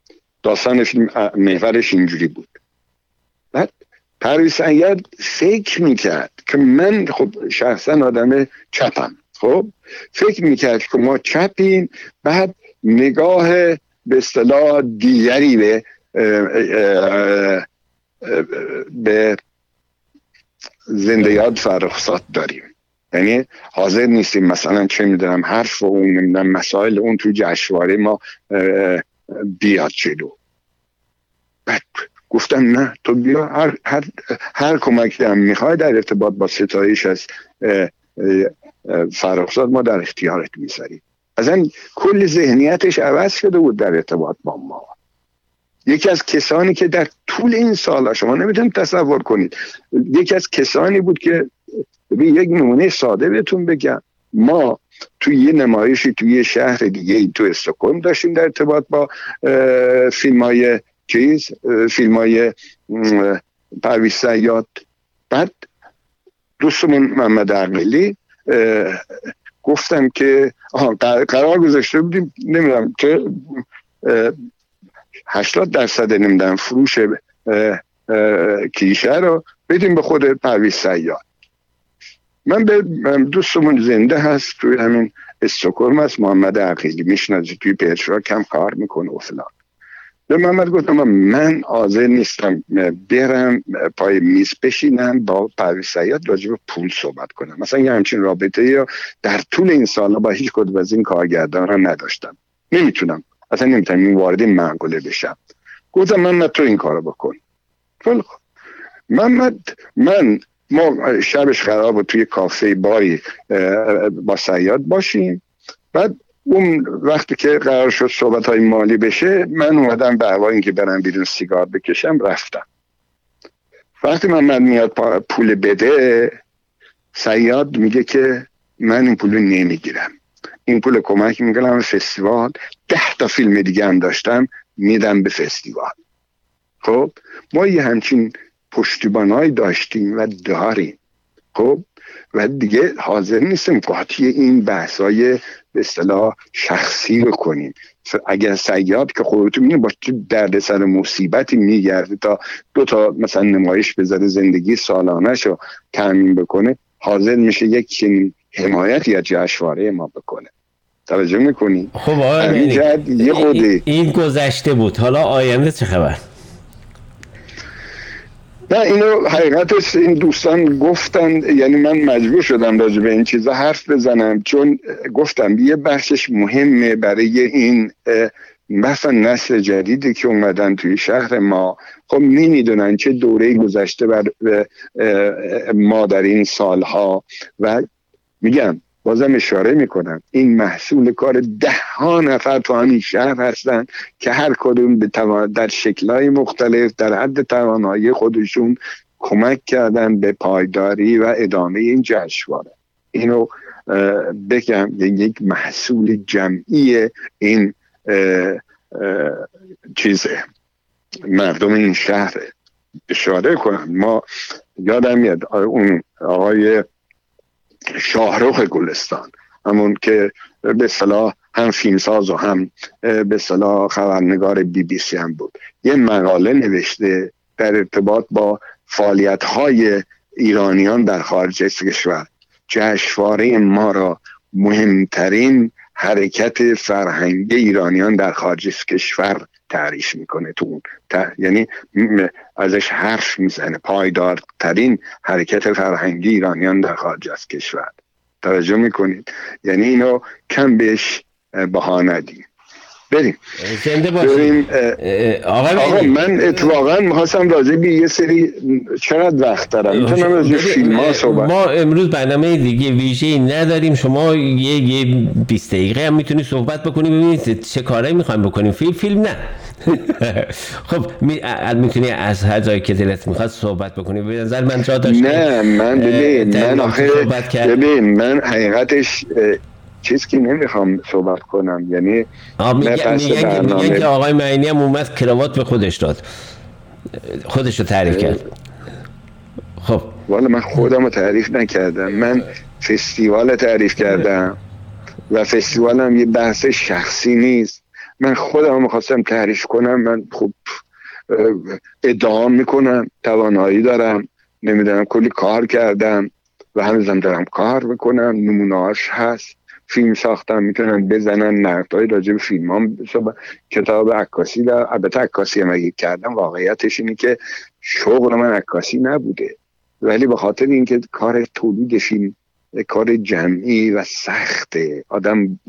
داستان فیلم محورش اینجوری بود. پرویز سید فکر می‌کرد که من خب شخصا آدم چپم خب؟ فکر می‌کرد که ما چپیم بعد نگاه به اصطلاح دیگری به به زنده یاد فرخصات داریم. یعنی حاضر نیستیم مثلا چه می‌دونم حرف و اون مسائل اون تو جشواره ما بیاد جلو. گفتم نه تو بیا هر, هر, هر کمکی هم می‌خوای در ارتباط با ستایش از فرخزاد ما در اختیارت می‌ذاریم اصلا کل ذهنیتش عوض شده بود در ارتباط با ما. یکی از کسانی که در طول این سالها شما نمی‌تونید تصور کنید یکی از کسانی بود که یک نمونه ساده بهتون بگم. ما توی یه نمایشی توی یه شهر دیگه تو استکهلم داشتیم در ارتباط با فیلم های چیز فیلم های پرویز سیاد. بعد دوستمون محمد عقلی گفتم که قرار گذاشته بودیم نمی‌دونم که هشتاد درصد نمی‌دونم فروش کیشه رو بدیم به خود پرویز سیاد. من به دوستمون زنده هست توی همین استوکرم از محمد عقیلی میشنازی توی پیترا کم کار می‌کنه و فلان. به محمد گفتم من حاضر نیستم برم پای میز بشینم با پرویز سیاد راجع پول صحبت کنم. مثلا یه همچین رابطه یا در طول این سالا با هیچ کدوم از این کارگردان نداشتم. نمی‌تونم. اصلا نمی‌تونم این وارد این بشم. گفتم محمد تو این کارو بکن. خب محمد من ما شبش قرار بود توی کافه باری با سیاد باشیم. بعد اون وقتی که قرار شد صحبت های مالی بشه من اومدم به هوا اینکه برم بیرون سیگار بکشم رفتم. وقتی من میاد پول بده سیاد میگه که من این پول نمی‌گیرم. این پول کمک می‌کنم فستیوال ده تا فیلم دیگه هم داشتم میدم به فستیوال. خب ما یه همچین پشتیبانهایی داشتیم و داریم. خب و دیگه حاضر نیستم قاطی این بحثای اصطلاح شخصی بکنیم. اگر سیاد که خودتون می‌دونید با درد سر مصیبتی میگرده تا دو تا مثلا نمایش بذاره زندگی سالانش رو تعمین بکنه حاضر میشه یک چنین حمایتی از جشنواره ما بکنه. توجه می‌کنی؟ خب یه خودی این گذشته بود. حالا آینده چه خبر؟ نه اینو حقیقتش این دوستان گفتن یعنی من مجبور شدم راجع به این چیزا حرف بزنم چون گفتم یه بخشش مهمه برای این مثلا نسل جدیدی که اومدن توی شهر ما. خب نمی‌دونن چه دوره گذشته بر ما در این سالها. و میگم بازم اشاره می‌کنم. این محصول کار ده ها نفر تو همین شهر هستن که هر کدوم به در شکلهای مختلف در حد توانایی خودشون کمک کردن به پایداری و ادامه این جشنواره. اینو بگم یک محصول جمعی این چیزه. مردم این شهر اشاره کنم. ما یادم میاد اون آقای شاهروخ گلستان. همون که به صلاح هم فیلمساز و هم به صلاح خبرنگار بی بی سی هم بود. یه مقاله نوشته در ارتباط با فعالیت های ایرانیان در خارج از کشور. جشنواره ما را مهمترین حرکت فرهنگی ایرانیان در خارج از کشور تعریف می‌کنه تو اون یعنی ازش حرف می‌زنه. پایدارترین حرکت فرهنگی ایرانیان در خارج از کشور. توجه می‌کنید؟ یعنی اینو کم بهش بها ندیم. بریم. زنده باشیم آقا, من اتفاقا می‌خواستم راجع به یه سری چقدر وقت دارم؟ می‌تونم راجع فیلم ها صحبت ما امروز برنامه دیگه ویژه نداریم. شما یه یه 20 دقیقه هم می‌تونی صحبت بکنی. ببینید چه کاری می‌خوایم بکنیم. فیلم فیلم نه. <laughs> خب می‌تونی از هر جایی که دلت می‌خواد صحبت بکنی. به نظر من جا داشت. نه من ببین من آخه ببین من حقیقتش چیز که نمی‌خوام صحبت کنم. یعنی میگن که آقای معینی هم اومد کراوات به خودش داد. خودش رو تعریف کرد. خب. والا من خودم رو تعریف نکردم. من فستیوال تعریف کردم و فستیوال هم یه بحث شخصی نیست. من خودم می‌خواستم تعریف کنم من خب ادعا می‌کنم توانایی دارم نمی‌دونم کلی کار کردم و هنوزم دارم کار می‌کنم نمونهاش هست فیلم ساختن می‌تونن بزنن نقدهای راجع به فیلم هم کتاب عکاسی در البته عکاسی هم اگه کردم واقعیتش اینه که شغل من عکاسی نبوده. ولی به خاطر اینکه کار تولید فیلم کار جمعی و سخته آدم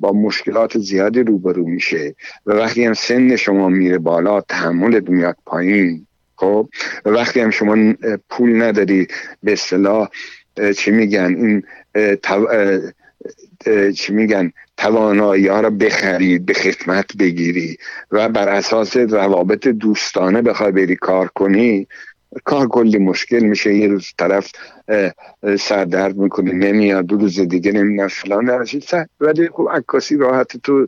با مشکلات زیادی روبرو میشه و وقتی هم سن شما میره بالا تحمل میاد پایین. خب؟ و وقتی هم شما پول نداری به اصطلاح چی میگن؟ این چی میگن؟ توانایی ها را بخرید به خدمت بگیری و بر اساس روابط دوستانه بخوای بری کار کنی کار کلی مشکل میشه یه روز طرف سردرد می‌کنه نمیاد دو روز دیگه نمی‌دونم فلان ولی خب عکاسی راحت تو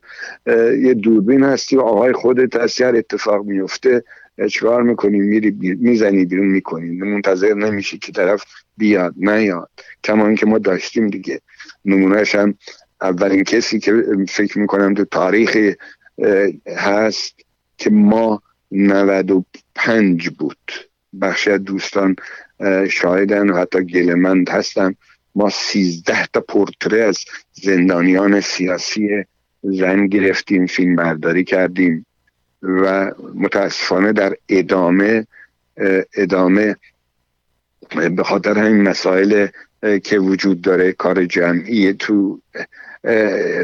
یه دوربین هستی و آقای خودت هستی هر اتفاق میفته چکار می‌کنی؟ میری می‌زنی بیرون می‌کنی. منتظر نمیشی که طرف بیاد نیاد. کمان که ما داشتیم دیگه. نمونهش هم اولین کسی که فکر می‌کنم تو تاریخ هست که ما 95 بود. بخشی از دوستان شاهدن و حتی گلمند هستن. ما سیزده تا پورتره از زندانیان سیاسی زن گرفتیم فیلم برداری کردیم و متاسفانه در ادامه ادامه به خاطر همین مسائل که وجود داره کار جمعی تو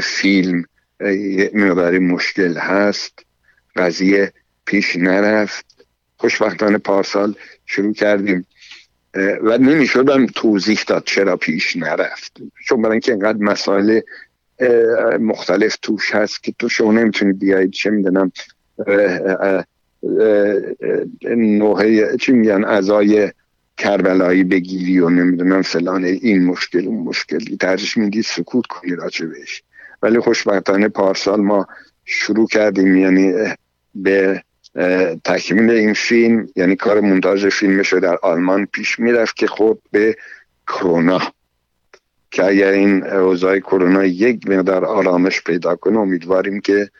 فیلم یه مقداری مشکل هست. قضیه پیش نرفت. خوشبختانه پارسال شروع کردیم. و نمی‌شدم توضیح داد چرا پیش نرفت. چون برای اینکه اینقدر مسائل مختلف توش هست که تو شما نمی‌تونی بیایید چه می‌دونم نوعه چی میگن ازای کربلایی بگیری و نمی‌دونم فلان این مشکل اون مشکلی ترجیح میدی سکوت کنی راجع بهش. ولی خوشبختانه پارسال ما شروع کردیم یعنی به تکمیل این فیلم یعنی کار مونتاژ فیلمش در آلمان پیش می‌رفت که خود به کرونا که اگر این اوضاع کرونا یک مقدار آرامش پیدا کنه امیدواریم که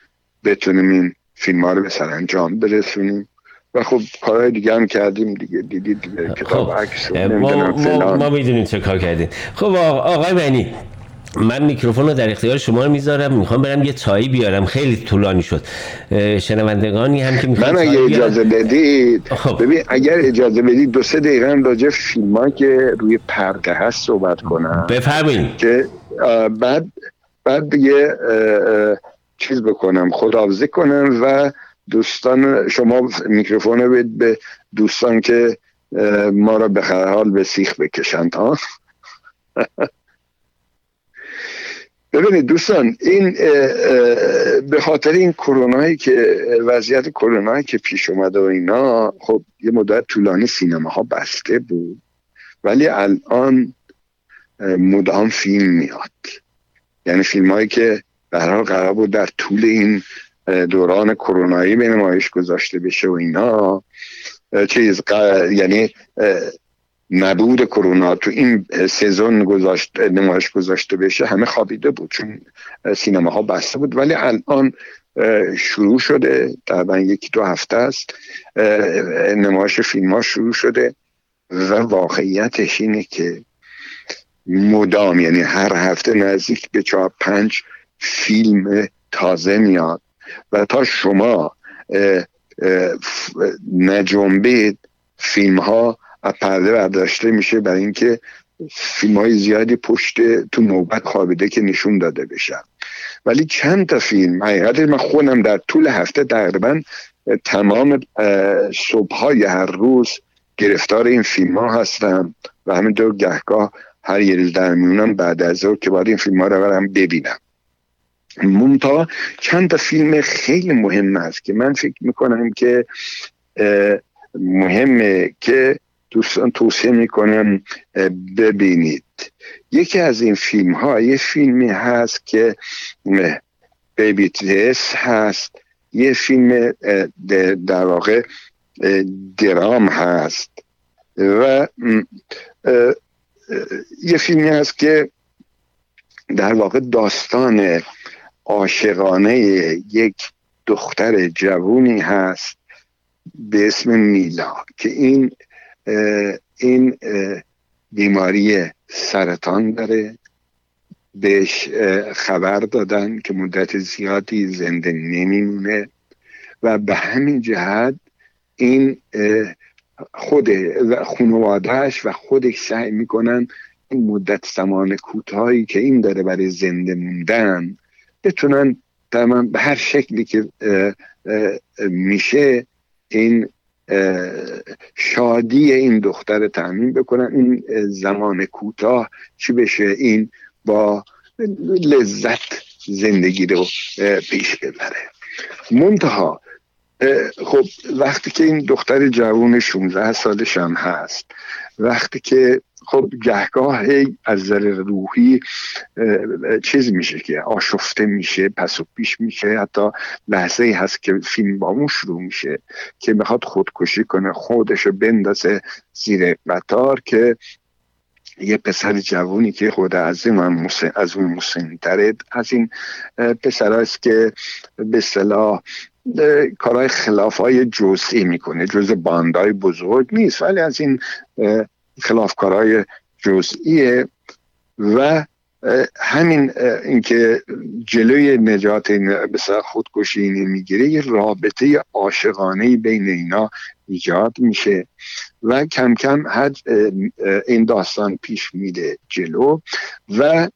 بتونیم این فیلم ها رو به سرانجام برسونیم. و خب کارهای دیگه هم کردیم دیگه. دیدید کتاب خب. عکس ما, ما, ما می‌دونیم چه کار کردیم. خب آقای بینی من میکروفون رو در اختیار شما رو می‌ذارم می‌خوام برم یه چایی بیارم. خیلی طولانی شد. شنوندگانی هم که می‌خوام من اگه اجازه بدید خب. ببین اگر اجازه بدید دو سه دقیقه هم راجع فیلم که روی پرده هست صحبت کنم. بفرمایید. که بعد بعد دیگه چیز بکنم خداحافظی کنم و دوستان شما میکروفون رو به دوستان که ما را به حال به سیخ بکشند ها؟ <laughs> ببینید دوستان این به خاطر این کرونایی که وضعیت کرونایی که پیش اومده و اینا خب یه مدت طولانی سینما ها بسته بود ولی الان مدام فیلم میاد. یعنی فیلم هایی که حال قرار بود در طول این دوران کرونایی به نمایش گذاشته بشه و اینا چیز یعنی نبود کرونا. تو این سزون گذاشت نمایش گذاشته بشه همه خوابیده بود چون سینما ها بسته بود. ولی الان شروع شده. تقریبا یکی دو هفته است نمایش فیلم ها شروع شده و واقعیتش اینه که مدام یعنی هر هفته نزدیک به چهار پنج فیلم تازه میاد. و تا شما نجنبید فیلم ها از پرده برداشته میشه برای اینکه فیلم های زیادی پشت تو نوبت خوابیده که نشون داده بشن. ولی چند تا فیلم حقیقت من خودم در طول هفته تقریبا تمام صبح های هر روز گرفتار این فیلم ها هستم و همینطور گهگاه هر یه روز در میونم بعد از ظهر که باید این فیلم ها رو برم ببینم. منتها چند تا فیلم خیلی مهم است که من فکر می‌کنم که مهمه که دوستان توصیه می‌کنم ببینید. یکی از این فیلم ها یه فیلمی هست که بیبی تیس هست. یه فیلم در واقع درام هست. و یه فیلمی هست که در واقع داستان عاشقانه یک دختر جوونی هست به اسم میلا که این این بیماری سرطان داره. بهش خبر دادن که مدت زیادی زنده نمیمونه. و به همین جهت این خود خانوادهش و خودش سعی می‌کنن این مدت زمان کوتاهی که این داره برای زنده موندن بتونن تمام به هر شکلی که میشه این شادی این دختر تعمین بکنن. این زمان کوتاه چی بشه؟ این با لذت زندگی رو پیش ببره. منتها خب وقتی که این دختر جوون 16 سالش هم هست وقتی که خب گهگاه از نظر روحی چیز میشه که آشفته میشه پس و پیش میشه حتی لحظه ای هست که فیلم با اون شروع میشه که می‌خواد خودکشی کنه خودشو بندازه زیر قطار که یه پسر جوونی که خود از این از اون مسنتره از این پسر است که به صلاح کارهای خلاف های جزئی می‌کنه. جز باندای بزرگ نیست ولی از این خلافکارهای جزئیه و همین اینکه جلوی نجات بسیار خودکشی اینه می‌گیره یه رابطه عاشقانه بین اینا ایجاد میشه و کم کم این داستان پیش میده جلو و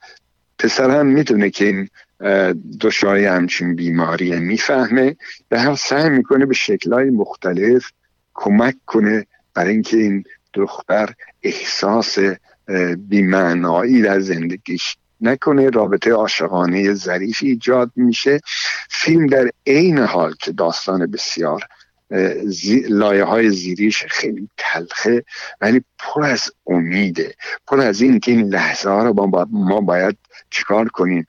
پسر هم می‌تونه که این دشواری همچین بیماری می‌فهمه به هر سعی می‌کنه به شکلهای مختلف کمک کنه برای اینکه این دختر احساس بیمعنایی در زندگیش نکنه. رابطه عاشقانه ظریفی ایجاد میشه. فیلم در عین حال که داستان بسیار زی... لایه های زیریش خیلی تلخه ولی پر از امیده پر از این که این لحظه ها رو ما باید چیکار کنیم؟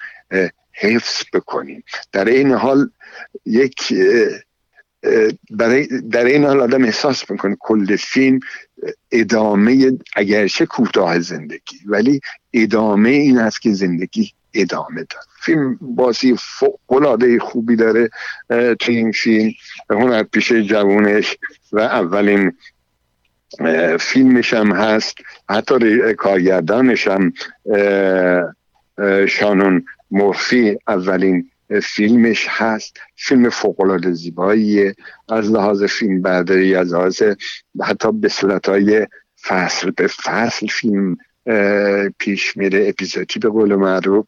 حفظ بکنیم. در این حال یک در این حال آدم احساس می‌کنه کل فیلم ادامه اگرچه کوتاه زندگی ولی ادامه این است که زندگی ادامه داد. فیلم بازی فوق خوبی داره تو این فیلم هنر پیشه جوونش و اولین فیلمش هم هست. حتی کارگردانش هم شانون مورفی اولین فیلمش هست. فیلم فوقالعاده زیباییه. از لحاظ فیلم برداری از لحاظ حتی به صورت های فصل به فصل فیلم پیش میره اپیزودی به قول معروف.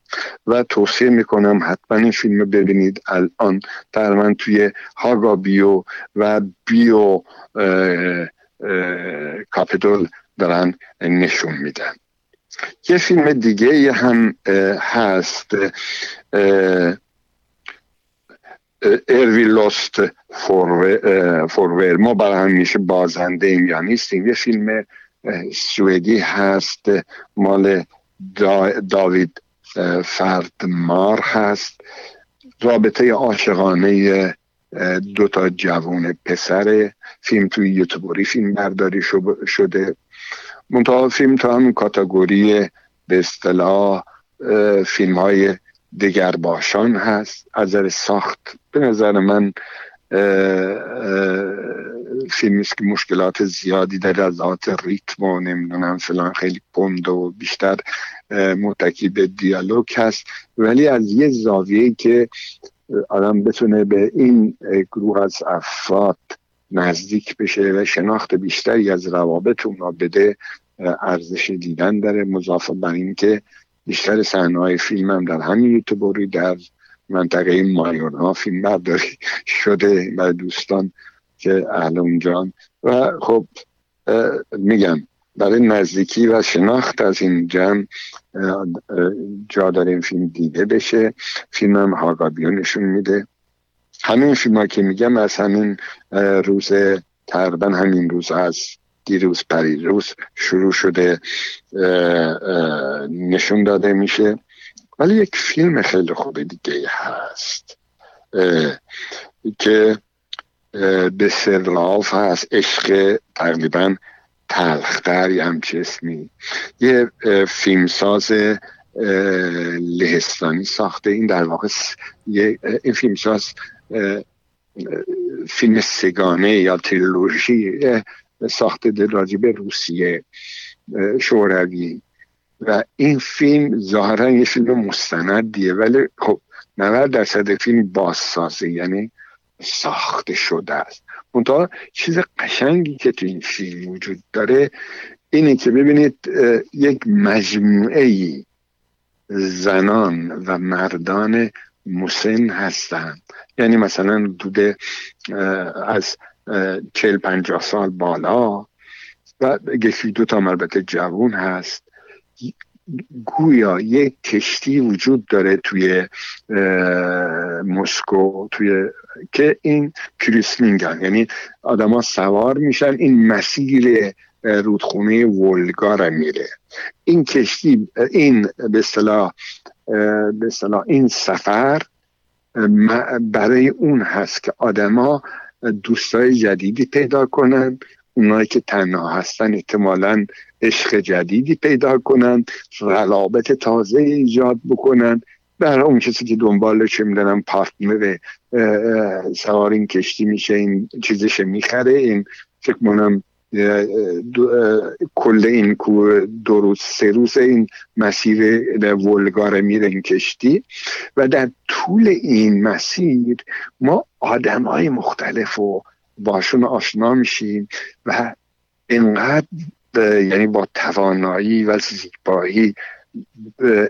و توصیه می‌کنم حتما این فیلم رو ببینید الان. در من توی هاگا بیو و بیو کاپیتول دارن نشون میدن. یه فیلم دیگه هم هست اروی لوست فورور ما برای همیشه بازنده ایم یا نیستیم. یه فیلم سوئدی هست مال داوید فردمار هست. رابطه عاشقانه دو تا جوون پسر فیلم توی یوتیوبری فیلم برداری شده. منتها فیلم تو همون کاتگوری به اصطلاح فیلم های دگر باشان هست از نظر ساخت. به نظر من فیلمی که مشکلات زیادی در از ریتم و نمی‌دونم فلان خیلی کند و بیشتر متکی به دیالوگ هست. ولی از یه زاویه که آدم بتونه به این گروه از افراد نزدیک بشه و شناخت بیشتری از روابط اونا بده ارزش دیدن داره مضافه بر اینکه بیشتر صحنه های فیلم هم در همین یوتیوبری در منطقه مایورها فیلم برداری شده برای دوستان که اهل اونجان و خب میگم برای نزدیکی و شناخت از این جمع جا داره این فیلم دیده بشه. فیلم هم هاگابیو میده. همین فیلم که میگم از همین روز تقریبا همین روز از دیروز روز شروع شده نشون داده میشه. ولی یک فیلم خیلی خوب دیگه هست که به سرلاف هست عشق تقریبا تلختر یه همچه اسمی. یه فیلمساز لهستانی ساخته. این در واقع یه این فیلمساز فیلم سگانه یا تریلوژی ساخته راجب روسیه شوروی. و این فیلم ظاهرا یه فیلم مستندیه ولی خب 90 درصد فیلم بازسازه یعنی ساخته شده است. منتها چیز قشنگی که تو این فیلم وجود داره اینه که ببینید یک مجموعه زنان و مردان مسن هستند یعنی مثلا دوده از چل پنجاه سال بالا و یکی دو تا البته جوون هست. گویا یک کشتی وجود داره توی مسکو توی که این کریسلینگن یعنی آدما سوار میشن این مسیر رودخونه ولگا را میره. این کشتی این به اصطلاح به این سفر برای اون هست که آدما دوستای جدیدی پیدا کنن اونایی که تنها هستن احتمالا عشق جدیدی پیدا کنن روابط تازه ایجاد بکنن. برای اون کسی که دنبال چه می‌دونم پارتنر سوار این کشتی میشه این چیزش می‌خره این فکر کل این دو روز سه روز این مسیر ولگار میره این کشتی و در طول این مسیر ما آدم های مختلف و باشون آشنا میشیم و اینقدر یعنی با توانایی و زیبایی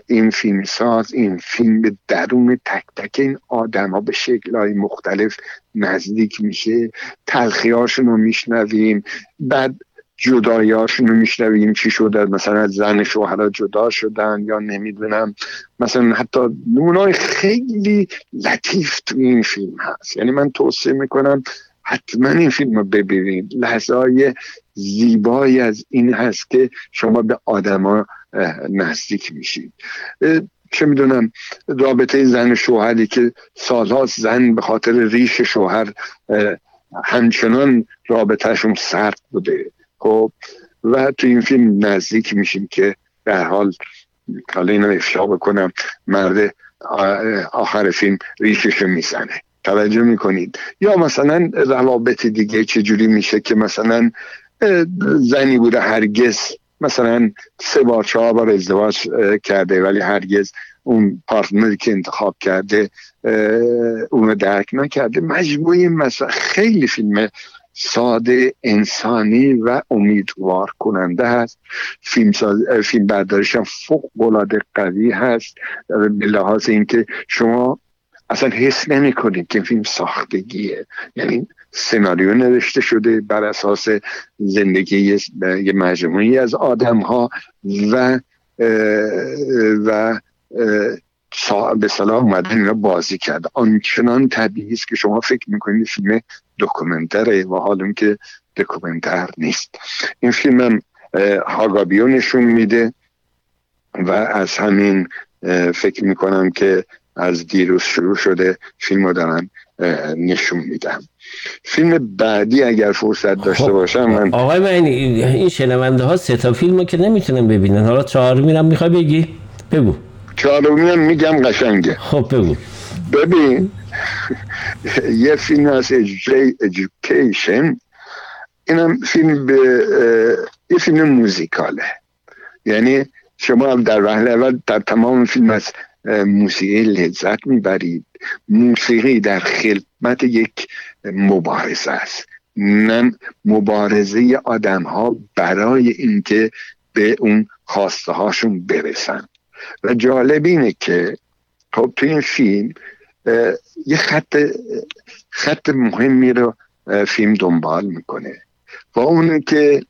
این فیلم ساز این فیلم به درون تک تک این آدم ها به شکل های مختلف نزدیک میشه. تلخیاشون رو میشنویم. بعد جدایاشون رو میشنویم. چی شده؟ مثلا زن شوهر جدا شدن یا نمی‌دونم. مثلا حتی نمونای خیلی لطیف تو این فیلم هست. یعنی من توصیه می‌کنم حتما این فیلم رو ببینید. لحظه های زیبایی از این هست که شما به آدما نزدیک میشید. چه می‌دونم رابطه زن شوهری که سالهاست زن به خاطر ریش شوهر همچنان رابطهشون سرد بوده. خب و تو این فیلم نزدیک میشیم که در حال حالا اینو افشا بکنم مرد آخر فیلم ریششو می‌زنه. توجه می‌کنید؟ یا مثلا روابط دیگه چجوری میشه که مثلا زنی بوده هرگز مثلا سه بار چهار بار ازدواج کرده ولی هرگز اون پارتنری که انتخاب کرده اونو درک نکرده. مجموعه مثلا خیلی فیلم ساده انسانی و امیدوار کننده هست. فیلم, فیلم بردارش هم فوق العاده قوی هست. به لحاظ اینکه شما اصلا حس نمی کنید که فیلم ساختگیه. یعنی سناریو نوشته شده بر اساس زندگی یه مجموعی از آدم ها و و به صلاح اومدن اینا بازی کرد. آنچنان طبیعی است که شما فکر می‌کنید فیلم دکومنتره و حالا که دکومنتر نیست. این فیلم هم هاگابیو نشون میده و از همین فکر می‌کنم که از دیروز شروع شده فیلم رو دارن نشون میدم. فیلم بعدی اگر فرصت داشته خب، باشم من آقای من این شنونده ها سه تا فیلم که نمی‌تونن ببینن. حالا چهار میرم می‌خوای بگی؟ بگو. چهارمی هم میگم قشنگه. خب بگو. ببین <laughs> یه فیلم از ایژوکیشن اینم فیلم به یه فیلم موزیکاله. یعنی شما هم در وحله اول در تمام فیلم از موسیقی لذت می‌برید. موسیقی در خدمت یک مبارزه است. نه مبارزه آدم ها برای اینکه به اون خواسته هاشون برسن. و جالب اینه که خب تو این فیلم یه خط خط مهمی رو فیلم دنبال می‌کنه. و اونه که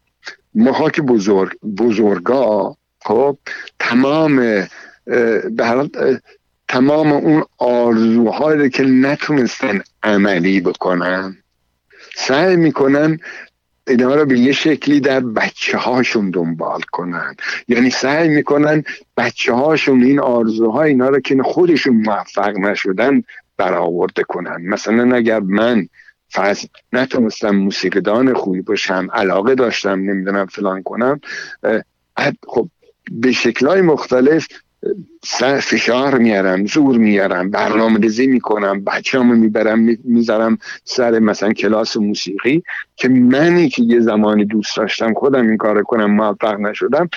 ماها که بزرگ بزرگا خب تمام به تمام اون آرزوهایی که نتونستن عملی بکنن سعی می‌کنن اینا رو به یه شکلی در بچه هاشون دنبال کنن. یعنی سعی می‌کنن بچه هاشون این آرزوهای اینا رو که خودشون موفق نشدن برآورده کنن. مثلا اگر من فرض نتونستم موسیقیدان خوبی باشم علاقه داشتم نمی‌دونم فلان کنم خب به شکلهای مختلف فشار میارم زور میارم برنامه ریزی می‌کنم بچه می‌برم می‌ذارم سر مثلا کلاس موسیقی که منی که یه زمانی دوست داشتم خودم این کار کنم موفق نشدم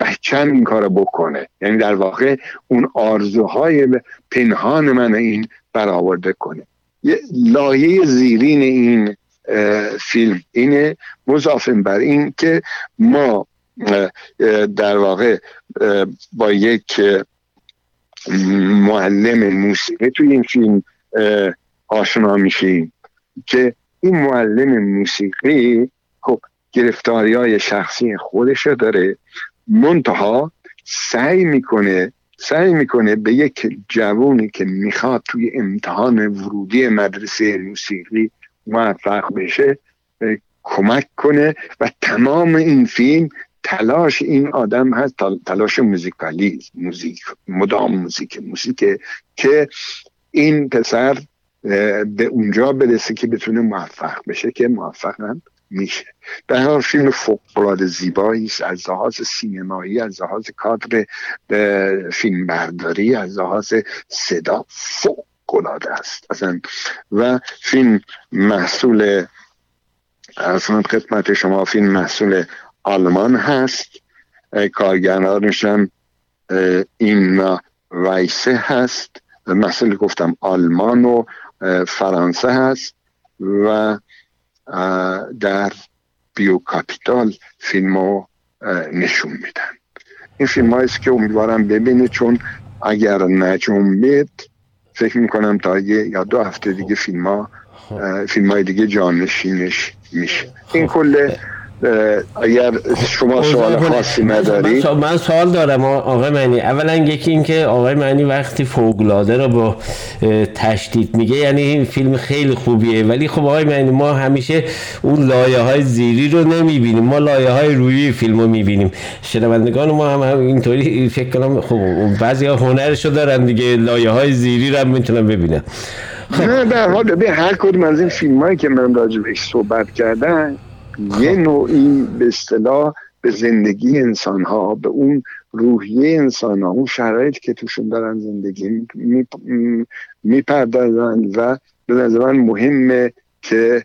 بچم این کار بکنه. یعنی در واقع اون آرزوهای پنهان من این برآورده کنه. یه لایه زیرین این فیلم اینه مضاف بر این که ما در واقع با یک معلم موسیقی توی این فیلم آشنا میشیم که این معلم موسیقی خب گرفتاری های شخصی خودش داره. منتها سعی می‌کنه سعی می‌کنه به یک جوونی که می‌خواد توی امتحان ورودی مدرسه موسیقی موفق بشه کمک کنه و تمام این فیلم تلاش این آدم هست تلاش موزیکالی موزیک مدام موزیک موزیک که این پسر به اونجا برسه که بتونه موفق بشه که موفق هم میشه. به هر فیلم فوق العاده زیبایی است از لحاظ سینمایی از لحاظ کادر فیلم برداری از لحاظ صدا فوق العاده است. اصلا و فیلم محصول اصلا خدمت شما فیلم محصول آلمان هست. کارگرانش هم این ویسه هست. مثل گفتم آلمان و فرانسه هست و در بیو کاپیتال فیلم رو نشون میدن. این فیلم هاییست که امیدوارم ببینه چون اگر نجنبید فکر می‌کنم تا یه یا دو هفته دیگه فیلم ها فیلم های دیگه جانشینش میشه. این کل اگر شما سوال خاصی نداری. من سوال دارم آقای معنی اولا یکی این که آقای معنی وقتی فوقلاده رو با تشدید میگه یعنی این فیلم خیلی خوبیه. ولی خب آقای معنی ما همیشه اون لایه های زیری رو نمی‌بینیم. ما لایه های روی فیلم رو می‌بینیم. شنوندگان ما هم, هم اینطوری فکر کنم خب بعضی ها هنرشو دارن دیگه. لایه های زیری رو هم می‌تونن ببینن. نه در حال هر کدوم از این فیلم هایی که من راجع صحبت کردم یه نوعی به اصطلاح به زندگی انسان ها به اون روحیه انسان ها اون شرایط که توشون دارن زندگی می‌پردازن و به نظر من مهمه که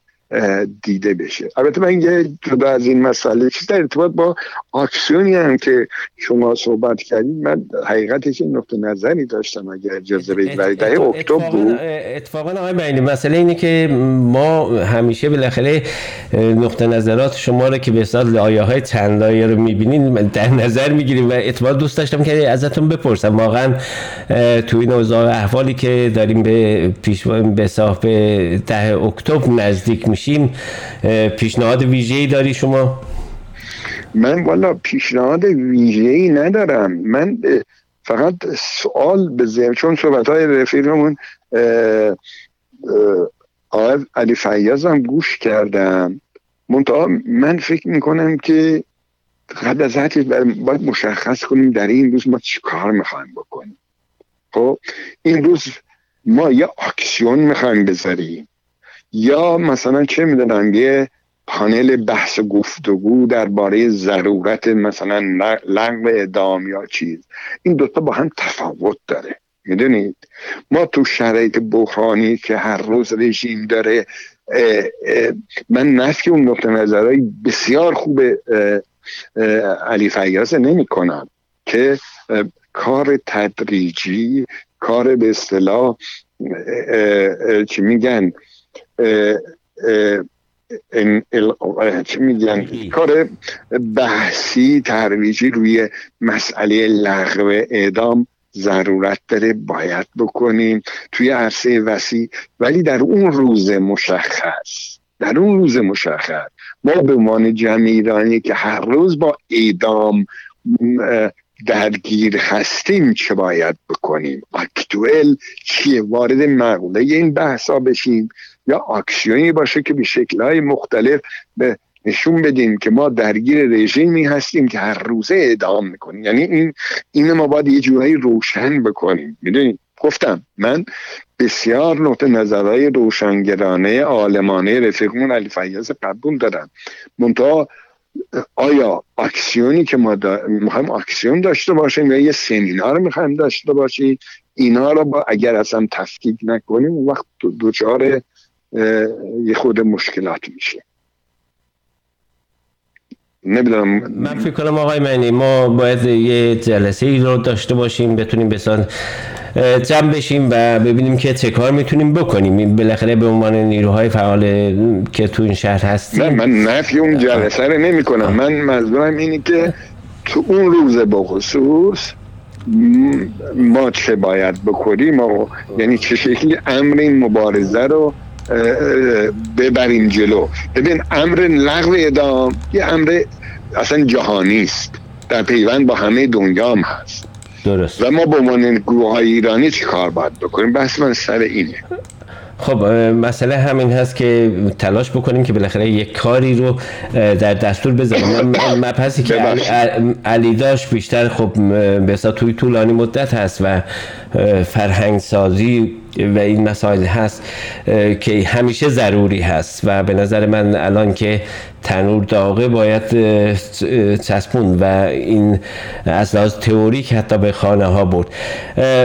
دیده بشه. البته من یه جدا از این مسئله چیز در ارتباط با آکسیونی هم که شما صحبت کردید من حقیقتش این نقطه نظری داشتم اگر اجازه بدید. برای دهه اکتبر بود. اتفاقا آقای بینی مسئله اینه که ما همیشه بالاخره نقطه نظرات شما رو که به اصطلاح آیه های چند لایه رو می‌بینین در نظر می‌گیریم و اعتبار دوست داشتم که ازتون بپرسم. واقعا تو این اوضاع احوالی که داریم به پیش به به ده اکتبر نزدیک میشیم پیشنهاد ویژه‌ای داری شما؟ من والا پیشنهاد ویژه‌ای ندارم. من فقط سوال به ذهن چون صحبت های رفیقمون آقای علی فیاض هم گوش کردم منتها من فکر می‌کنم که قبل از هر باید مشخص کنیم در این روز ما چی کار می‌خوایم بکنیم. خب این روز ما یه اکسیون می‌خوایم بذاریم. یا مثلا چه می‌دونم یه پانل بحث گفتگو درباره ضرورت مثلا لغو اعدام یا چیز. این دوتا با هم تفاوت داره می‌دونید؟ ما تو شرایط بحرانی که هر روز رژیم داره من نفی اون نقطه نظرهای بسیار خوب علی فیاض نمی کنم که کار تدریجی کار به اصطلاح چی میگن؟ چی میگن کار بحثی ترویجی روی مسئله لغو اعدام ضرورت داره باید بکنیم. توی عرصه وسیع ولی در اون روز مشخص در اون روز مشخص ما به عنوان جمع ایرانی که هر روز با اعدام درگیر هستیم چه باید بکنیم؟ اکتوئل چیه؟ وارد مقوله این بحثا بشیم. یا اکسیونی باشه که به شکلهای مختلف به نشون بدیم که ما درگیر رژیمی هستیم که هر روزه اعدام می‌کنیم. یعنی این این ما باید یه جورایی روشن بکنیم. می‌دونید گفتم من بسیار نقطه نظرهای روشنگرانه عالمانه رفیقمون علی فیاض قبول دارم. منتها آیا اکسیونی که ما می‌خوایم اکسیون داشته باشیم یا یه سمینار می‌خوایم داشته باشیم؟ اینا رو با اگر اصلا تفکیک نکنیم وقت دوچار یه خود مشکلات میشه. نمی‌دونم. من فکر کنم آقای معنی ما باید یه جلسه ای رو داشته باشیم بتونیم بسان جمع بشیم و ببینیم که چه کار می‌تونیم بکنیم. بالاخره به عنوان نیروهای فعال که تو این شهر هستیم. نه من نفی اون جلسه رو نمی کنم من منظورم اینه که تو اون روز با خصوص ما چه باید بکنیم؟ و یعنی چه شکلی امر این مبارزه رو ببریم جلو. ببین امر لغو ادام یه امر اصلا جهانی است. در پیوند با همه دنیا هم هست. درست. و ما به عنوان گروه های ایرانی چی کار باید بکنیم؟ بحث من سر اینه. خب مسئله همین هست که تلاش بکنیم که بالاخره یک کاری رو در دستور بذاریم. <coughs> مبحثی که علی داشت بیشتر خب به توی طولانی مدت هست و فرهنگ سازی و این مسائل هست که همیشه ضروری هست و به نظر من الان که تنور داغه باید چسبون و این از لحاظ تئوریک حتی به خانه ها برد.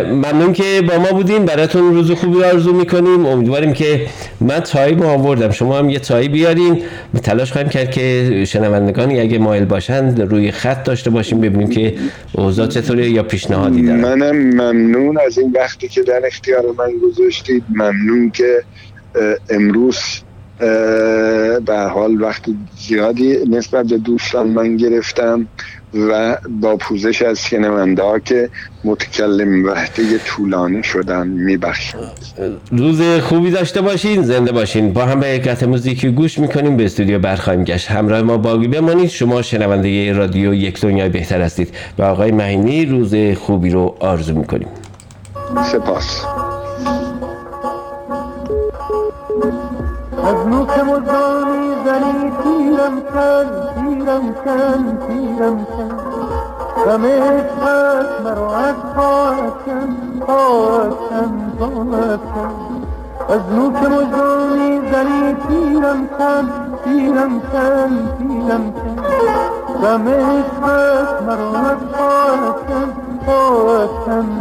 ممنون که با ما بودیم براتون روز خوبی آرزو می‌کنیم. امیدواریم که من چای با آوردم. شما هم یه چای بیارین. تلاش خواهیم کرد که شنوندگانی اگه مایل باشند روی خط داشته باشیم ببینیم که اوضاع چطوره یا پیشنهادی دارن منم ممنون از این وقتی که در اختیار من گذاشتید ممنون که امروز به حال وقتی زیادی نسبت به دوستان من گرفتم و با پوزش از شنونده ها که متکلم وحده طولانی شدن میبخشم. روز خوبی داشته باشین زنده باشین. با هم به حکت موزیکی گوش می‌کنیم به استودیو برخواهیم گشت. همراه ما باقی بمانید. شما شنونده رادیو یک دنیای بهتر هستید. و آقای مهینی روز خوبی رو آرزو می‌کنیم. سپاس. از نوک مزانی زنی تیرم کن تیرم کن تیرم کن. غم عشقت مرا از پاعت کن پاعت کن پاعت کن. از نوک مزانی زنی تیرم کن تیرم کن تیرم کن. غم عشقت مرا از پاعت کن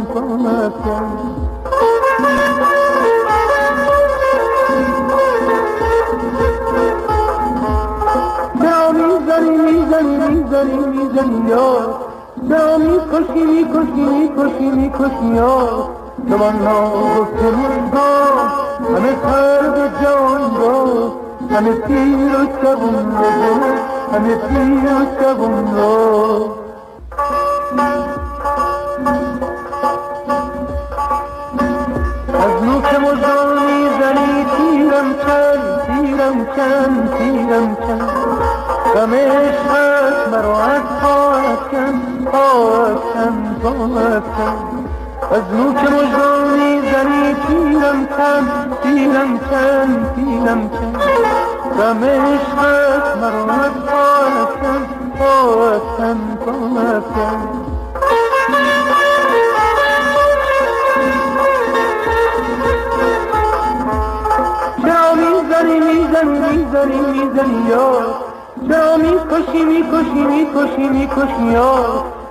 همه پیر و شبون رو همه پیر و شبون رو کن از نوک مزدان می‌زنی تیرم کن تیرم کن تیرم کن غم عشقت مرا از پاک کن پاک کن پاک کن چرا می‌زنی می‌زنی یار چرا می‌کشی می‌کشی می‌کشی می‌کشی یار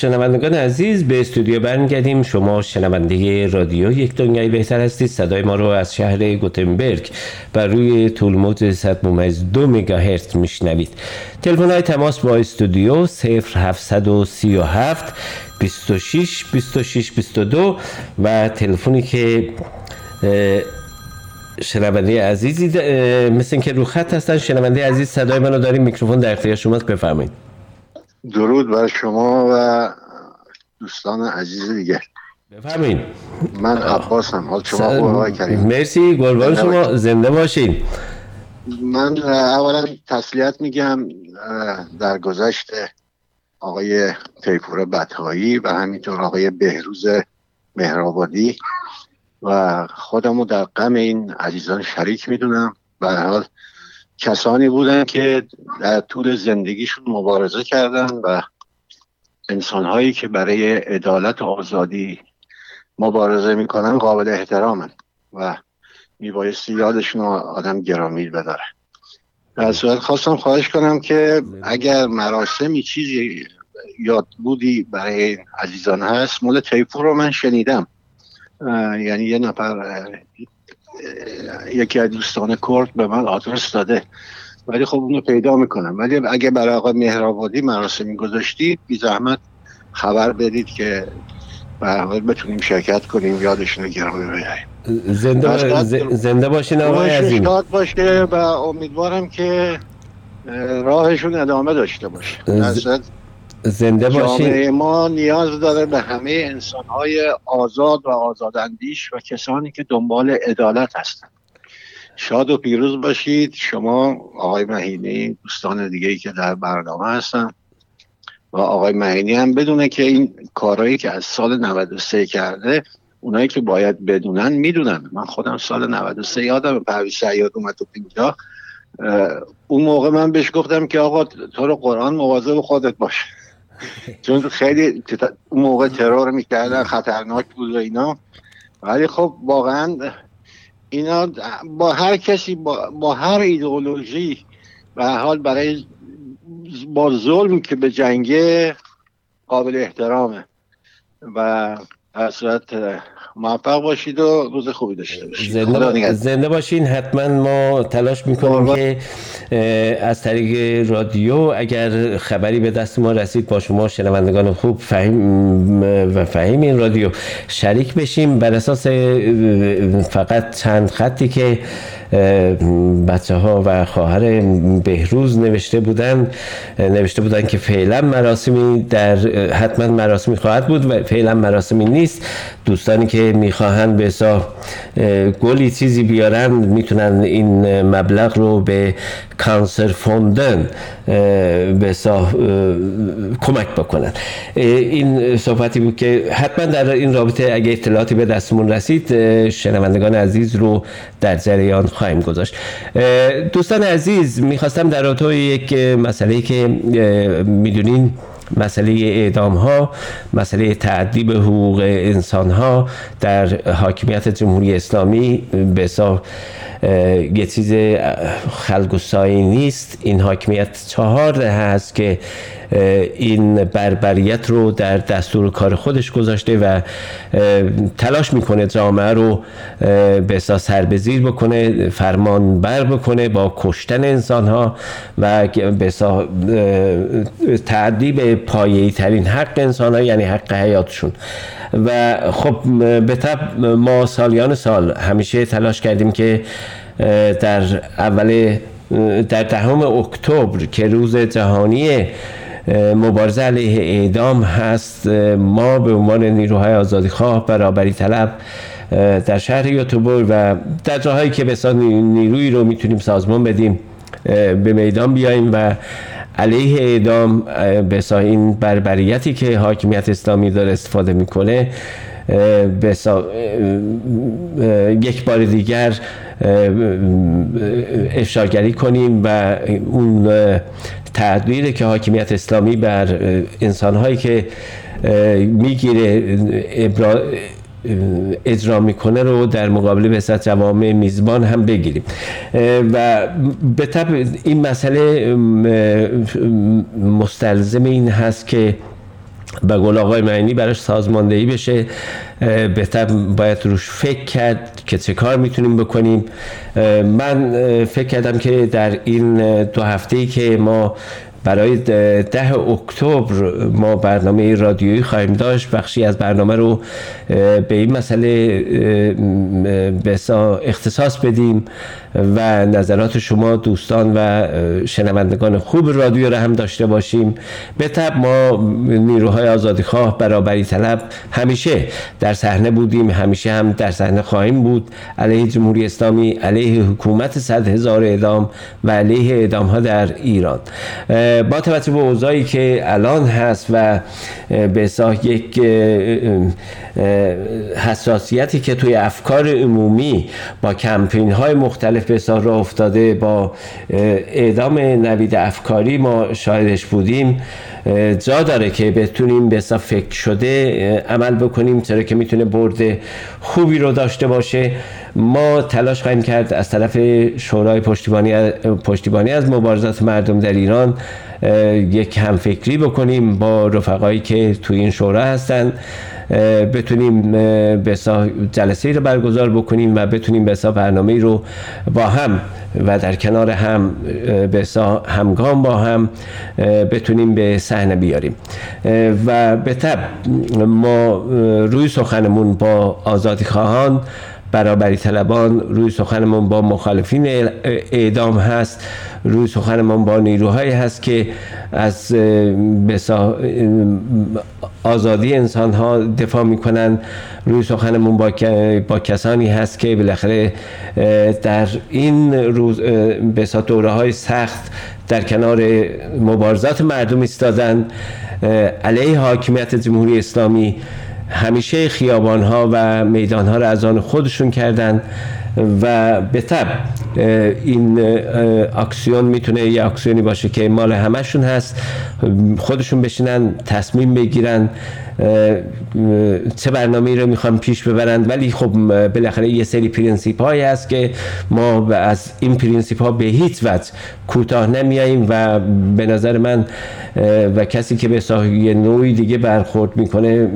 شنوندگان عزیز به استودیو برمیگردیم. شما شنونده رادیو یک دنیای بهتر هستید. صدای ما رو از شهر گوتنبرگ بر روی طولموج 100 ممیز دو مگاهرتز میشنوید. تلفن های تماس با استودیو 0737 26 26 22 و تلفنی که شنونده عزیزی مثل اینکه رو خط هستن شنونده عزیز صدای منو داریم. میکروفون در اختیار شماست بفرمایید. بر شما و دوستان عزیز دیگه. بفرمایید. من عباسم. حال شما خوبه آقای کریم. مرسی. قربان شما زنده باشین. من اولا تسلیت میگم در گذشت آقای تیپور بطهایی و همینطور آقای بهروز مهرآبادی و خودمو در غم این عزیزان شریک می‌دونم. هر حال کسانی بودن که در طول زندگیشون مبارزه کردن و انسانهایی که برای عدالت و آزادی مبارزه می‌کنن قابل احترامن و میبایستی یادشون آدم گرامی بداره. در صورت خواستم خواهش کنم که اگر مراسمی چیزی یاد بودی برای این عزیزان هست مال تیپور رو من شنیدم. یعنی یه نفر یکی از دوستان کرد به من آدرس داده. ولی خب اونو پیدا می‌کنم. ولی اگه برای آقای مهرآبادی مراسمی گذاشتید بی زحمت خبر بدید که به بتونیم شرکت کنیم یادشون رو گرامی بداریم زنده, ز- زنده باشین آقای عظیم شاد باشه و امیدوارم که اه، راهشون ادامه داشته باشه. ز- زنده باشین. جامعه ما نیاز داره به همه انسانهای آزاد و آزاداندیش و کسانی که دنبال عدالت هستند شاد و پیروز باشید. شما آقای مهینی دوستان دیگه ای که در برنامه هستن و آقای مهینی هم بدونه که این کارهایی که از سال 93 کرده اونایی که باید بدونن می‌دونن. من خودم سال 93 یادم پرویز شیاد اومد تو اینجا. اون موقع من بهش گفتم که آقا تو رو قرآن مواظب خودت باش. <laughs> چون خیلی اون موقع ترور می‌کردن خطرناک بود و اینا. ولی خب واقعا اینا با هر کسی با, با هر ایدئولوژی و حال برای با ظلم که به جنگه قابل احترامه و صورت موفق باشید و روز خوبی داشته باشید. زنده. زنده باشین. حتما ما تلاش می‌کنیم که از طریق رادیو اگر خبری به دست ما رسید با شما شنوندگان خوب فهیم و فهیم این رادیو شریک بشیم. بر اساس فقط چند خطی که بچه ها و خواهر بهروز نوشته بودن نوشته بودن که فعلا مراسمی در حتما مراسمی خواهد بود و فعلا مراسمی نیست. دوستانی که می‌خواهند به حساب گلی چیزی بیارن می‌تونن این مبلغ رو به کانسر فوندن به کمک بکنن. این صحبتی بود که حتما در این رابطه اگه اطلاعاتی به دستمون رسید شنوندگان عزیز رو در جریان خواهیم گذاشت. دوستان عزیز می‌خواستم در رابطه یک مسئله که می‌دونین مسئله اعدام ها مسئله تعدی به حقوق انسان ها در حاکمیت جمهوری اسلامی به یه چیز خلگوسایی نیست. این حاکمیت چهار دهه هست که این بربریت رو در دستور کار خودش گذاشته و تلاش می‌کنه جامعه رو به حساب سر به زیر بکنه فرمان بر بکنه با کشتن انسان ها و به حساب اه، تعدی به پایه‌ای ترین حق انسان ها یعنی حق حیاتشون. و خب به طب ما سالیان سال همیشه تلاش کردیم که در اول در دهم اکتبر که روز جهانی مبارزه علیه اعدام هست. ما به عنوان نیروهای آزادیخواه برابری طلب در شهر یوتوبر و در جاهایی که بسیار نیروی رو می‌تونیم سازمان بدیم به میدان بیاییم و علیه اعدام به این بربریتی که حاکمیت اسلامی داره استفاده می‌کنه اه، یک بار دیگر افشاگری کنیم و اون اه، تدبیری که حاکمیت اسلامی بر انسانهایی که می‌گیره ابرا اجرا می‌کنه رو در مقابل به جوامع میزبان هم بگیریم. و به طب این مسئله مستلزم این هست که به قول آقای معینی براش سازماندهی بشه. اه، بهتر باید روش فکر کرد. که چه کار می‌تونیم بکنیم. من فکر کردم که در این دو هفته ای که ما برای ده اکتبر ما برنامه رادیویی خواهیم داشت بخشی از برنامه رو به این مسئله اختصاص بدیم. و نظرات شما دوستان و شنوندگان خوب رادیو رو هم داشته باشیم. به طب ما نیروهای آزادیخواه برابری طلب همیشه در صحنه بودیم همیشه هم در صحنه خواهیم بود. علیه جمهوری اسلامی علیه حکومت صد هزار اعدام و علیه اعدام ها در ایران. با توجه به اوضاعی که الان هست و به یک حساسیتی که توی افکار عمومی با کمپین های مختلف اصلاح راه افتاده با اعدام نوید افکاری ما شاهدش بودیم. جا داره که بتونیم به فکر شده عمل بکنیم. چرا که می‌تونه برد خوبی رو داشته باشه. ما تلاش خواهیم کرد از طرف شورای پشتیبانی پشتیبانی از مبارزات مردم در ایران یک همفکری بکنیم با رفقایی که توی این شورا هستن. اه، بتونیم به جلسه رو برگزار بکنیم و بتونیم به برنامه رو با هم و در کنار هم به همگام با هم بتونیم به صحنه بیاریم. و به طب ما روی سخنمون با آزادی خواهان برابری طلبان روی سخنمون با مخالفین اعدام هست روی سخنمون با نیروهایی هست که از آزادی انسان ها دفاع می‌کنن. روی سخنمون با, با کسانی هست که بالاخره در این روز بسا دوره های سخت در کنار مبارزات مردم ایستادن. علیه حاکمیت جمهوری اسلامی همیشه خیابان ها و میدان ها را از آن خودشون کردن و به طب این اکسیون می‌تونه یه اکسیونی باشه که مال همشون هست خودشون بشینن تصمیم بگیرن چه برنامه رو می‌خوام پیش ببرند؟ ولی خب بالاخره یه سری پرینسیپ هایی هست که ما از این پرینسیپ ها به هیچ وجه کوتاه نمیاییم و به نظر من و کسی که به یه نوعی دیگه برخورد می‌کنه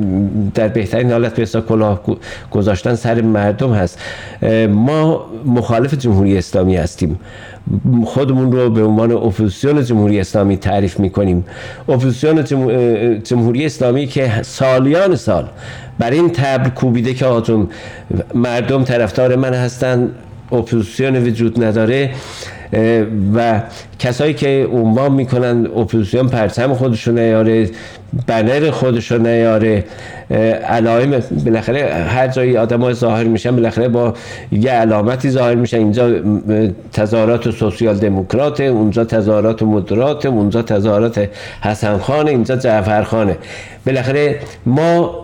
در بهترین حالت به کلاه گذاشتن سر مردم هست. ما مخالف جمهوری اسلامی هستیم. خودمون رو به عنوان اپوزیسیون جمهوری اسلامی تعریف می‌کنیم. اپوزیسیون جمهوری اسلامی که سالیان سال بر این طبل کوبیده که آتون مردم طرفدار من هستن اپوزیسیون وجود نداره. و کسایی که عنوان می‌کنن اپوزیسیون پرچم خودشون نیاره بنر خودشون نیاره علائم بالاخره هر جایی آدم های ظاهر میشن بالاخره با یه علامتی ظاهر میشن. اینجا تظاهرات سوسیال دموکرات اونجا تظاهرات مدرات اونجا تظاهرات حسن خان اینجا جعفر خانه بالاخره ما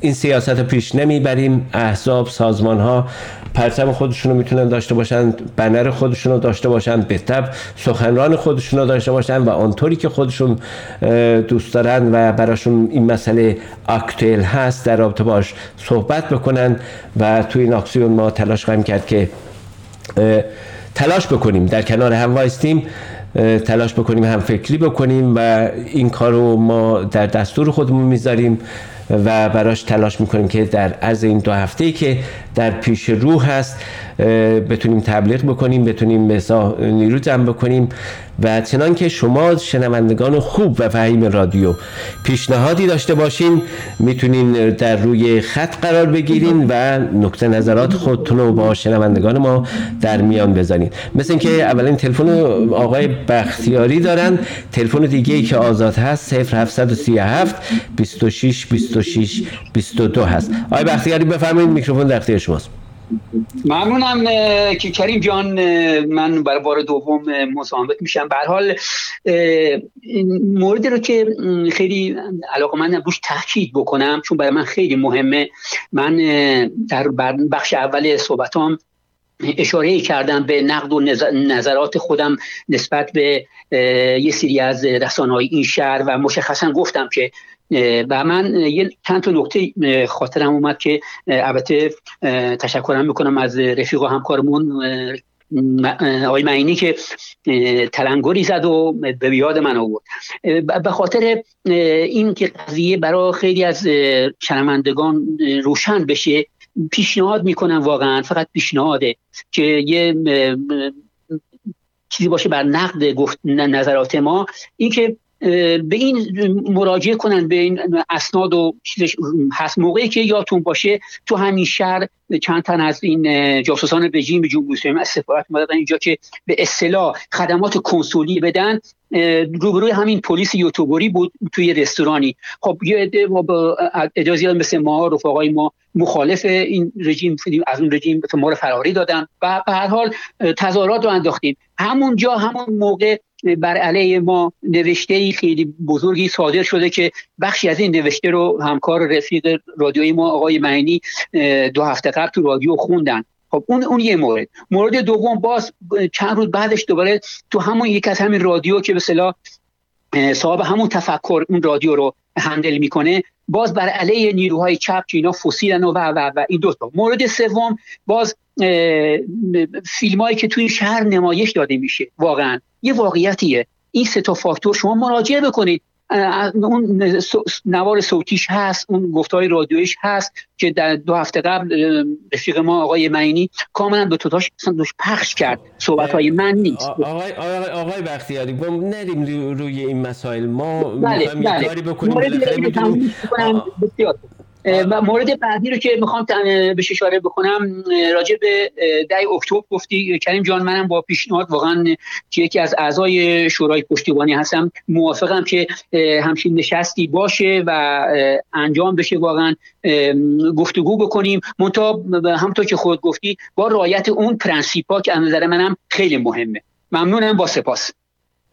این سیاست رو پیش نمی‌بریم. احزاب سازمان ها پرچم خودشون رو می‌تونن داشته باشن بنر خودشون رو داشته باشن به تب سخنران خودشون رو داشته باشن و آنطوری که خودشون دوست دارن و براشون این مسئله اکتویل هست در رابطه باش صحبت بکنن و توی این اکسیون ما تلاش خواهیم کرد که تلاش بکنیم در کنار هم وایستیم تلاش بکنیم هم فکری بکنیم و این کار رو ما در دستور خودمون می‌ذاریم. و براش تلاش می‌کنیم که در از این دو هفته که در پیش رو هست بتونیم تبلیغ بکنیم بتونیم مثلا نیرو جمع بکنیم و چنان که شما شنوندگان خوب و فهیم رادیو پیشنهادی داشته باشین می‌تونین در روی خط قرار بگیرین و نکته نظرات خودتون رو با شنوندگان ما در میان بزنین. مثل اینکه اولین تلفن آقای بختیاری دارن. تلفن دیگه ای که آزاد هست 0737 26 26 22 هست. آقای بختیاری بفرمایید میکروفون در اختیار شماست. ممنونم که کریم جان من برای بار دوم مزاحمت میشم. به حال موردی رو که خیلی علاقه من روش تاکید بکنم چون برای من خیلی مهمه. من در بخش اول صحبتام اشاره کردم به نقد و نظرات خودم نسبت به یه سری از رسانه های این شهر و مشخصا گفتم که و من یه چند تا نکته خاطرم اومد که البته تشکرم می‌کنم از رفیق و همکارمون آقای معینی که تلنگری زد و به یاد من آورد. به خاطر این که قضیه برای خیلی از شنوندگان روشن بشه پیشنهاد می‌کنم واقعا فقط پیشنهاده که یه چیزی باشه بر نقد گفت نظرات ما. اینکه به این مراجعه کنن به این اسناد و چیزش هست. موقعی که یادتون باشه تو همین شهر چند تن از این جاسوسان رژیم جمهوری اسلامی از سفارت اومدن اینجا که به اصطلاح خدمات کنسولی بدن روبروی همین پلیس یوتیوبری بود توی رستورانی. خب یه عده با اجازه مثل ما رفقای ما مخالف این رژیم از اون رژیم ما رو فراری دادن. و به هر حال تظاهرات رو انداختیم. همونجا همون موقع بر علیه ما نوشته خیلی بزرگی صادر شده که بخشی از این نوشته رو همکار رفیق رادیوی ما آقای معنی دو هفته قبل تو رادیو خوندن. خب اون اون یه مورد. مورد دوم باز چند روز بعدش دوباره تو همون یک از همین رادیو که به صلاح صاحب همون تفکر اون رادیو رو هندل می‌کنه باز بر علیه نیروهای چپ که اینا فسیلن و و و این دو تا مورد سوم باز فیلم هایی که توی شهر نمایش داده میشه واقعا. یه واقعیتیه. این سه تا فاکتور شما مراجعه بکنید. اون نوار صوتیش هست اون گفتهای رادیویش هست که در دو هفته قبل رفیق ما آقای معینی کاملا به توتاش پخش کرد. صحبت های من نیست. آقای, آقای, آقای بختیاری با نریم روی این مسائل. ما بله, بله. کاری بکنیم. مورد بعدی رو که می‌خوام بهش اشاره بکنم راجع به ده اکتبر گفتی کریم جان منم با پیشنهاد واقعا که یکی از اعضای شورای پشتیبانی هستم. موافقم که همچین نشستی باشه و انجام بشه واقعا گفتگو بکنیم. منتها همطور که خود گفتی با رعایت اون پرنسیپا که از نظر منم خیلی مهمه. ممنونم با سپاس.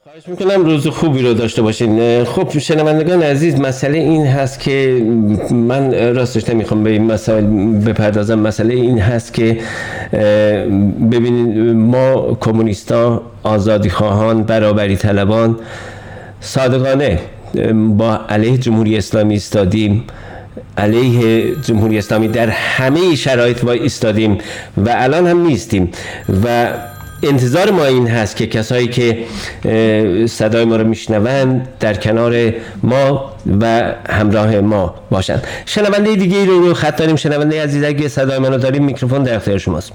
خواهش می‌کنم روز خوبی رو داشته باشین. خب شنوندگان عزیز مسئله این هست که من راستش نمی‌خوام به این مسئله بپردازم. مسئله این هست که ببینید ما کمونیستا آزادی خواهان برابری طلبان صادقانه با علیه جمهوری اسلامی استادیم علیه جمهوری اسلامی در همه شرایط با ایستادیم و الان هم نیستیم. و انتظار ما این هست که کسایی که صدای ما رو میشنوند در کنار ما و همراه ما باشند. شنونده دیگه رو رو خط داریم. شنونده عزیز اگه صدای منو داریم میکروفون در اختیار شماست.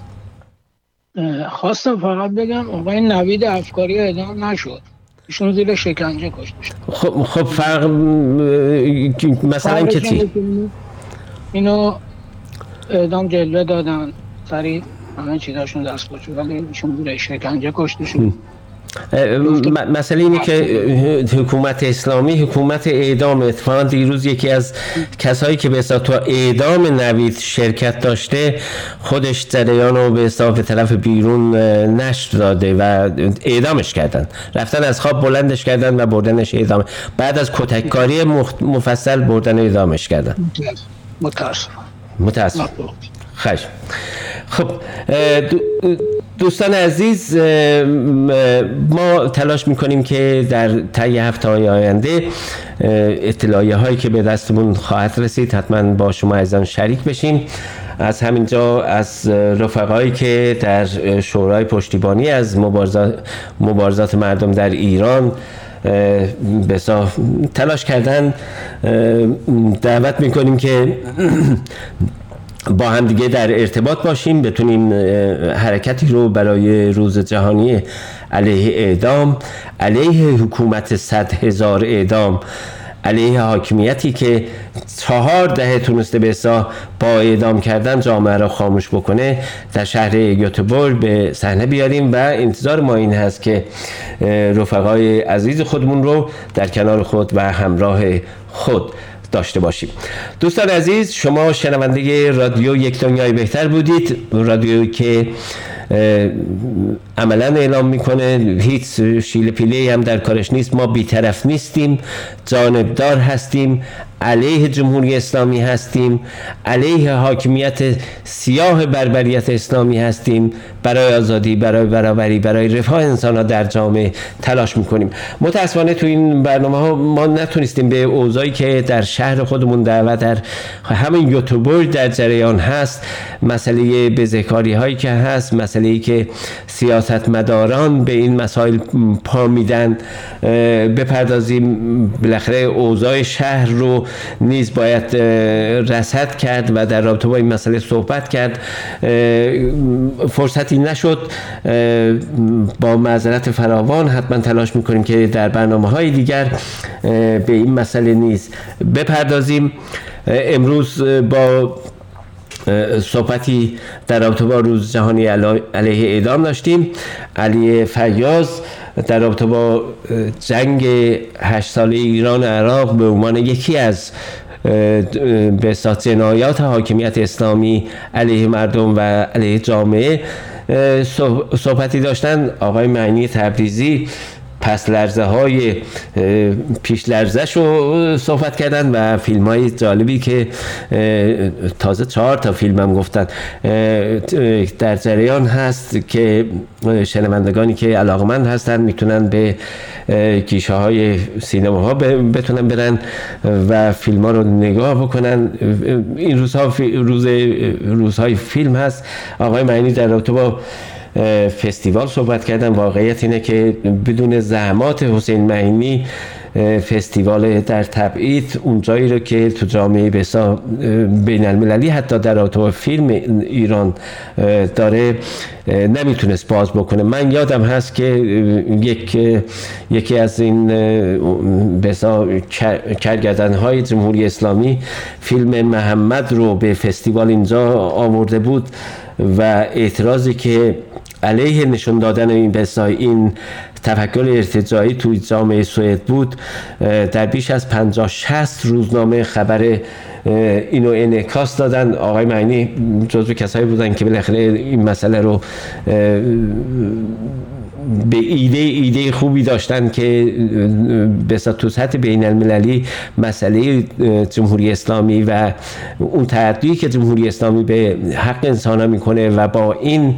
خواستم فقط بگم آقای نوید افکاری اعدام نشد. ایشون زیر شکنجه کشته شد. خب خب فرق مثلا که چی؟ اینو اعدام جلوه دادن. سریع. همه چیزاشون دست باشه ولی ایشون زیر شکنجه کشته شد. مسئله اینه که حکومت اسلامی حکومت اعدام. اتفاقا دیروز یکی از کسایی که به تو اعدام نوید شرکت داشته خودش جریان رو به حساب طرف بیرون نشر داده و اعدامش کردن. رفتن از خواب بلندش کردن و بردنش اعدام. بعد از کتککاری مفصل بردن اعدامش کردن. متاسفم متاسفم خشم خب دوستان عزیز ما تلاش می‌کنیم که در طی هفته های آینده اطلاعیه هایی که به دستمون خواهد رسید حتما با شما عزیزان شریک بشیم. از همینجا از رفقایی که در شورای پشتیبانی از مبارزات, مردم در ایران بسا تلاش کردن دعوت می‌کنیم که <clears throat> با هم دیگه در ارتباط باشیم بتونیم حرکتی رو برای روز جهانی علیه اعدام علیه حکومت صد هزار اعدام علیه حاکمیتی که چهار دهه تونسته به با اعدام کردن جامعه را خاموش بکنه در شهر گوتبورگ به صحنه بیاریم و انتظار ما این هست که رفقای عزیز خودمون رو در کنار خود و همراه خود داشته باشیم. دوستان عزیز شما شنونده رادیو یک دنیای بهتر بودید. رادیو که عملا اعلام می‌کنه هیچ شیل پیله هم در کارش نیست. ما بیطرف نیستیم جانبدار هستیم علیه جمهوری اسلامی هستیم علیه حاکمیت سیاه بربریت اسلامی هستیم. برای آزادی برای برابری برای رفاه انسان ها در جامعه تلاش می‌کنیم. متاسفانه تو این برنامه ها ما نتونستیم به اوضاعی که در شهر خودمون در و در همین یوتیوبر در جریان هست مسئله بزهکاری هایی که هست مسئله ای که سیاست مداران به این مسائل پا میدن بپردازیم. بالاخره اوضاع شهر رو نیز باید رسد کرد و در رابطه با این مسئله صحبت کرد. فرصتی نشد. با معذرت فراوان حتما تلاش می‌کنیم که در برنامه های دیگر به این مسئله نیز بپردازیم. امروز با صحبتی در رابطه با روز جهانی علیه اعدام داشتیم. علی فیاض در رابطه با جنگ هشت ساله ایران و عراق به عنوان یکی از به جنایات حاکمیت اسلامی علیه مردم و علیه جامعه صحبتی داشتن آقای معنی تبریزی. پس لرزه های پیش لرزه رو صحبت کردن و فیلم های جالبی که تازه چهار تا فیلم هم گفتن در جریان هست که شنوندگانی که علاقمند هستن می‌تونن به کیشه های سینما ها بتونن برن و فیلم ها رو نگاه بکنن. این روزها روز روزهای فیلم هست. آقای معنی در رابطه با فستیوال صحبت کردن واقعیت اینه که بدون زحمات حسین معینی فستیوال در تبعید اونجایی رو که تو جامعه بسا بین المللی حتی در رابطه فیلم ایران داره نمی‌تونست باز بکنه. من یادم هست که یک یکی از این بسا کرگردن های جمهوری اسلامی فیلم محمد رو به فستیوال اینجا آورده بود و اعتراضی که علیه نشون دادن این بسای این تفکر ارتجاعی توی جامعه سوئد بود در بیش از 50 60 روزنامه خبر اینو انعکاس دادن. آقای معنی جزو کسایی بودن که بالاخره این مسئله رو به ایده ایده خوبی داشتن که به تو سطح بین المللی مسئله جمهوری اسلامی و اون تعدی که جمهوری اسلامی به حق انسان ها می‌کنه و با این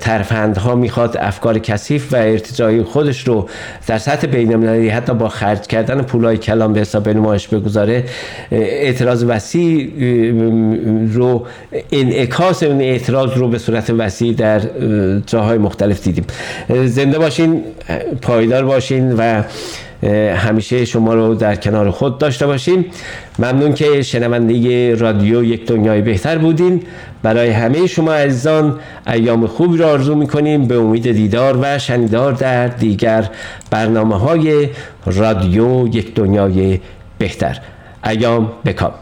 ترفندها می‌خواد افکار کثیف و ارتجاعی خودش رو در سطح بین المللی حتی با خرج کردن پولای کلام به حساب نمایش بگذاره اعتراض وسیع رو انعکاس اون اعتراض رو به صورت وسیع در جاهای مختلف دیدیم. زنده باشین پایدار باشین و همیشه شما رو در کنار خود داشته باشیم. ممنون که شنونده رادیو یک دنیای بهتر بودین. برای همه شما عزیزان ایام خوبی را آرزو می‌کنیم. به امید دیدار و شنیدار در دیگر برنامه های رادیو یک دنیای بهتر. ایام بکام.